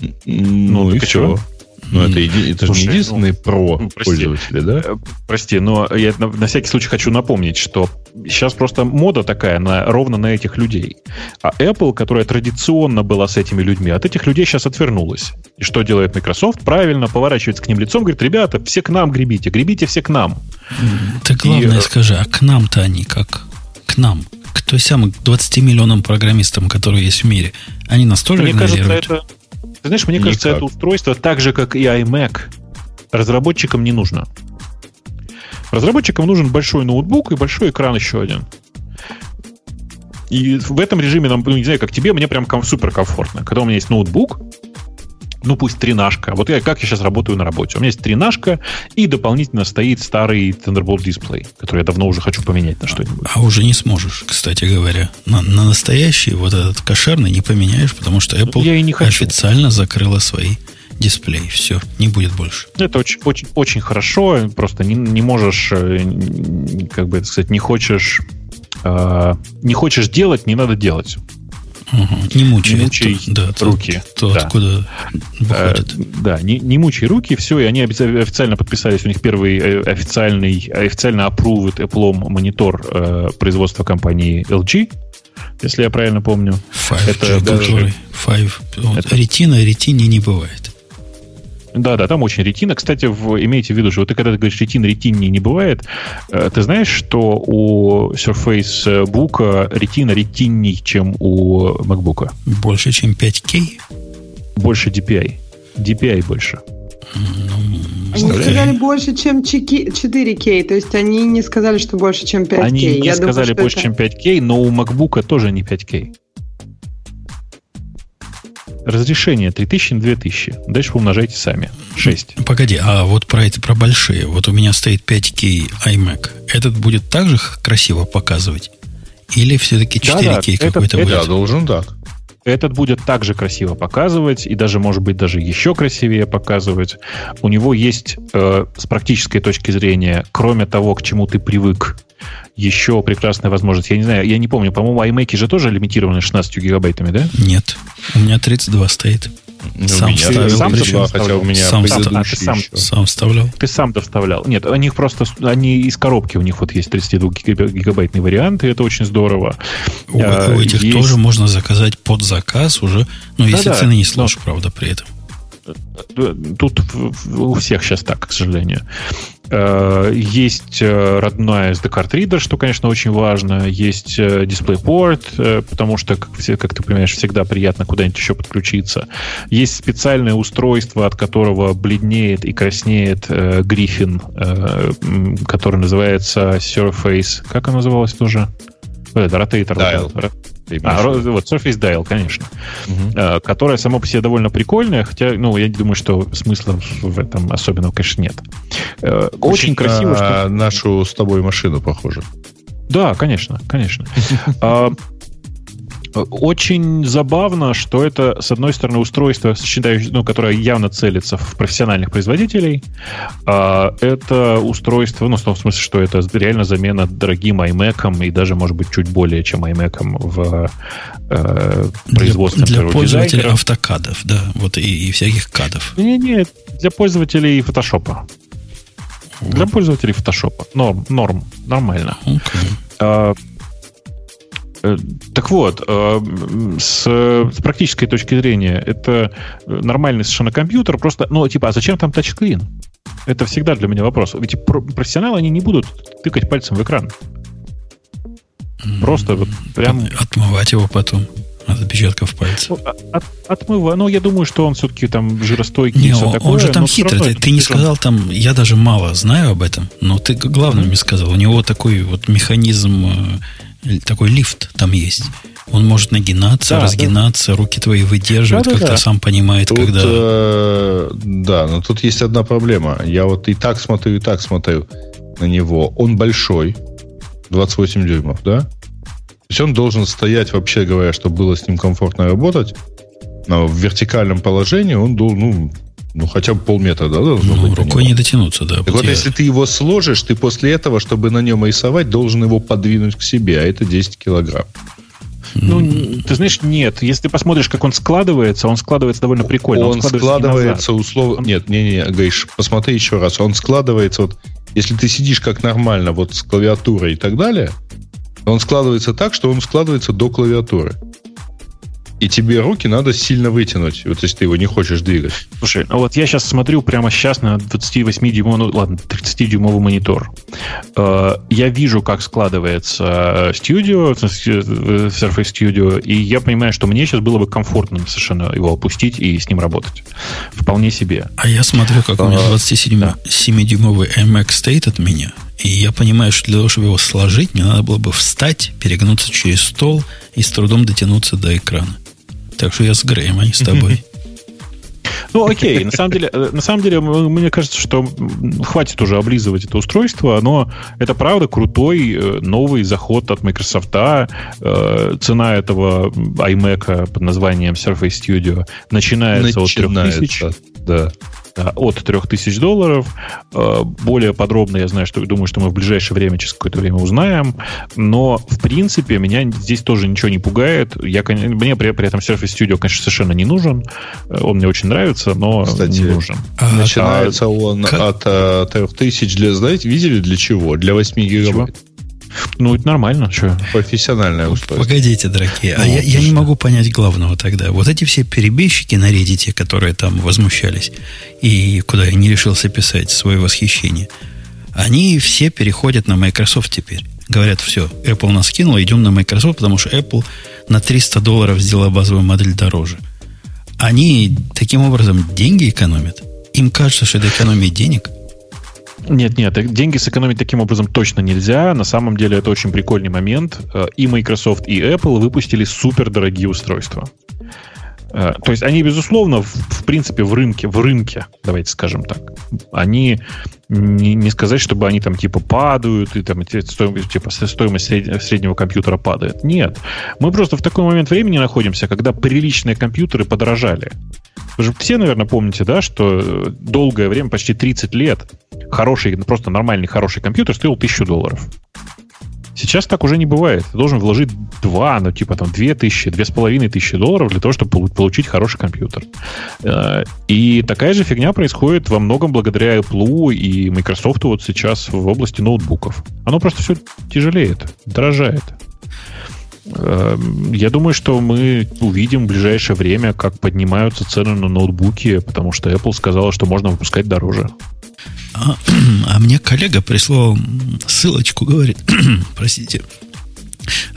Ну, ну и все. Ну, это, это Слушай, же не единственные ну, про ну, прости, пользователи, да? Э, прости, но я на, на всякий случай хочу напомнить, что сейчас просто мода такая на, ровно на этих людей. А Apple, которая традиционно была с этими людьми, от этих людей сейчас отвернулась. И что делает Microsoft? Правильно, поворачивается к ним лицом, говорит, ребята, все к нам гребите, гребите все к нам. Ты главное и, э, скажи, а к нам-то они как? К нам? К той самой 20 миллионам программистам, которые есть в мире. Они нас тоже Мне игнорируют? кажется, это ты знаешь, мне Никак. кажется, это устройство, так же, как и iMac, разработчикам не нужно. Разработчикам нужен большой ноутбук и большой экран еще один. И в этом режиме, ну, не знаю, как тебе, мне прям супер комфортно. Когда у меня есть ноутбук, ну пусть тринашка. Вот я, как я сейчас работаю на работе. У меня есть тринашка, и дополнительно стоит старый Thunderbolt дисплей, который я давно уже хочу поменять на что-нибудь. А уже не сможешь, кстати говоря. На, на настоящий вот этот кошерный не поменяешь, потому что Apple я и не хочу. официально закрыла свои дисплей. Все, не будет больше. Это очень, очень, очень хорошо. Просто не, не можешь, э, как бы это сказать, не хочешь, э, не хочешь делать, не надо делать. Угу. Не мучай, не мучай то, да, руки. То, то да. откуда выходит. Э, да, не, не мучай руки, все, и они официально подписались, у них первый э, официальный, официально approved Apple монитор э, производства компании LG, если я правильно помню. Five, это даже... Five. Вот, это... Ретина, ретине не бывает. Да, да, там очень ретина. Кстати, в, имейте в виду, что вот ты когда ты говоришь ретина, ретине не бывает, э, ты знаешь, что у Surface Book ретина ретинней, чем у MacBook? Больше, чем 5K? Больше DPI. DPI больше. Они сказали больше, чем 4К, то есть они не сказали, что больше, чем 5К. Они не Я сказали думаю, больше, это... чем 5К, но у MacBook тоже не 5К. Разрешение 3000 на 2000. Дальше умножайте сами. 6. Погоди, а вот про эти, про большие. Вот у меня стоит 5K iMac. Этот будет также красиво показывать? Или все-таки 4K да, какой-то будет? Да, должен так. Этот будет также красиво показывать, и даже, может быть, даже еще красивее показывать. У него есть, э, с практической точки зрения, кроме того, к чему ты привык, еще прекрасная возможность. Я не знаю, я не помню, по-моему, iMac же тоже лимитированы 16 гигабайтами, да? Нет. У меня 32 стоит. Ну, сам меня вставил, сам причем. хотя у меня сам, а, ты сам, еще. сам вставлял. Ты сам довставлял. Нет, у них просто, они из коробки, у них вот есть 32 гигабайтный вариант, и это очень здорово. У, А, у этих есть- тоже можно заказать под заказ уже. Ну, если Да-да, цены не но- сложишь, правда, при этом. Тут в- в- у всех сейчас так, к сожалению. Э, Есть э, родная SD-карт-ридер, что, конечно, очень важно. Есть э, DisplayPort, потому что, как, все- как ты понимаешь, всегда приятно куда-нибудь еще подключиться. Есть специальное устройство, от которого бледнеет и краснеет э, Гриффин, э, который называется Surface. Как оно называлось тоже? Вот Это ротейтор. Dial. А, вот, Surface Dial, конечно Мгм. э, которая сама по себе довольно прикольная, хотя, ну, я не думаю, что смысла в этом особенного, конечно, нет. Э, Очень красиво, на что... нашу с тобой машину похоже. Да, конечно, конечно. А, Очень забавно, что это, с одной стороны, устройство, сочетающее- ну, которое явно целится в профессиональных производителей. А, Это устройство, ну, в том смысле, что это реально замена дорогим iMac и даже, может быть, чуть более, чем iMac в э, производстве для, для пользователей дизайнеров. автокадов, да, вот и, и всяких кадов. Не-не, для пользователей фотошопа. Для пользователей фотошопа. Норм, норм, нормально. Окей. А, э, Так вот, э, с, с практической точки зрения, это нормальный совершенно компьютер, просто, ну, типа, а зачем там тачскрин? Это всегда для меня вопрос. Ведь про- профессионалы, они не будут тыкать пальцем в экран. Просто вот прям... Отмывать его потом от отпечатков пальцев. Ну, от, отмыва. Ну, я думаю, что он все-таки там жиростойкий Не, он, такое. он же там хитрый. Ты, ты не сказал там, я даже мало знаю об этом, но ты главное мне сказал. У него такой вот механизм, э, такой лифт там есть. Он может нагинаться, Да, разгинаться, руки твои выдерживает, Да-да-да. как-то сам понимает, Тут, когда... э, да, но тут есть одна проблема. Я вот и так смотрю, и так смотрю на него. Он большой, 28 дюймов, да? То есть он должен стоять, вообще говоря, чтобы было с ним комфортно работать. Но в вертикальном положении он должен, ну, ну хотя бы полметра, да, должно Ну, быть. рукой не дотянуться, да. Так вот, Я- если ты его сложишь, ты после этого, чтобы на нем рисовать, должен его подвинуть к себе, а это 10 килограмм. Ну, ты знаешь, нет. Если ты посмотришь, как он складывается, он складывается довольно прикольно. Он не складывается назад. условно... Он- Нет, не, не, Гриш, посмотри еще раз. Он складывается вот... Если ты сидишь как нормально, вот с клавиатурой и так далее, он складывается так, что он складывается до клавиатуры. И тебе руки надо сильно вытянуть, вот если ты его не хочешь двигать. Слушай, ну вот я сейчас смотрю прямо сейчас на 28-дюймовый, ну ладно, 30-дюймовый монитор. Э, Я вижу, как складывается Studio, э, Surface Studio, и я понимаю, что мне сейчас было бы комфортно совершенно его опустить и с ним работать. Вполне себе. А я смотрю, как у меня А, 27-дюймовый iMac стоит от меня, и я понимаю, что для того, чтобы его сложить, мне надо было бы встать, перегнуться через стол и с трудом дотянуться до экрана. Так что я с Греем, а не с тобой. Ну, окей, на самом деле, э, на самом деле, мне кажется, что хватит уже облизывать это устройство. Оно, это правда крутой э, новый заход от Microsoft. Э, цена этого iMac под названием Surface Studio начинается, начинается. от 3000. Да от 3000 долларов. Э, более подробно я знаю, что думаю, что мы в ближайшее время, через какое-то время узнаем. Но, в принципе, меня здесь тоже ничего не пугает. Я, мне при, при этом Surface Studio, конечно, совершенно не нужен. Э, он мне очень нравится, но Кстати, не нужен. А, начинается а, он как... от 3000 э, для, знаете, видели для чего? Для 8 гигабайт. Чего? Ну, это нормально. Что? Профессиональное устройство. Погодите, дорогие. а я, я не могу понять главного тогда. Вот эти все перебежчики на Reddit, которые там возмущались, и куда я не решился писать свое восхищение, они все переходят на Microsoft теперь. Говорят, все, Apple нас кинула, идем на Microsoft, потому что Apple на 300 долларов сделала базовую модель дороже. Они таким образом деньги экономят. Им кажется, что это экономия денег – нет, нет, деньги сэкономить таким образом точно нельзя. На самом деле это очень прикольный момент. Э, и Microsoft, и Apple выпустили супер дорогие устройства. Э, то есть они, безусловно, в, в принципе, в рынке, в рынке, давайте скажем так, они не, не сказать, чтобы они там типа падают, и там стоимость, типа стоимость среднего, среднего компьютера падает. Нет. Мы просто в такой момент времени находимся, когда приличные компьютеры подорожали. Вы же все, наверное, помните, да, что э, долгое время, почти 30 лет, хороший, просто нормальный хороший компьютер стоил 1000 долларов. Сейчас так уже не бывает. Ты должен вложить 2, ну типа там 2 тысячи, 2,5 тысячи долларов для того, чтобы получить хороший компьютер. Э, и такая же фигня происходит во многом благодаря Apple и Microsoft вот сейчас в области ноутбуков. Оно просто все тяжелеет, дорожает. Эм, я думаю, что мы увидим в ближайшее время, как поднимаются цены на ноутбуки, потому что Apple сказала, что можно выпускать дороже. А, а мне коллега прислал ссылочку, говорит, простите,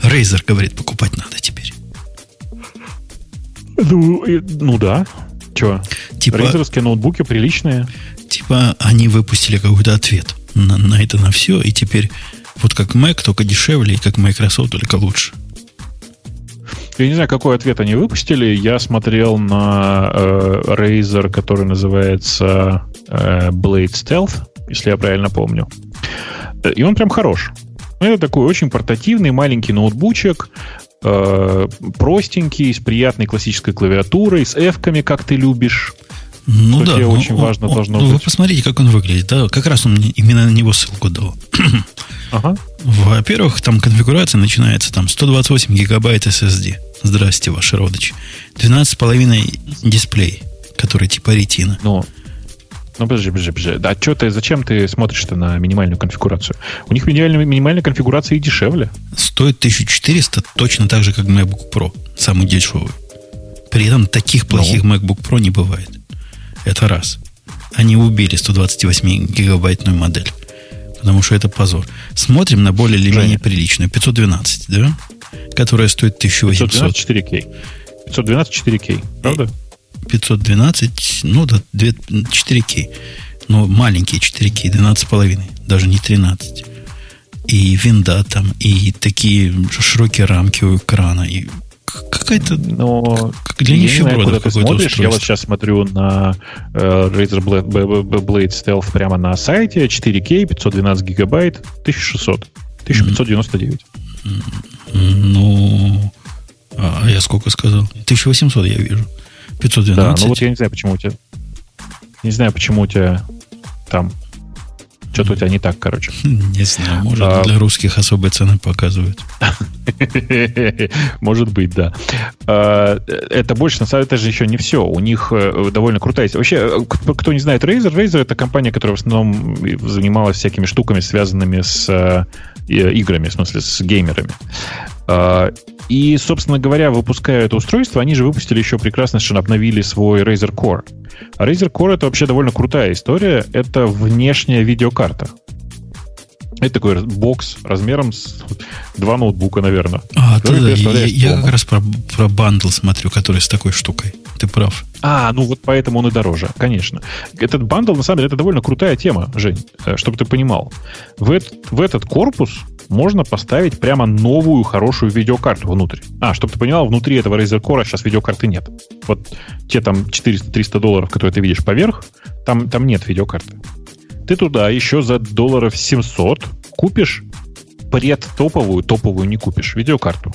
Razer, говорит, покупать надо теперь. Ну, ну да. Чего? Типа, Рейзерские ноутбуки приличные. Типа они выпустили какой-то ответ на, на это на все, и теперь вот как Mac, только дешевле, и как Microsoft, только лучше. Я не знаю, какой ответ они выпустили. Я смотрел на э, Razer, который называется э, Blade Stealth, если я правильно помню. И он прям хорош. Это такой очень портативный маленький ноутбучек, э, простенький, с приятной классической клавиатурой, с f как ты любишь. Ну да, ну, очень он, важно он, должно ну, быть. Вы посмотрите, как он выглядит. Да, как раз он мне именно на него ссылку дал. Ага. Во-первых, там конфигурация начинается там 128 гигабайт SSD. Здрасте, ваши родичи. 12,5 дисплей, который типа ретина. Ну, ну, подожди, подожди, подожди. А что ты, зачем ты смотришь-то на минимальную конфигурацию? У них минимальная, минимальная конфигурация и дешевле. Стоит 1400 точно так же, как MacBook Pro. Самый дешевый. При этом таких ну. плохих ну. MacBook Pro не бывает. Это раз. Они убили 128 гигабайтную модель. Потому что это позор. Смотрим на более или менее приличную. 512, да? Которая стоит 1800. 512 4К. 512 4К, правда? 512, ну да, 4К. Но маленькие 4К, 12,5. Даже не 13. И винда там, и такие широкие рамки у экрана, и какая-то Но для нищебродов куда ты смотришь. Устройство. Я вот сейчас смотрю на э, Razer Blade Stealth прямо на сайте. 4К, 512 гигабайт, 1600. 1599. Ну, а я сколько сказал? 1800 я вижу. 512. Да, ну вот я не знаю, почему у тебя... Не знаю, почему у тебя там что-то у тебя не так, короче. Не знаю, может, а... для русских особые цены показывают. Может быть, да. А, это больше, на самом деле, это же еще не все. У них э, довольно крутая... Вообще, э, кто не знает Razer, Razer это компания, которая в основном занималась всякими штуками, связанными с э, играми, в смысле, с геймерами. А, и, собственно говоря, выпуская это устройство, они же выпустили еще прекрасно, что обновили свой Razer Core. А Razer Core это вообще довольно крутая история. Это внешняя видеокарта. Это такой бокс размером с два ноутбука, наверное. А, да, да, я, я как раз про, про бандл смотрю, который с такой штукой. Ты прав. А, ну вот поэтому он и дороже, конечно. Этот бандл, на самом деле, это довольно крутая тема, Жень, э, чтобы ты понимал. В, этот, в этот корпус можно поставить прямо новую хорошую видеокарту внутрь. А, чтобы ты понял, внутри этого Razer Core сейчас видеокарты нет. Вот те там 400-300 долларов, которые ты видишь поверх, там, там нет видеокарты. Ты туда еще за долларов 700 купишь предтоповую, топовую не купишь, видеокарту.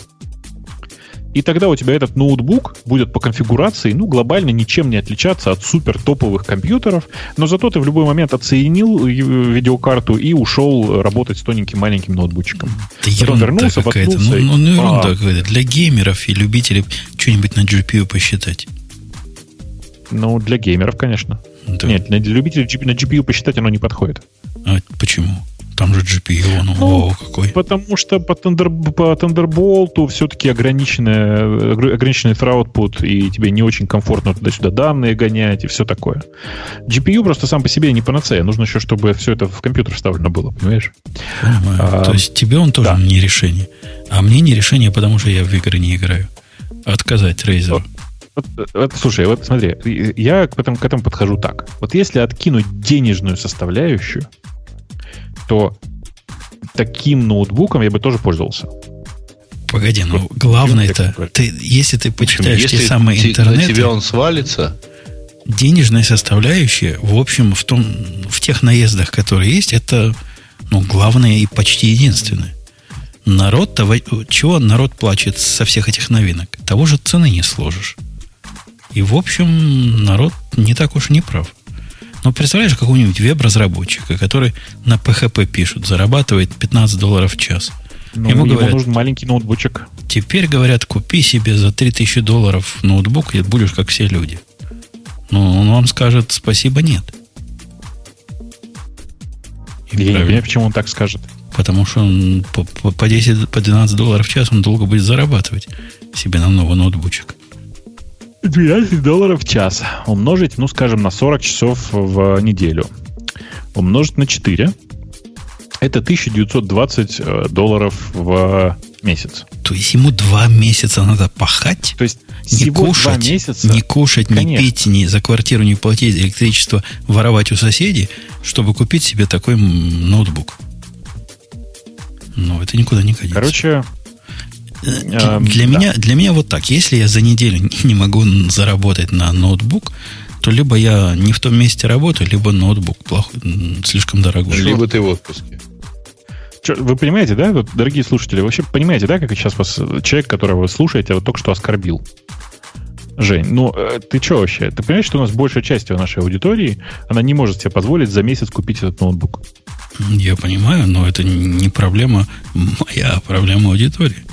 И тогда у тебя этот ноутбук будет по конфигурации, ну, глобально ничем не отличаться от супер топовых компьютеров, но зато ты в любой момент оценил видеокарту и ушел работать с тоненьким маленьким ноутбучиком. Да ерунда вернулся, какая-то. Ну, ну, ну, ерунда а... какая-то. Для геймеров и любителей что-нибудь на GPU посчитать. Ну, для геймеров, конечно. Да. Нет, для любителей на GPU посчитать оно не подходит. А почему? Там же GPU, ну, ну вау, какой. Потому что по, Thunder, по Thunderbolt все-таки ограниченный, ограниченный throughput, и тебе не очень комфортно туда-сюда данные гонять, и все такое. GPU просто сам по себе не панацея. Нужно еще, чтобы все это в компьютер вставлено было, понимаешь? Понимаю. А, То есть тебе он тоже да. не решение. А мне не решение, потому что я в игры не играю. Отказать Razer. Вот, вот, слушай, вот смотри, я к этому, к этому подхожу так. Вот если откинуть денежную составляющую, то таким ноутбуком я бы тоже пользовался. Погоди, ну главное это, ты, если ты почитаешь если те самые те, интернеты... На тебя он свалится? Денежная составляющая, в общем, в, том, в тех наездах, которые есть, это ну, главное и почти единственное. Народ того, чего народ плачет со всех этих новинок? Того же цены не сложишь. И, в общем, народ не так уж и не прав. Но представляешь, какого-нибудь веб-разработчика, который на PHP пишут, зарабатывает 15 долларов в час. Ну, ему, ему говорят, нужен маленький ноутбучек. Теперь говорят, купи себе за 3000 долларов ноутбук, и будешь как все люди. Ну, он вам скажет спасибо, нет. И Я правильно. не понимаю, почему он так скажет. Потому что он по, по 10, по 12 долларов в час он долго будет зарабатывать себе на новый ноутбучек. 12 долларов в час. Умножить, ну, скажем, на 40 часов в неделю. Умножить на 4. Это 1920 э, долларов в месяц. То есть ему два месяца надо пахать? То есть не кушать, месяца, не кушать, конечно. не пить, не за квартиру не платить, электричество воровать у соседей, чтобы купить себе такой ноутбук. Ну, это никуда не годится. Короче, эм, для, да. меня, для меня вот так. Если я за неделю не могу заработать на ноутбук, то либо я не в том месте работаю, либо ноутбук плохой, слишком дорогой. Либо ты в отпуске. Вы понимаете, да, вот, дорогие слушатели, вы вообще понимаете, да, как сейчас вас человек, которого вы слушаете, вот только что оскорбил? Жень, ну э, ты что вообще? Ты понимаешь, что у нас большая часть нашей аудитории, она не может себе позволить за месяц купить этот ноутбук? Я понимаю, но это не проблема моя, а проблема аудитории.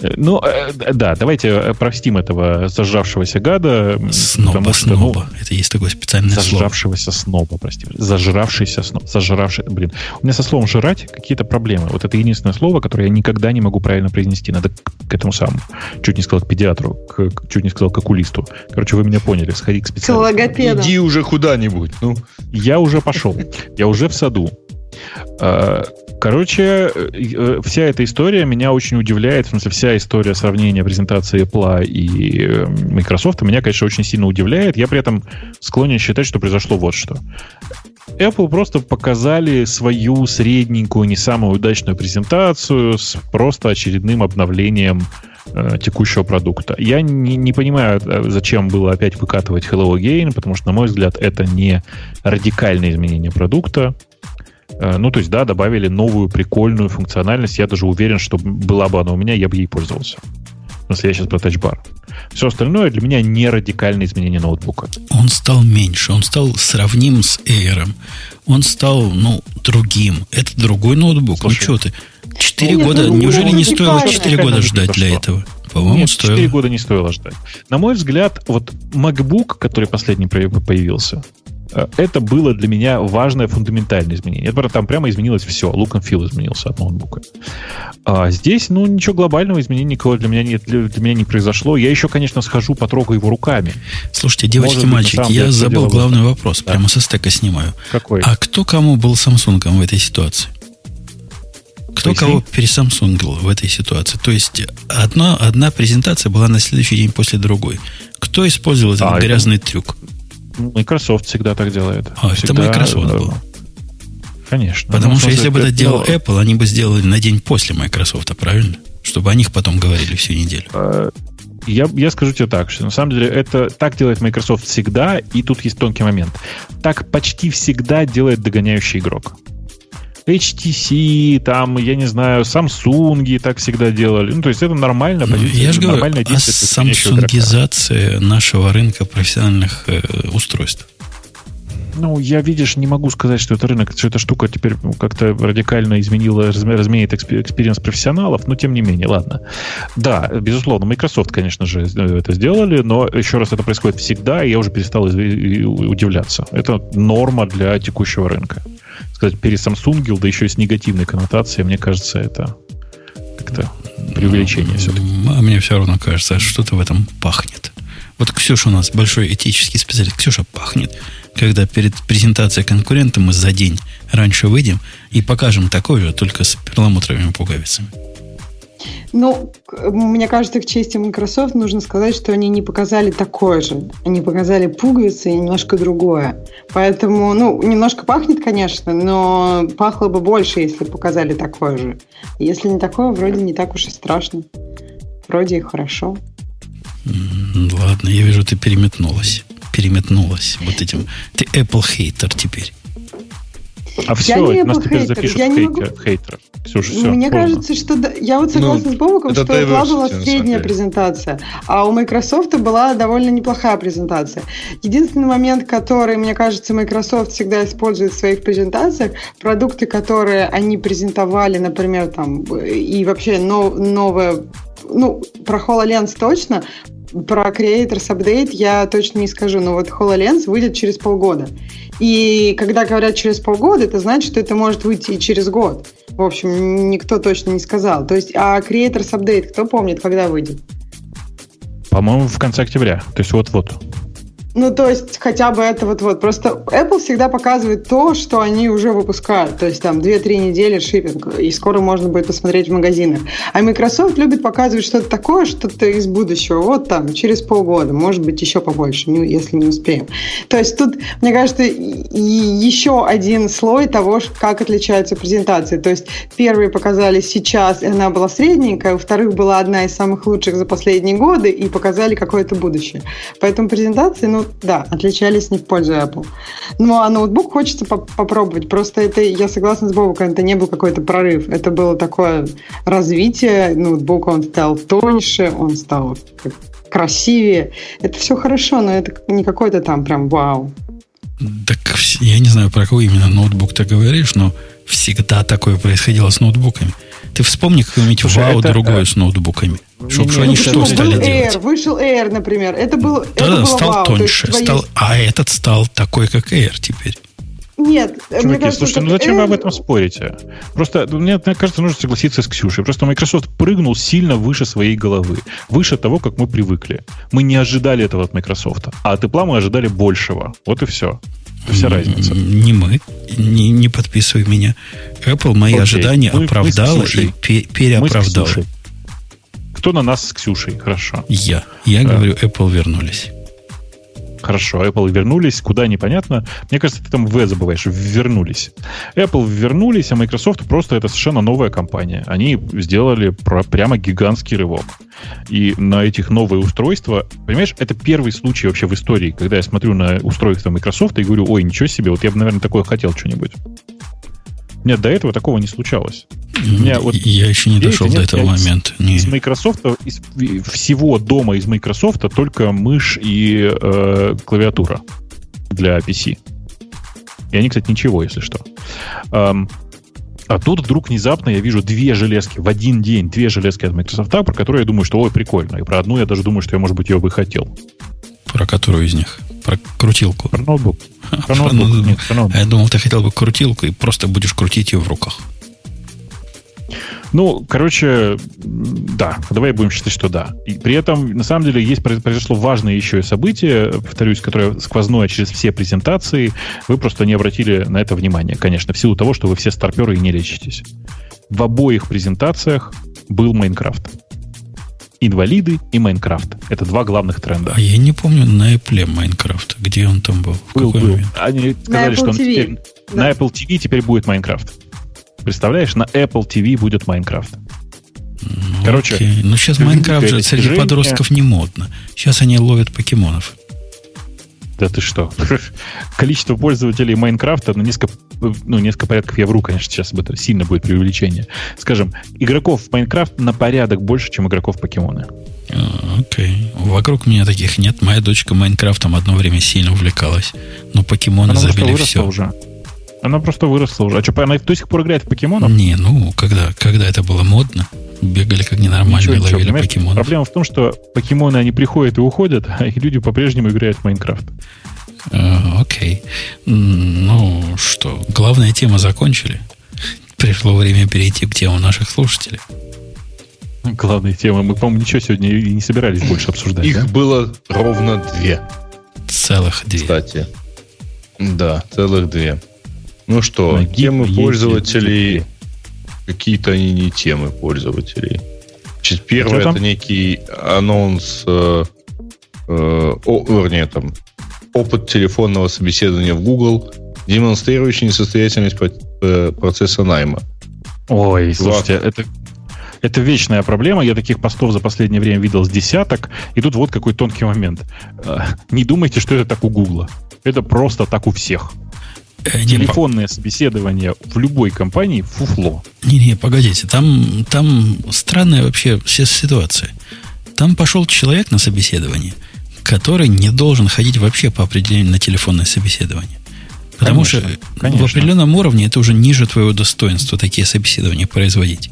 Э, ну, э, да, давайте э, простим этого зажравшегося гада. Сноба, потому что, сноба. Ну, Это есть такое специальное зажравшегося слово. сноба, прости. Зажравшийся сноб. Зажравший, блин. У меня со словом «жрать» какие-то проблемы. Вот это единственное слово, которое я никогда не могу правильно произнести. Надо к, к этому самому. Чуть не сказал к педиатру, к, чуть не сказал к окулисту. Короче, вы меня поняли. Сходи к специалисту. Иди уже куда-нибудь. Ну. Я уже пошел. Я уже в саду. А, короче, э, вся эта история меня очень удивляет. В смысле, вся история сравнения презентации Apple и э, Microsoft меня, конечно, очень сильно удивляет. Я при этом склонен считать, что произошло вот что. Apple просто показали свою средненькую, не самую удачную презентацию с просто очередным обновлением э, текущего продукта. Я не, не понимаю, зачем было опять выкатывать Hello Again, потому что, на мой взгляд, это не радикальное изменение продукта. Э, ну, то есть, да, добавили новую прикольную функциональность. Я даже уверен, что была бы она у меня, я бы ей пользовался. Смысле, я сейчас про тачбар. Все остальное для меня не радикальное изменение ноутбука. Он стал меньше, он стал сравним с Air. Он стал, ну, другим. Это другой ноутбук. Ну, Слушай, ну, что ты? Четыре года, ну, неужели не стоило четыре года ждать для этого? По-моему, стоило. 4 года не стоило ждать. На мой взгляд, вот MacBook, который последний появился, это было для меня важное фундаментальное изменение. Это, там прямо изменилось все. Look and feel изменился от ноутбука. А здесь, ну, ничего глобального изменения никакого для меня, не, для, для меня не произошло. Я еще, конечно, схожу, потрогаю его руками. Слушайте, девочки, Может, мальчики, я забыл главный вопрос. Да. Прямо со стека снимаю. Какой? А кто кому был Samsung в этой ситуации? Кто Поясни? кого пересамсунгил в этой ситуации? То есть одна, одна презентация была на следующий день после другой. Кто использовал этот а, грязный это... трюк? Microsoft всегда так делает. А, всегда, это Microsoft был. Конечно. Потому ну, что если бы это делал Apple, они бы сделали на день после Microsoft, правильно? Чтобы о них потом говорили всю неделю. А, я, я скажу тебе так, что на самом деле это так делает Microsoft всегда, и тут есть тонкий момент. Так почти всегда делает догоняющий игрок. HTC, там, я не знаю, Samsung так всегда делали. Ну, то есть это нормально. Ну, я же говорю, а самсунгизация нашего рынка профессиональных э, устройств. Ну, я, видишь, не могу сказать, что это рынок, что эта штука теперь как-то радикально изменила, разменяет experience профессионалов, но тем не менее, ладно. Да, безусловно, Microsoft, конечно же, это сделали, но еще раз это происходит всегда, и я уже перестал удивляться. Это норма для текущего рынка. Сказать, пересамсунгил, да еще и с негативной коннотацией, мне кажется, это как-то преувеличение все-таки. А мне все равно кажется, что-то в этом пахнет. Вот Ксюша у нас большой этический специалист. Ксюша пахнет когда перед презентацией конкурента мы за день раньше выйдем и покажем такой же, только с перламутровыми пуговицами. Ну, мне кажется, к чести Microsoft нужно сказать, что они не показали такое же. Они показали пуговицы и немножко другое. Поэтому, ну, немножко пахнет, конечно, но пахло бы больше, если показали такое же. Если не такое, вроде не так уж и страшно. Вроде и хорошо. Ладно, я вижу, ты переметнулась переметнулась вот этим. Ты Apple хейтер теперь. А все, я нас теперь запишут я не могу... хейтеров. Ксюша, все, Мне полно. кажется, что да, я вот согласна ну, с Бобуком, что Apple была средняя презентация, а у Microsoft была довольно неплохая презентация. Единственный момент, который, мне кажется, Microsoft всегда использует в своих презентациях, продукты, которые они презентовали, например, там, и вообще нов, новое ну, про HoloLens точно, про Creators Update я точно не скажу, но вот HoloLens выйдет через полгода. И когда говорят через полгода, это значит, что это может выйти и через год. В общем, никто точно не сказал. То есть, а Creators Update, кто помнит, когда выйдет? По-моему, в конце октября. То есть вот-вот. Ну, то есть, хотя бы это вот-вот. Просто Apple всегда показывает то, что они уже выпускают. То есть, там, 2-3 недели шиппинг, и скоро можно будет посмотреть в магазинах. А Microsoft любит показывать что-то такое, что-то из будущего. Вот там, через полгода, может быть, еще побольше, если не успеем. То есть, тут, мне кажется, еще один слой того, как отличаются презентации. То есть, первые показали сейчас, и она была средненькая, у вторых была одна из самых лучших за последние годы, и показали какое-то будущее. Поэтому презентации, ну, да, отличались не в пользу Apple. Ну, а ноутбук хочется поп попробовать. Просто это, я согласна с Бобуком, это не был какой-то прорыв. Это было такое развитие ноутбука. Он стал тоньше, он стал красивее. Это все хорошо, но это не какой-то там прям вау. Так я не знаю, про какой именно ноутбук ты говоришь, но всегда такое происходило с ноутбуками. Ты вспомни какое-нибудь вау это, другое с ноутбуками. Чтобы не, они что стали Air, делать? Вышел Air, например. Это был, да, это было стал вау. тоньше. Твои... Стал, а этот стал такой, как Air теперь. Нет, Чуваки, мне кажется, слушайте, ну зачем Air... вы об этом спорите? Просто, ну, мне, мне кажется, нужно согласиться с Ксюшей. Просто Microsoft прыгнул сильно выше своей головы. Выше того, как мы привыкли. Мы не ожидали этого от Microsoft. А от Apple мы ожидали большего. Вот и все. Вся разница. Не мы. Не, не подписывай меня. Apple мои Окей. ожидания мы, оправдала мы и пе- переоправдала. Кто на нас с Ксюшей? Хорошо. Я. Я да. говорю, Apple вернулись. Хорошо, Apple вернулись, куда непонятно. Мне кажется, ты там В забываешь, вернулись. Apple вернулись, а Microsoft просто это совершенно новая компания. Они сделали про, прямо гигантский рывок. И на этих новые устройства, понимаешь, это первый случай вообще в истории, когда я смотрю на устройство Microsoft и говорю, ой, ничего себе, вот я бы, наверное, такое хотел что-нибудь. Нет, до этого такого не случалось. У меня вот я еще не дошел до этого момента. Из, из Microsoft, из всего дома из Microsoft только мышь и э, клавиатура для PC. И они, кстати, ничего, если что. Um, а тут вдруг внезапно я вижу две железки в один день, две железки от Microsoft, про которые я думаю, что ой, прикольно. И про одну я даже думаю, что я, может быть, ее бы хотел. Про которую из них? Про крутилку? Про ноутбук. Про ноутбук. Нет, про ноутбук. А я думал, ты хотел бы крутилку и просто будешь крутить ее в руках. Ну, короче, да, давай будем считать, что да. И при этом, на самом деле, есть произошло важное еще и событие, повторюсь, которое сквозное через все презентации. Вы просто не обратили на это внимания, конечно, в силу того, что вы все старперы и не лечитесь. В обоих презентациях был Майнкрафт. Инвалиды и Майнкрафт. Это два главных тренда. А я не помню на Apple Майнкрафт. Где он там был? В Был, какой был. момент? Они сказали, что он TV. теперь- Да. на Apple TV теперь будет Майнкрафт. Представляешь, на Apple TV будет Майнкрафт. Ну, Короче, окей. Ну, сейчас Майнкрафт же среди подростков не модно. Сейчас они ловят покемонов. Да ты что? Количество пользователей Майнкрафта на несколько, ну, несколько порядков, я вру, конечно, сейчас об этом сильно будет преувеличение. Скажем, игроков в Майнкрафт на порядок больше, чем игроков в покемоны. А, Окей. Вокруг меня таких нет. Моя дочка Майнкрафтом одно время сильно увлекалась. Но покемоны просто забили все. уже. Она просто выросла уже. А что, она до сих пор играет в покемонов? Не, ну, когда, когда это было модно, бегали как ненормальные, Ничего, ничего, ловили понимаешь, покемонов. Проблема в том, что покемоны, они приходят и уходят, а их люди по-прежнему играют в Майнкрафт. А, окей. Ну что, главная тема закончили. Пришло время перейти к темам наших слушателей. Главная тема. Мы, по-моему, ничего сегодня и не собирались больше обсуждать. Их да? было ровно две, Целых две. кстати. Да, целых две. Ну что, Ноги темы пользователей, какие-то они не темы пользователей. Значит, первое там? это некий анонс, э, э, о, вернее, там, опыт телефонного собеседования в Google, демонстрирующий несостоятельность э, процесса найма. Ой, слушайте, это, это вечная проблема. Я таких постов за последнее время видел с десяток. И тут вот какой тонкий момент. Э, Не думайте, что это так у Гугла. Это просто так у всех. Э, Телефонное собеседование в любой компании фуфло. Не, не, погодите, там, там странная вообще вся ситуация. Там пошел человек на собеседование, который не должен ходить вообще по определению на телефонное собеседование. Потому Конечно, что конечно. в определенном уровне это уже ниже твоего достоинства такие собеседования производить.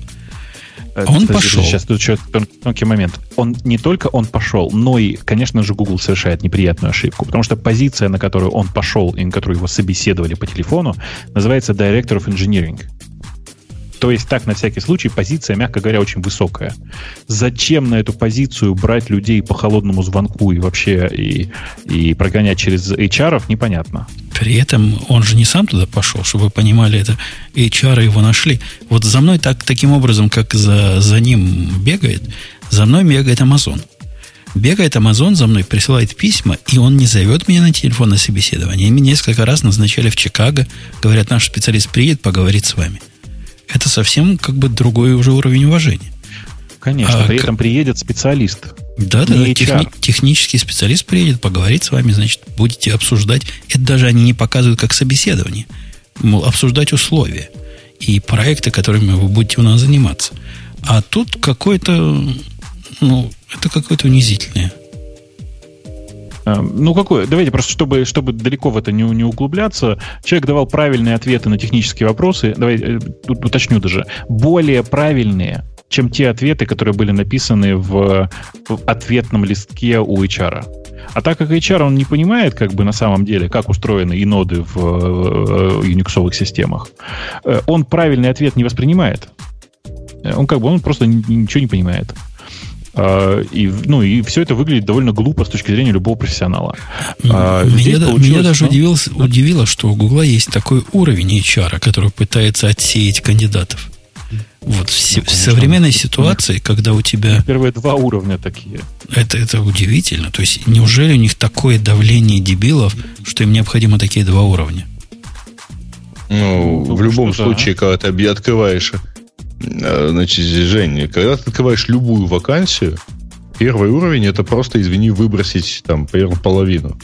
Э, Он подожди, пошел. Сейчас тут еще тон- тонкий момент. Он не только он пошел, но и, конечно же, Google совершает неприятную ошибку, потому что позиция, на которую он пошел и на которую его собеседовали по телефону, называется Director of Engineering. То есть так, на всякий случай, позиция, мягко говоря, очень высокая. Зачем на эту позицию брать людей по холодному звонку и вообще и, и прогонять через HR, непонятно. При этом он же не сам туда пошел, чтобы вы понимали, это HR его нашли. Вот за мной так, таким образом, как за, за ним бегает, за мной бегает Amazon. Бегает Amazon за мной, присылает письма, и он не зовет меня на телефонное собеседование. И меня несколько раз назначали в Чикаго. Говорят, наш специалист приедет, поговорит с вами. Это совсем как бы другой уже уровень уважения. Конечно, А при к- этом приедет специалист. Да, да, да, техни- технический специалист приедет, поговорит с вами, значит, будете обсуждать. Это даже они не показывают как собеседование. Мол, обсуждать условия и проекты, которыми вы будете у нас заниматься. А тут какое-то, ну, это какое-то унизительное. Э, Ну, какое? Давайте просто, чтобы, чтобы далеко в это не, не углубляться, человек давал правильные ответы на технические вопросы. Давай э, уточню даже. Более правильные, чем те ответы, которые были написаны в, в ответном листке у HR. А так как HR, он не понимает, как бы на самом деле, как устроены и ноды в э, юниксовых системах, э, он правильный ответ не воспринимает. Он как бы, он просто ни- ничего не понимает. А, И, ну, и все это выглядит довольно глупо с точки зрения любого профессионала. А, меня, здесь да- меня даже ну, удивило, удивило, что у Гугла есть такой уровень HR, который пытается отсеять кандидатов. Вот в, се- в современной ситуации, когда у тебя Первые два уровня такие. Это, это удивительно. То есть, неужели у них такое давление дебилов, что им необходимо такие два уровня? Ну, Ну, в любом что-то, случае, когда ты открываешь, э, значит, Жень, когда ты открываешь любую вакансию, первый уровень это просто, извини, выбросить там примерно половину.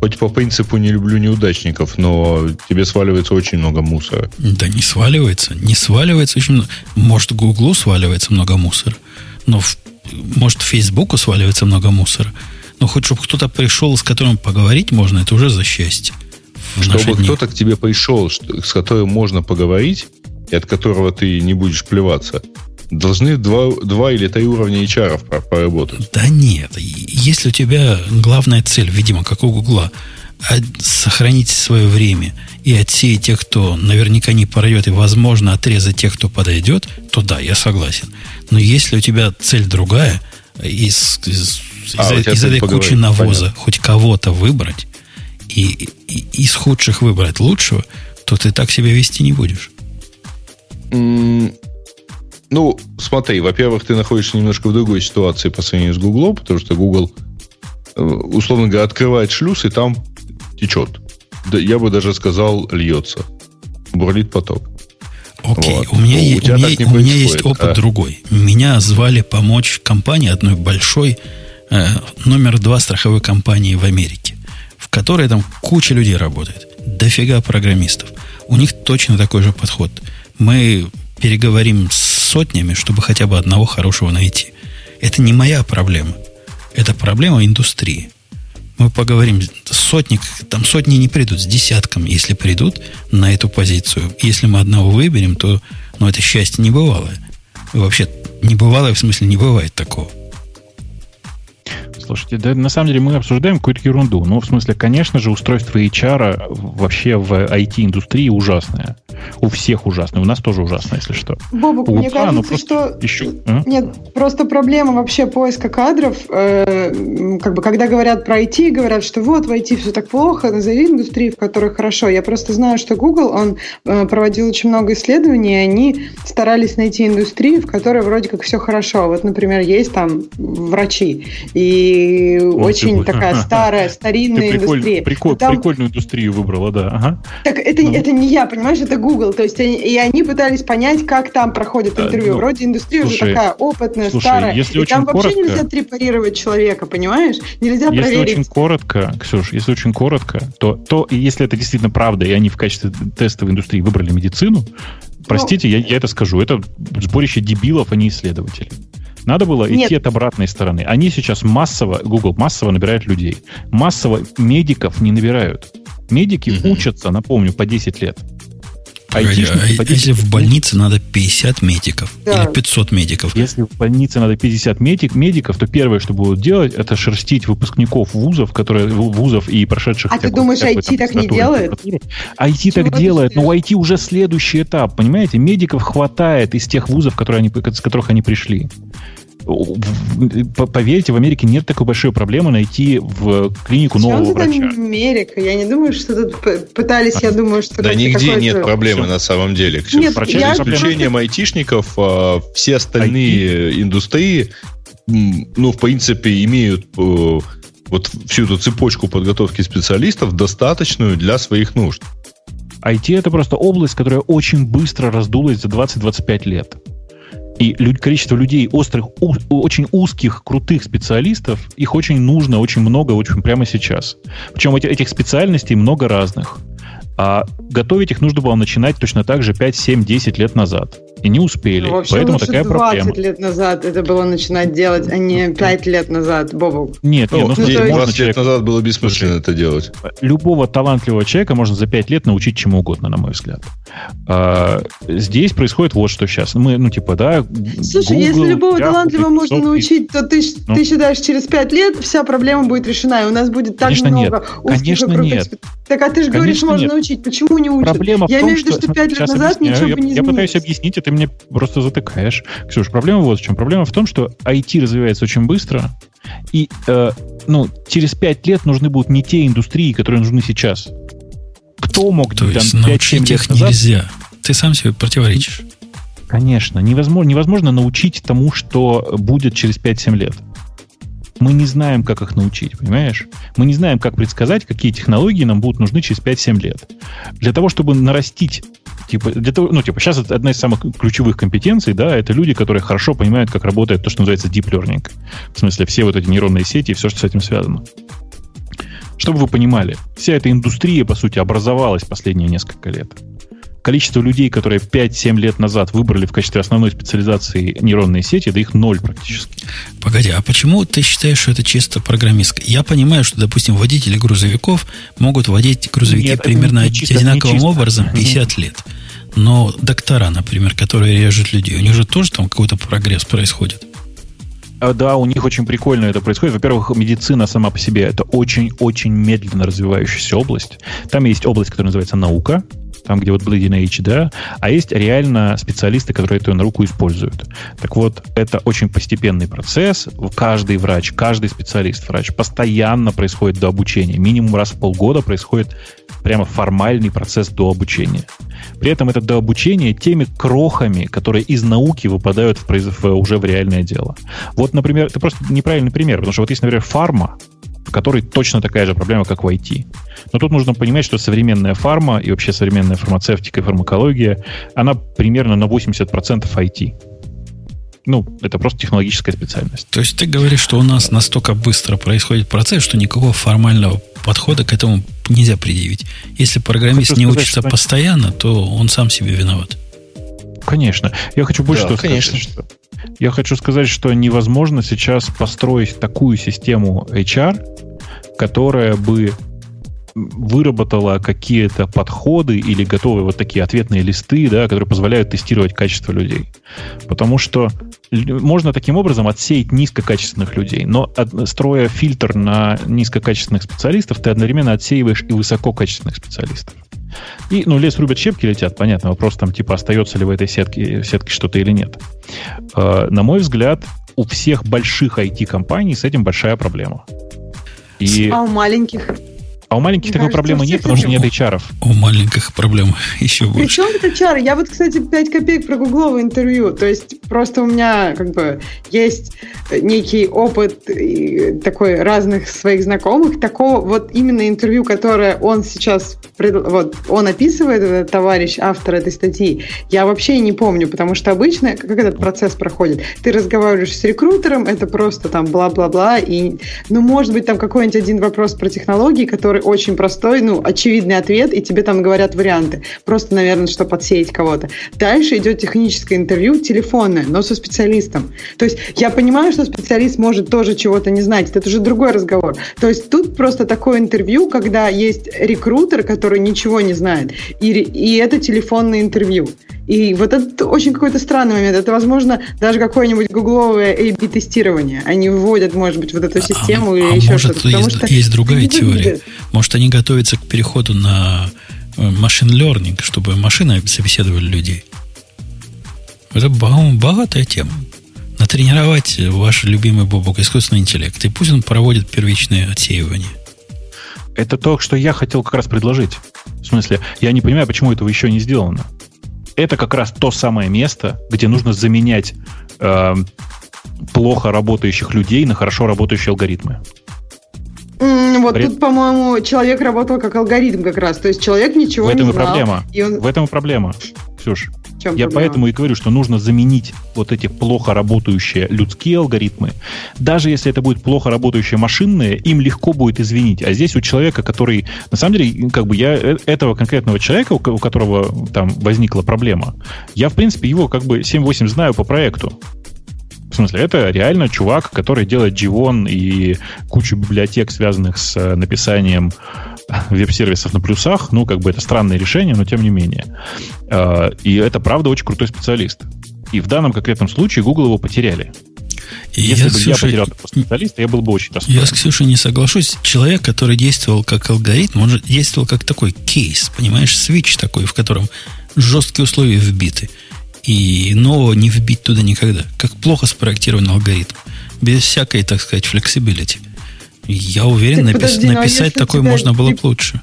Хоть по принципу не люблю неудачников, но тебе сваливается очень много мусора. Да не сваливается. Не сваливается очень много. Может, Гуглу сваливается много мусора. Но, в- может, Фейсбуку сваливается много мусора. Но хоть чтобы кто-то пришел, с которым поговорить можно, это уже за счастье. Чтобы кто-то к тебе пришел, с которым можно поговорить, и от которого ты не будешь плеваться, должны два, два или три уровня HR поработать. Да нет. Если у тебя главная цель, видимо, как у Гугла, от- сохранить свое время и отсеять тех, кто наверняка не пройдет, и, возможно, отрезать тех, кто подойдет, то да, я согласен. Но если у тебя цель другая, из, из, А, из- из этой кучи навоза понятно. хоть кого-то выбрать, и, и из худших выбрать лучшего, то ты так себя вести не будешь. Ну, смотри, во-первых, ты находишься немножко в другой ситуации по сравнению с Google, потому что Google, э, условно говоря, открывает шлюз, и там течет. Да, я бы даже сказал, льется. Бурлит поток. Окей, вот. у меня, у, у меня, у меня есть опыт а? другой. Меня звали помочь компании одной большой, э, номер два страховой компании в Америке, в которой там куча людей работает, дофига программистов. У них точно такой же подход. Мы переговорим с сотнями, чтобы хотя бы одного хорошего найти. Это не моя проблема. Это проблема индустрии. Мы поговорим, сотник, там сотни не придут, с десятком, если придут на эту позицию. Если мы одного выберем, то ну, это счастье не бывало. Вообще, не бывало, в смысле, не бывает такого. Слушайте, да, на самом деле мы обсуждаем какую-то ерунду. Ну, в смысле, конечно же, устройство HR вообще в IT-индустрии ужасное. У всех ужасное. У нас тоже ужасно, если что. Бобок, мне кажется, что... Еще... А? Нет, просто проблема вообще поиска кадров. Э, как бы, когда говорят про IT, говорят, что вот в IT все так плохо, назови индустрии, в которых хорошо. Я просто знаю, что Google, он э, проводил очень много исследований, и они старались найти индустрии, в которой вроде как все хорошо. Вот, например, есть там врачи. И ну, очень ты, такая старая, старинная ты приколь, индустрия. Приколь, там... Прикольную индустрию выбрала, да. Ага. Так это, ну. это не я, понимаешь, это Google. То есть они, и они пытались понять, как там проходит интервью. Ну, Вроде индустрия слушай, уже такая опытная, слушай, старая. Если и очень там коротко, вообще нельзя трепарировать человека, понимаешь? Нельзя если проверить. очень коротко, Ксюш, если очень коротко, то, то если это действительно правда, и они в качестве тестовой индустрии выбрали медицину, простите, ну, я, я это скажу, это сборище дебилов, а не исследователей. Надо было Нет. идти от обратной стороны. Они сейчас массово, Google массово набирает людей. Массово медиков не набирают. Медики угу. учатся, напомню, по 10 лет. А, если в больнице надо 50 медиков да. или 500 медиков? Если в больнице надо 50 медик, медиков, то первое, что будут делать, это шерстить выпускников вузов, которые вузов и прошедших... А ты думаешь, IT так не делает? IT так делает, но у IT уже следующий этап, понимаете? Медиков хватает из тех вузов, которые они, с которых они пришли поверьте, в Америке нет такой большой проблемы найти в клинику Чем нового врача. Америка? Я не думаю, что тут пытались, я думаю, что... Да нигде нет проблемы на самом деле. Нет, За исключением айтишников, а, все остальные индустрии, ну, в принципе, имеют э, вот всю эту цепочку подготовки специалистов достаточную для своих нужд. IT это просто область, которая очень быстро раздулась за 20-25 лет. И количество людей острых, у, очень узких, крутых специалистов, их очень нужно, очень много, очень прямо сейчас. Причем эти, этих специальностей много разных. А готовить их нужно было начинать точно так же 5, 7, 10 лет назад. И не успели. Ну, вообще Поэтому такая 20 проблема. лет назад это было начинать делать, а не 5 лет назад, Бобу. Нет, нет, ну, ну, 20 можно человек... лет назад было бессмысленно это делать. Любого талантливого человека можно за 5 лет научить чему угодно, на мой взгляд. А, здесь происходит вот что сейчас. Мы, ну, типа, да, Слушай, Google, если любого Yahoo, талантливого можно научить, то ты, ну, ты считаешь, через 5 лет вся проблема будет решена, и у нас будет так конечно много нет. Конечно нет. Так, а ты же говоришь, можно нет. научить. Почему не учат? Проблема я в том, имею в виду, что 5 лет назад объясняю. ничего я, бы не Я пытаюсь объяснить, а ты мне просто затыкаешь. Ксюш, проблема вот в чем. Проблема в том, что IT развивается очень быстро, и э, ну, через 5 лет нужны будут не те индустрии, которые нужны сейчас. Кто мог То есть там, 5 их лет назад... нельзя. Ты сам себе противоречишь. Конечно. Невозможно, невозможно научить тому, что будет через 5-7 лет. Мы не знаем, как их научить, понимаешь? Мы не знаем, как предсказать, какие технологии нам будут нужны через 5-7 лет. Для того, чтобы нарастить типа, для того, ну, типа, сейчас это одна из самых ключевых компетенций, да, это люди, которые хорошо понимают, как работает то, что называется deep learning. В смысле, все вот эти нейронные сети и все, что с этим связано. Чтобы вы понимали, вся эта индустрия, по сути, образовалась последние несколько лет количество людей, которые 5-7 лет назад выбрали в качестве основной специализации нейронные сети, да их ноль практически. Погоди, а почему ты считаешь, что это чисто программистское? Я понимаю, что, допустим, водители грузовиков могут водить грузовики Нет, примерно не чисто, одинаковым образом 50 лет. Но доктора, например, которые режут людей, у них же тоже там какой-то прогресс происходит. А, да, у них очень прикольно это происходит. Во-первых, медицина сама по себе это очень-очень медленно развивающаяся область. Там есть область, которая называется наука, там, где вот Bleeding Edge, да, а есть реально специалисты, которые эту науку используют. Так вот, это очень постепенный процесс. Каждый врач, каждый специалист-врач постоянно происходит до обучения. Минимум раз в полгода происходит прямо формальный процесс до обучения. При этом это до обучения теми крохами, которые из науки выпадают в, в, уже в реальное дело. Вот, например, это просто неправильный пример, потому что вот есть, например, фарма, в которой точно такая же проблема, как в IT. Но тут нужно понимать, что современная фарма и вообще современная фармацевтика и фармакология, она примерно на 80% IT. Ну, это просто технологическая специальность. То есть ты говоришь, что у нас настолько быстро происходит процесс, что никакого формального подхода к этому нельзя предъявить. Если программист хочу не сказать, учится что... постоянно, то он сам себе виноват. Конечно. Я хочу больше да, что конечно. сказать. Что я хочу сказать, что невозможно сейчас построить такую систему HR, которая бы выработала какие-то подходы или готовые вот такие ответные листы, да, которые позволяют тестировать качество людей. Потому что можно таким образом отсеять низкокачественных людей, но строя фильтр на низкокачественных специалистов, ты одновременно отсеиваешь и высококачественных специалистов. И, ну, лес рубят, щепки летят, понятно. Вопрос там, типа, остается ли в этой сетке, сетке что-то или нет. Э, на мой взгляд, у всех больших IT-компаний с этим большая проблема. И... А у маленьких? А у маленьких Мне такой кажется, проблемы нет, потому что нет HR. У маленьких проблем еще больше. Причем тут HR? Я вот, кстати, 5 копеек про гугловое интервью. То есть просто у меня как бы есть некий опыт такой разных своих знакомых. Такого вот именно интервью, которое он сейчас, вот он описывает, этот товарищ, автор этой статьи, я вообще не помню, потому что обычно, как этот процесс проходит, ты разговариваешь с рекрутером, это просто там бла-бла-бла, и, ну, может быть, там какой-нибудь один вопрос про технологии, который который очень простой, ну, очевидный ответ, и тебе там говорят варианты. Просто, наверное, что подсеять кого-то. Дальше идет техническое интервью, телефонное, но со специалистом. То есть я понимаю, что специалист может тоже чего-то не знать, это уже другой разговор. То есть тут просто такое интервью, когда есть рекрутер, который ничего не знает, и, и это телефонное интервью. И вот это очень какой-то странный момент. Это, возможно, даже какое-нибудь гугловое A-B-тестирование. Они вводят, может быть, вот эту а, систему а, или а еще может, что-то. Есть, что есть другая теория. Может, они готовятся к переходу на машин э, learning, чтобы машины собеседовали людей. Это богатая тема. Натренировать ваш любимый бобок искусственный интеллект. И пусть он проводит первичное отсеивание. Это то, что я хотел как раз предложить. В смысле, я не понимаю, почему этого еще не сделано это как раз то самое место, где нужно заменять э, плохо работающих людей на хорошо работающие алгоритмы. Вот При... тут, по-моему, человек работал как алгоритм как раз. То есть человек ничего в этом не и знал. Проблема. И он... В этом и проблема, Ксюш чем Я проблема? поэтому и говорю, что нужно заменить вот эти плохо работающие людские алгоритмы. Даже если это будет плохо работающие машинные, им легко будет извинить. А здесь у человека, который... На самом деле, как бы я э, этого конкретного человека, у которого там возникла проблема, я, в принципе, его как бы 7-8 знаю по проекту. В смысле, это реально чувак, который делает Jivon и кучу библиотек, связанных с э, написанием веб-сервисов на плюсах. Ну, как бы это странное решение, но тем не менее. Э, и это, правда, очень крутой специалист. И в данном конкретном случае Google его потеряли. И Если я бы Ксюша, я потерял такого специалиста, я был бы очень расстроен. Я с Ксюшей не соглашусь. Человек, который действовал как алгоритм, он же действовал как такой кейс, понимаешь, свич такой, в котором жесткие условия вбиты и нового не вбить туда никогда. Как плохо спроектирован алгоритм. Без всякой, так сказать, flexibility. Я уверен, напис, подожди, ну, а написать такое можно было бы лучше.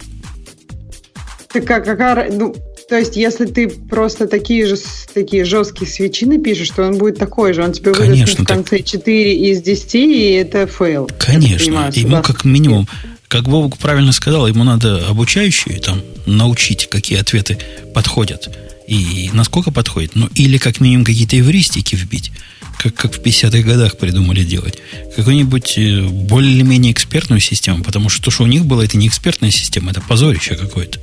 Так как, какая, ну, то есть, если ты просто такие же такие жесткие вещи напишешь, то он будет такой же. Он тебе выдаст в конце так... 4 из 10, и это фейл. Конечно. Ему как минимум, как Бобук правильно сказал, ему надо обучающие там научить, какие ответы подходят. И насколько подходит? Ну, или как минимум какие-то эвристики вбить, как, как в 50-х годах придумали делать. Какую-нибудь э, более-менее экспертную систему, потому что то, что у них было, это не экспертная система, это позорище какое-то.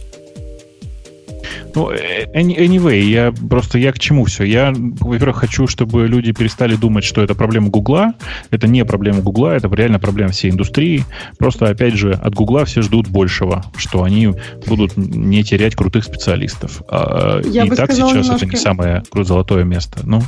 Ну, э, anyway, я просто я к чему все? Я, во-первых, хочу, чтобы люди перестали думать, что это проблема Гугла. Это не проблема Гугла, это реально проблема всей индустрии. Просто, опять же, от Гугла все ждут большего, что они будут не терять крутых специалистов. А, я и так сейчас немножко... это не самое золотое место. Ну,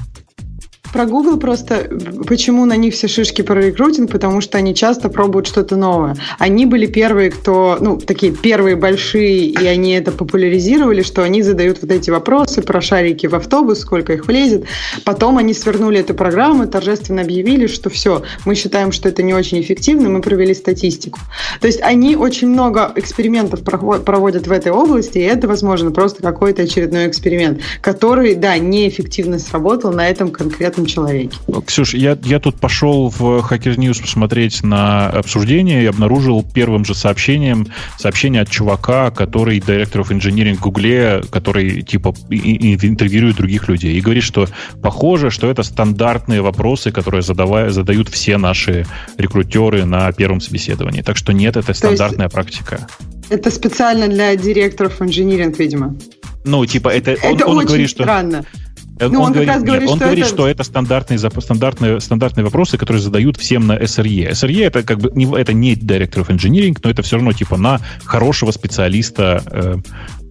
про Google просто, почему на них все шишки про рекрутинг, потому что они часто пробуют что-то новое. Они были первые, кто, ну, такие первые большие, и они это популяризировали, что они задают вот эти вопросы про шарики в автобус, сколько их влезет. Потом они свернули эту программу, торжественно объявили, что все, мы считаем, что это не очень эффективно, мы провели статистику. То есть они очень много экспериментов проводят в этой области, и это, возможно, просто какой-то очередной эксперимент, который, да, неэффективно сработал на этом конкретном человеке. Ксюш, я, я тут пошел в Hacker News посмотреть на обсуждение и обнаружил первым же сообщением сообщение от чувака, который директор of engineering в Гугле, который типа и, и интервьюирует других людей и говорит, что похоже, что это стандартные вопросы, которые задавая, задают все наши рекрутеры на первом собеседовании. Так что нет, это стандартная есть... практика. Это специально для директоров инжиниринг, видимо. Ну, типа, это, это он, он очень говорит, странно. Что... Ну, он, он, говорит, нет, говорит, он что говорит, это... что это стандартные, стандартные, стандартные вопросы, которые задают всем на SRE. SRE это как бы не, это не Director of Engineering, но это все равно типа на хорошего специалиста, э,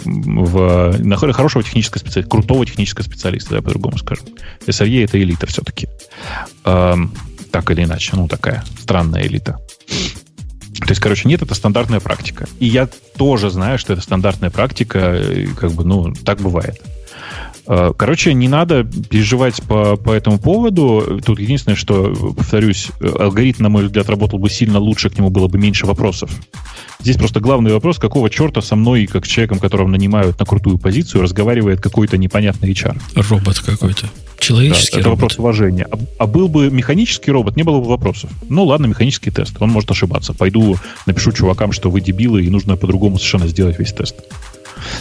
в, на хорошего технического специалиста, крутого технического специалиста, я по-другому скажу. SRE это элита все-таки. Э, так или иначе, ну такая странная элита. То есть, короче, нет, это стандартная практика. И я тоже знаю, что это стандартная практика, как бы, ну, так бывает. Э, короче, не надо переживать по, по этому поводу. Тут единственное, что, повторюсь, алгоритм, на мой взгляд, работал бы сильно лучше, к нему было бы меньше вопросов. Здесь просто главный вопрос, какого черта со мной, как человеком, которого нанимают на крутую позицию, разговаривает какой-то непонятный HR. Робот какой-то. Человеческий да, это робот. вопрос уважения. А, а был бы механический робот, не было бы вопросов. Ну ладно, механический тест. Он может ошибаться. Пойду напишу чувакам, что вы дебилы, и нужно по-другому совершенно сделать весь тест.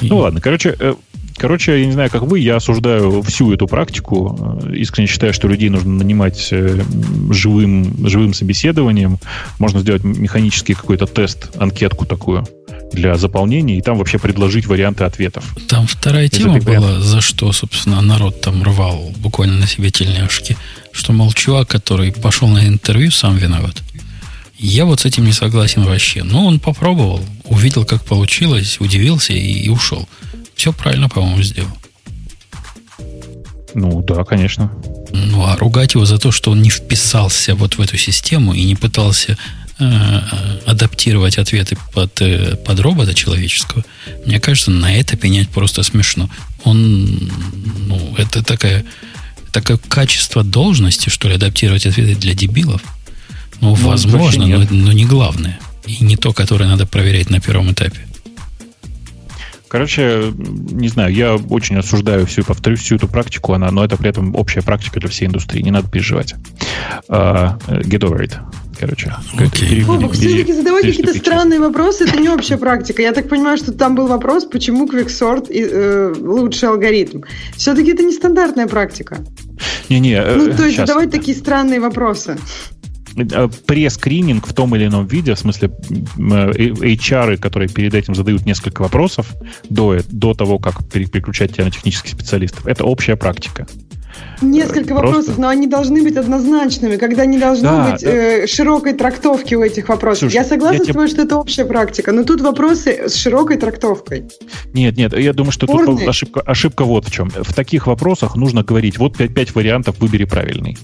И... Ну ладно, короче, э, Короче, я не знаю, как вы, я осуждаю всю эту практику. Э, искренне считаю, что людей нужно нанимать э, живым, живым собеседованием. Можно сделать механический какой-то тест, анкетку такую для заполнения, и там вообще предложить варианты ответов. Там вторая тема была, за что, собственно, народ там рвал буквально на себе тельняшки, что, мол, чувак, который пошел на интервью, сам виноват. Я вот с этим не согласен вообще. Но он попробовал, увидел, как получилось, удивился и, и ушел. Все правильно, по-моему, сделал. Ну, да, конечно. Ну, а ругать его за то, что он не вписался вот в эту систему и не пытался э, э адаптировать ответы под, э, под робота человеческого, мне кажется, на это пенять просто смешно. Он, ну, это такая, такое качество должности, что ли, адаптировать ответы для дебилов. Ну, ну возможно, но, но не главное. И не то, которое надо проверять на первом этапе. Короче, не знаю, я очень осуждаю всю, повторюсь, всю эту практику, она, но это при этом общая практика для всей индустрии, не надо переживать. Uh, get over it. Короче, okay. Бобок, все-таки задавать какие-то странные вопросы, это не общая практика. Я так понимаю, что там был вопрос, почему QuickSort э, лучший алгоритм. Все-таки это не стандартная практика. Не-не, э, ну, то есть сейчас. задавать такие странные вопросы. Э, прескрининг в том или ином виде, в смысле HR, которые перед этим задают несколько вопросов до, до того, как переключать тебя на технических специалистов, это общая практика. Несколько Просто... вопросов, но они должны быть однозначными, когда не должно да, быть да. Э, широкой трактовки у этих вопросов. Слушай, я согласна я с тобой, тебе... что это общая практика, но тут вопросы с широкой трактовкой. Нет, нет, я думаю, что Спорный. тут ошибка, ошибка вот в чем. В таких вопросах нужно говорить, вот 5, 5 вариантов, выбери правильный.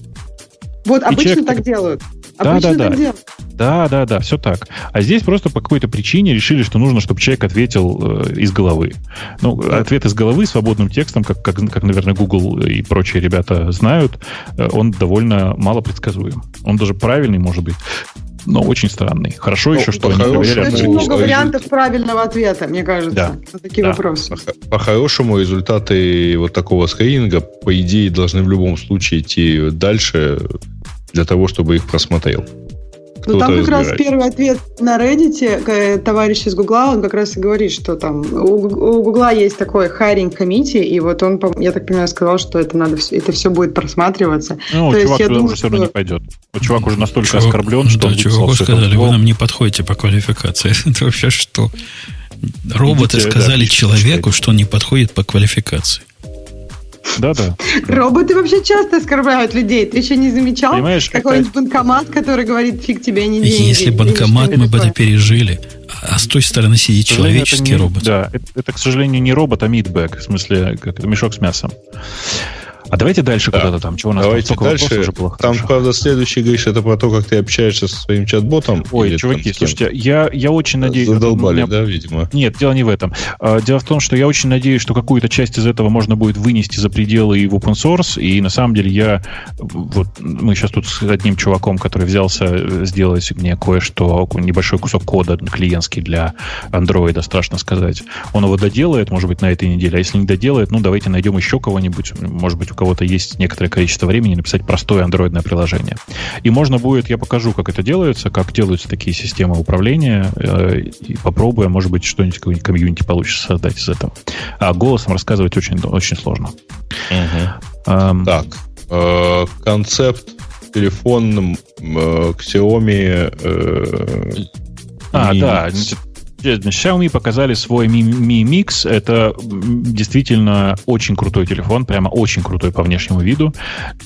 Вот, обычно человек... так делают. Да, обычно да, да. Да, да, да, все так. А здесь просто по какой-то причине решили, что нужно, чтобы человек ответил э, из головы. Ну, ответ из головы свободным текстом, как, как, как, наверное, Google и прочие ребята знают, э, он довольно мало предсказуем. Он даже правильный, может быть но очень странный. Хорошо ну, еще, что они проверяли. Очень много вариантов правильного ответа, мне кажется, да. на такие да. вопросы. По-хорошему, результаты вот такого скрининга, по идее, должны в любом случае идти дальше для того, чтобы их просмотрел. Ну, там как раз первый ответ на Reddit, э, товарищ из Гугла, он как раз и говорит, что там у Гугла есть такой хайринг комитет, и вот он, я так понимаю, сказал, что это надо все, это все будет просматриваться. Ну, То чувак есть, думаю, все равно что... не пойдет. Вот чувак уже настолько чувак, оскорблен, что... Да, чуваку сказали, вы нам не подходите по квалификации. это вообще что? Роботы Идите, сказали да, человеку, что он не подходит по квалификации. Да-да. Роботы вообще часто оскорбляют людей. Ты еще не замечал? Понимаешь, Какой-нибудь банкомат, который говорит, фиг тебе, не деньги. Если банкомат, мы бы это пережили. А с той стороны сидит человеческий робот. Да, это, это, к сожалению, не робот, а мидбэк, в смысле, как это мешок с мясом. А давайте дальше Да. куда-то там. Чего у нас Давайте там дальше. уже было Там, хорошо. правда, следующий, говоришь, это про то, как ты общаешься со своим чат-ботом. Ой, чуваки, слушайте, я, я очень надеюсь... Задолбали, меня- да, видимо? Нет, дело не в этом. А, Дело в том, что я очень надеюсь, что какую-то часть из этого можно будет вынести за пределы и в open source. И на самом деле я... Вот мы сейчас тут с одним чуваком, который взялся э, сделать мне кое-что, небольшой кусок кода клиентский для андроида, страшно сказать. Он его доделает, может быть, на этой неделе. А если не доделает, ну, давайте найдем еще кого-нибудь. Может быть, у кого-то есть некоторое количество времени написать простое андроидное приложение. И можно будет, я покажу, как это делается, как делаются такие системы управления, э, и попробуем, может быть, что-нибудь, какой-нибудь комьюнити получится создать из этого. А голосом рассказывать очень, очень сложно. Эм, Так, э, концепт телефонным э, Xiaomi э, А, Mi да. Xiaomi показали свой Mi, Mi Mix. Это действительно очень крутой телефон, прямо очень крутой по внешнему виду.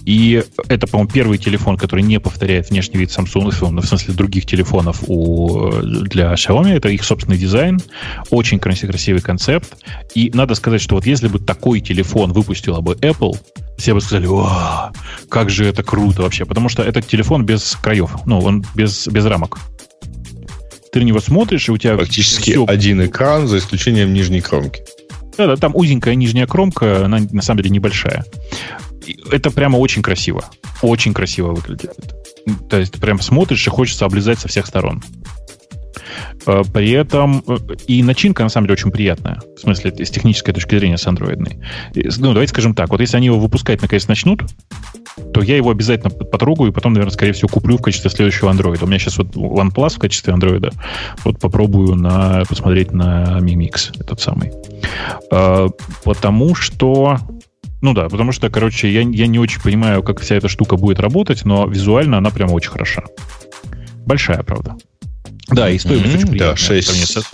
И это, по-моему, первый телефон, который не повторяет внешний вид Samsung, ну, в смысле других телефонов у, для Xiaomi. Это их собственный дизайн. Очень красивый концепт. И надо сказать, что вот если бы такой телефон выпустила бы Apple, все бы сказали, о, как же это круто вообще. Потому что этот телефон без краев. Ну, он без, без рамок. Ты на него смотришь, и у тебя практически всё- один экран, за исключением нижней кромки. да, да, там узенькая нижняя кромка, она на самом деле небольшая. Это прямо очень красиво. Очень красиво выглядит. То есть прям смотришь и хочется облизать со всех сторон. Э, При этом э, и начинка на самом деле очень приятная. В смысле, с технической точки зрения с андроидной. Ну, давайте скажем так. Вот если они его выпускать наконец начнут, то я его обязательно потрогаю и потом, наверное, скорее всего, куплю в качестве следующего андроида. У меня сейчас вот OnePlus в качестве андроида. Вот попробую на, посмотреть на Mi Mix, этот самый. А, потому что... Ну да, потому что, короче, я, я не очень понимаю, как вся эта штука будет работать, но визуально она прямо очень хороша. Большая, правда. Да, и стоимость Мгм, очень да, приятная. по сравнению с-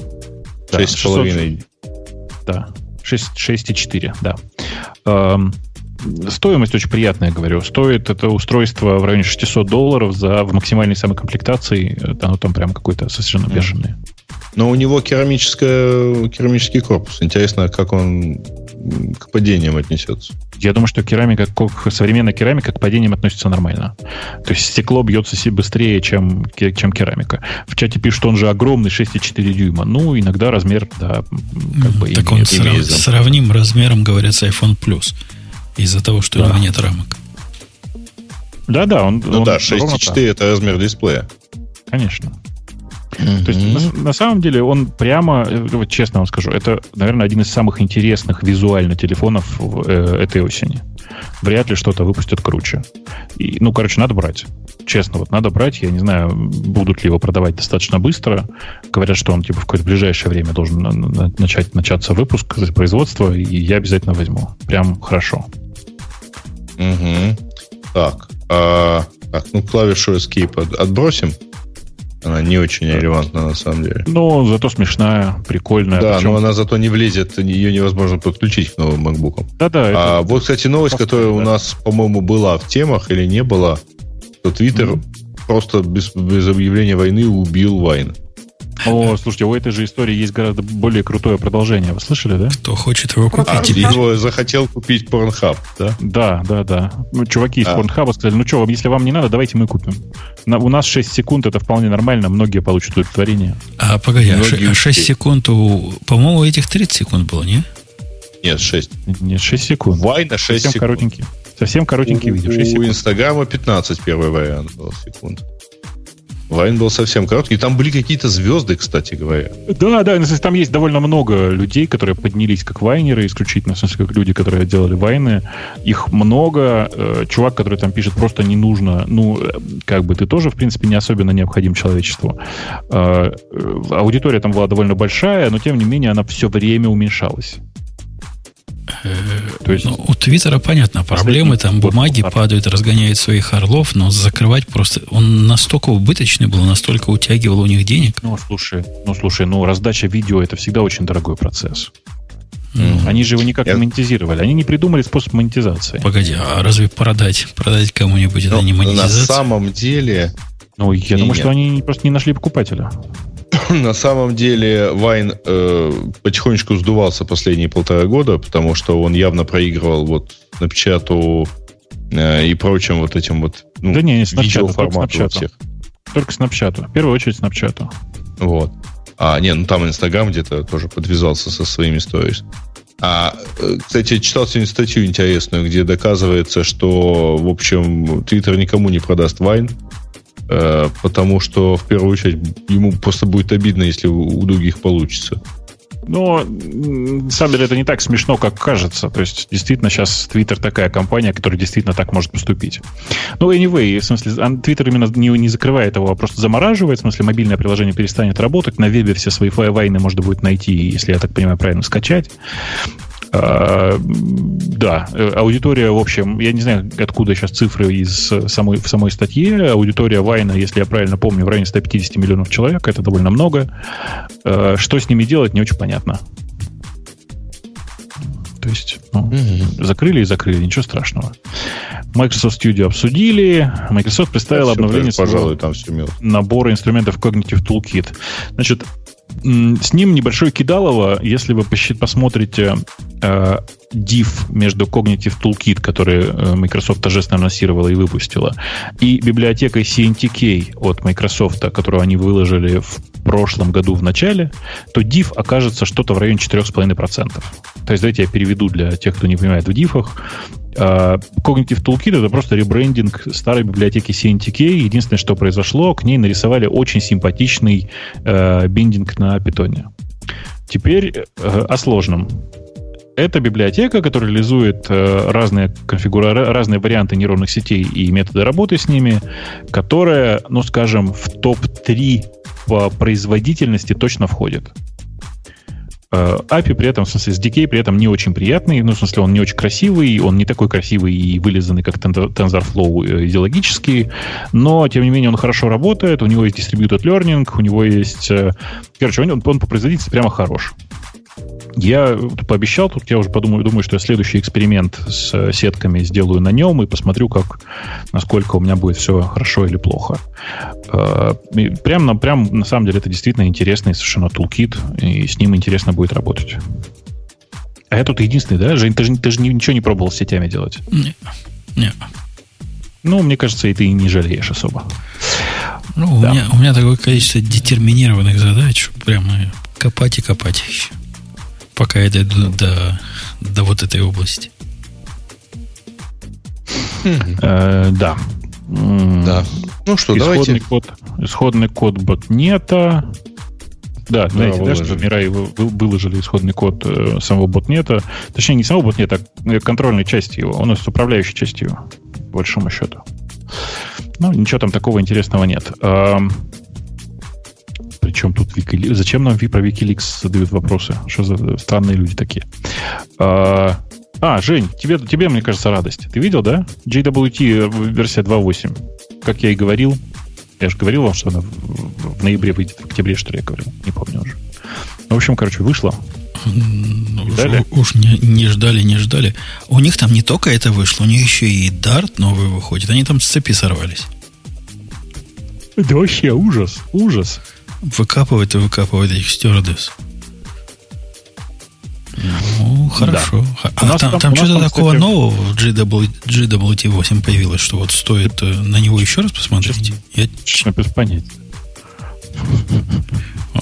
Да, Шесть с 600 половиной. да. 6, 6,4, да. Эм, стоимость очень приятная, говорю. Стоит это устройство в районе 600 долларов за в максимальной самой комплектации. Оно там прям какое-то совершенно бешеное. Но у него керамическое, керамический корпус. Интересно, как он к падениям отнесется. Я думаю, что керамика, как современная керамика к падениям относится нормально. То есть стекло бьется себе быстрее, чем, чем керамика. В чате пишут, что он же огромный, 6,4 дюйма. Ну, иногда размер, да, как бы так он имеет- срав- имеет сравним размером, говорят, с iPhone Plus. Из-за того, что у Да. него нет рамок. Да-да, он... Ну он да, ровно 6,4 это размер дисплея. так, Конечно. То есть, на, на самом деле, он прямо, э, вот честно вам скажу, это, наверное, один из самых интересных визуально телефонов э, этой осени. Вряд ли что-то выпустят круче. И, ну, короче, надо брать. Честно, вот надо брать. Я не знаю, будут ли его продавать достаточно быстро. Говорят, что он типа в какое-то ближайшее время должен на- на- начать начаться выпуск производства, и я обязательно возьму. Прям хорошо. Мгм. Так, а, так, ну клавишу Escape от- отбросим. Она не очень релевантна на самом деле. Но зато смешная, прикольная. Да, Причем- но она зато не влезет, ее невозможно подключить к новым MacBook. Да-да, А вот, кстати, новость, Просто, которая у да. нас, по-моему, была в темах или не была, что Twitter просто без, без объявления войны убил Вайн. О, слушайте, у этой же истории есть гораздо более крутое продолжение. Вы слышали, да? Кто хочет его А, купить? его захотел купить Pornhub, да? Да, да, да. Ну, чуваки из А. Pornhub сказали, ну что, если вам не надо, давайте мы купим. На- у нас 6 секунд, это вполне нормально, многие получат удовлетворение. А погоди, а Многие 6 успеют. секунд у... По-моему, у этих 30 секунд было, не? Нет, 6. Нет, 6 секунд. Вайна 6 Совсем секунд. коротенький. Совсем коротенький видео, 6 У секунд. Инстаграма 15 первый вариант был секунд. Вайн был совсем короткий. Там были какие-то звезды, кстати говоря. Да, да, ну, там есть довольно много людей, которые поднялись как вайнеры, исключительно, в смысле, как люди, которые делали вайны. Их много. Э, Чувак, который там пишет, просто не нужно. Ну, э, как бы ты тоже, в принципе, не особенно необходим человечеству. Э, Аудитория там была довольно большая, но, тем не менее, она все время уменьшалась. То есть, Ну, у Твиттера, понятно, проблемы, там бумаги падают, разгоняют своих орлов, но закрывать просто... Он настолько убыточный был, настолько утягивал у них денег. ну, слушай, ну, слушай, ну, раздача видео это всегда очень дорогой процесс. Ну, Они же его никак Я- не монетизировали. Они не придумали способ монетизации. Погоди, а разве продать, продать кому-нибудь это Но не на монетизация? самом деле, Ну, я Не, думаю, нет. что они просто не нашли покупателя. на самом деле Вайн э, потихонечку сдувался последние полтора года, потому что он явно проигрывал вот Snapchat э, и прочим вот этим вот ну, да не, не Snapchat, только всех. Только Snapchat. В первую очередь Snapchat. Вот. А, не, ну там Инстаграм где-то тоже подвязался со своими сторис. А, э, кстати, читал сегодня статью интересную, где доказывается, что, в общем, Твиттер никому не продаст Вайн, потому что, в первую очередь, ему просто будет обидно, если у других получится. Но, на самом деле, это не так смешно, как кажется. То есть, действительно, сейчас Twitter такая компания, которая действительно так может поступить. Ну, anyway, в смысле, Twitter именно не, не закрывает его, а просто замораживает. В смысле, мобильное приложение перестанет работать. На вебе все свои вайны можно будет найти, если я так понимаю, правильно скачать. А, да, аудитория, в общем, я не знаю, откуда сейчас цифры из самой, в самой статье. Аудитория Вайна, если я правильно помню, в районе 150 миллионов человек. Это довольно много. А, что с ними делать, не очень понятно. То есть ну, mm-hmm. закрыли и закрыли, ничего страшного. Microsoft Studio обсудили. Microsoft представила обновление пожалуй, там все набора инструментов Cognitive Toolkit. Значит, с ним небольшое кидалово, если вы посмотрите э, div между Cognitive Toolkit, который э, Microsoft торжественно анонсировала и выпустила, и библиотекой CNTK от Microsoft, которую они выложили в прошлом году в начале, то div окажется что-то в районе 4,5%. То есть, давайте я переведу для тех, кто не понимает в дифах. А, Cognitive Toolkit это просто ребрендинг старой библиотеки CNTK. Единственное, что произошло, к ней нарисовали очень симпатичный э, биндинг на питоне. Теперь э, о сложном. Это библиотека, которая реализует э, разные, конфигура... разные варианты нейронных сетей и методы работы с ними, которая, ну, скажем, в топ-3 по производительности точно входит. API э, при этом, в смысле, SDK при этом не очень приятный, ну, в смысле, он не очень красивый, он не такой красивый и вылизанный, как TensorFlow э, идеологический, но, тем не менее, он хорошо работает, у него есть distributed learning, у него есть... Короче, он, он по производительности прямо хорош. Я пообещал, тут я уже подумаю, думаю, что я следующий эксперимент с э, сетками сделаю на нем и посмотрю, как, насколько у меня будет все хорошо или плохо. Э, прям, на, прям на самом деле это действительно интересный совершенно тулкит, и с ним интересно будет работать. А я тут единственный, да? Жень, ты же, ты же ничего не пробовал с сетями делать? Нет. Нет. Ну, мне кажется, и ты не жалеешь особо. Ну, да. у, меня, у меня такое количество детерминированных задач, прямо копать и копать еще пока я дойду до, до вот этой области. Э, да. Да. Ну что, исходный давайте. Код, исходный код ботнета. Да, да, знаете, да, что Мирай выложили исходный код э, самого ботнета. Точнее, не самого ботнета, а контрольной части его. Он с управляющей частью, по большому счету. Ну, ничего там такого интересного нет. Причем тут Wikileaks? Зачем нам про Wikileaks задают вопросы? Что за странные люди такие? А, а Жень, тебе, тебе, мне кажется, радость. Ты видел, да? JWT версия 2.8. Как я и говорил. Я же говорил вам, что она в, ноябре выйдет. В октябре, что ли, я говорил. Не помню уже. В общем, короче, вышло. Ну, уж, уж не, не ждали, не ждали. У них там не только это вышло, у них еще и Dart новый выходит. Они там с цепи сорвались. Да вообще ужас, ужас выкапывать и выкапывать этих стюардесс. Ну, хорошо. Да. А там, там, там что-то там, такого кстати... нового в GW, GWT8 появилось, что вот стоит э, на него еще раз посмотреть? Честно, Я... честно без понятия.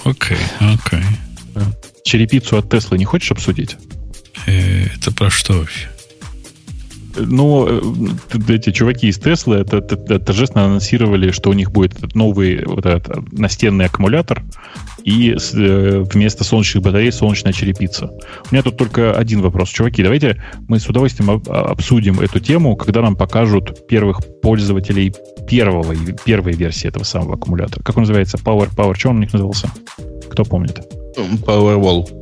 Окей, окей. Черепицу от Теслы не хочешь обсудить? Э, это про что вообще? Ну, э, эти чуваки из Теслы это, это, это торжественно анонсировали, что у них будет этот новый вот этот настенный аккумулятор и э, вместо солнечных батарей солнечная черепица. У меня тут только один вопрос. Чуваки, давайте мы с удовольствием обсудим эту тему, когда нам покажут первых пользователей первого, первой версии этого самого аккумулятора. Как он называется? Power, Power, что он у них назывался? Кто помнит? Powerwall.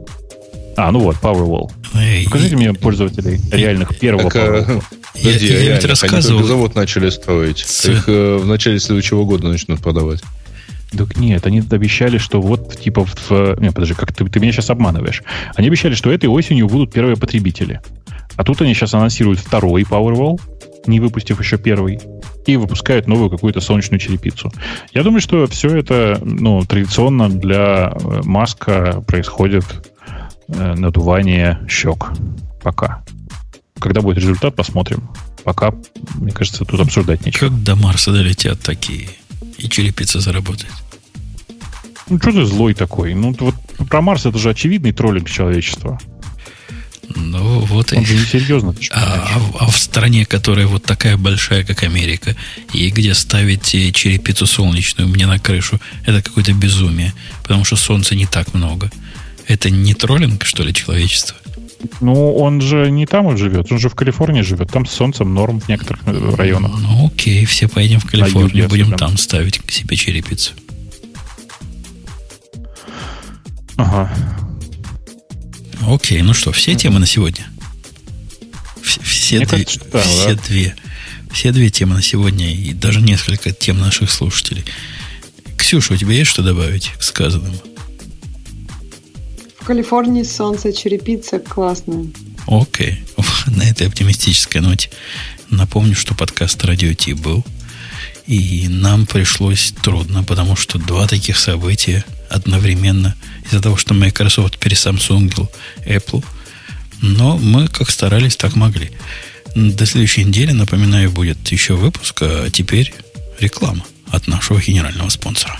А, ну вот, Powerwall. Эй, Покажите и... мне пользователей реальных первого так, Powerwall. Я, Подожди, я, я ведь рассказывал. Они завод начали строить. С... Их э, в начале следующего года начнут продавать. Так нет, они обещали, что вот, типа, в... Не, подожди, как ты, ты меня сейчас обманываешь. Они обещали, что этой осенью будут первые потребители. А тут они сейчас анонсируют второй Powerwall, не выпустив еще первый, и выпускают новую какую-то солнечную черепицу. Я думаю, что все это, ну, традиционно для э, Маска происходит Э, надувание щек. Пока. Когда будет результат, посмотрим. Пока, мне кажется, тут обсуждать нечего. Как до Марса долетят такие, и черепица заработает. Ну, что ты злой такой? Ну, вот про Марс это же очевидный троллинг человечества. Ну, вот Он и... же несерьезно. А, а, а в стране, которая вот такая большая, как Америка, и где ставить черепицу солнечную мне на крышу, это какое-то безумие, потому что солнца не так много. Это не троллинг, что ли, человечества? Ну, он же не там он живет, он же в Калифорнии живет. Там с солнцем норм в некоторых э, районах. Ну, окей, все поедем в Калифорнию, будем там ставить к себе черепицу. Ага. Окей, ну что, все темы на сегодня? Все, все, две, кажется, да, все да. две. Все две темы на сегодня и даже несколько тем наших слушателей. Ксюша, у тебя есть что добавить к сказанному? В Калифорнии солнце, черепица классная. Окей. На этой оптимистической ноте напомню, что подкаст Радио Ти был. И нам пришлось трудно, потому что два таких события одновременно из-за того, что Microsoft пересамсунгил Apple. Но мы как старались, так могли. До следующей недели, напоминаю, будет еще выпуск, а теперь реклама от нашего генерального спонсора.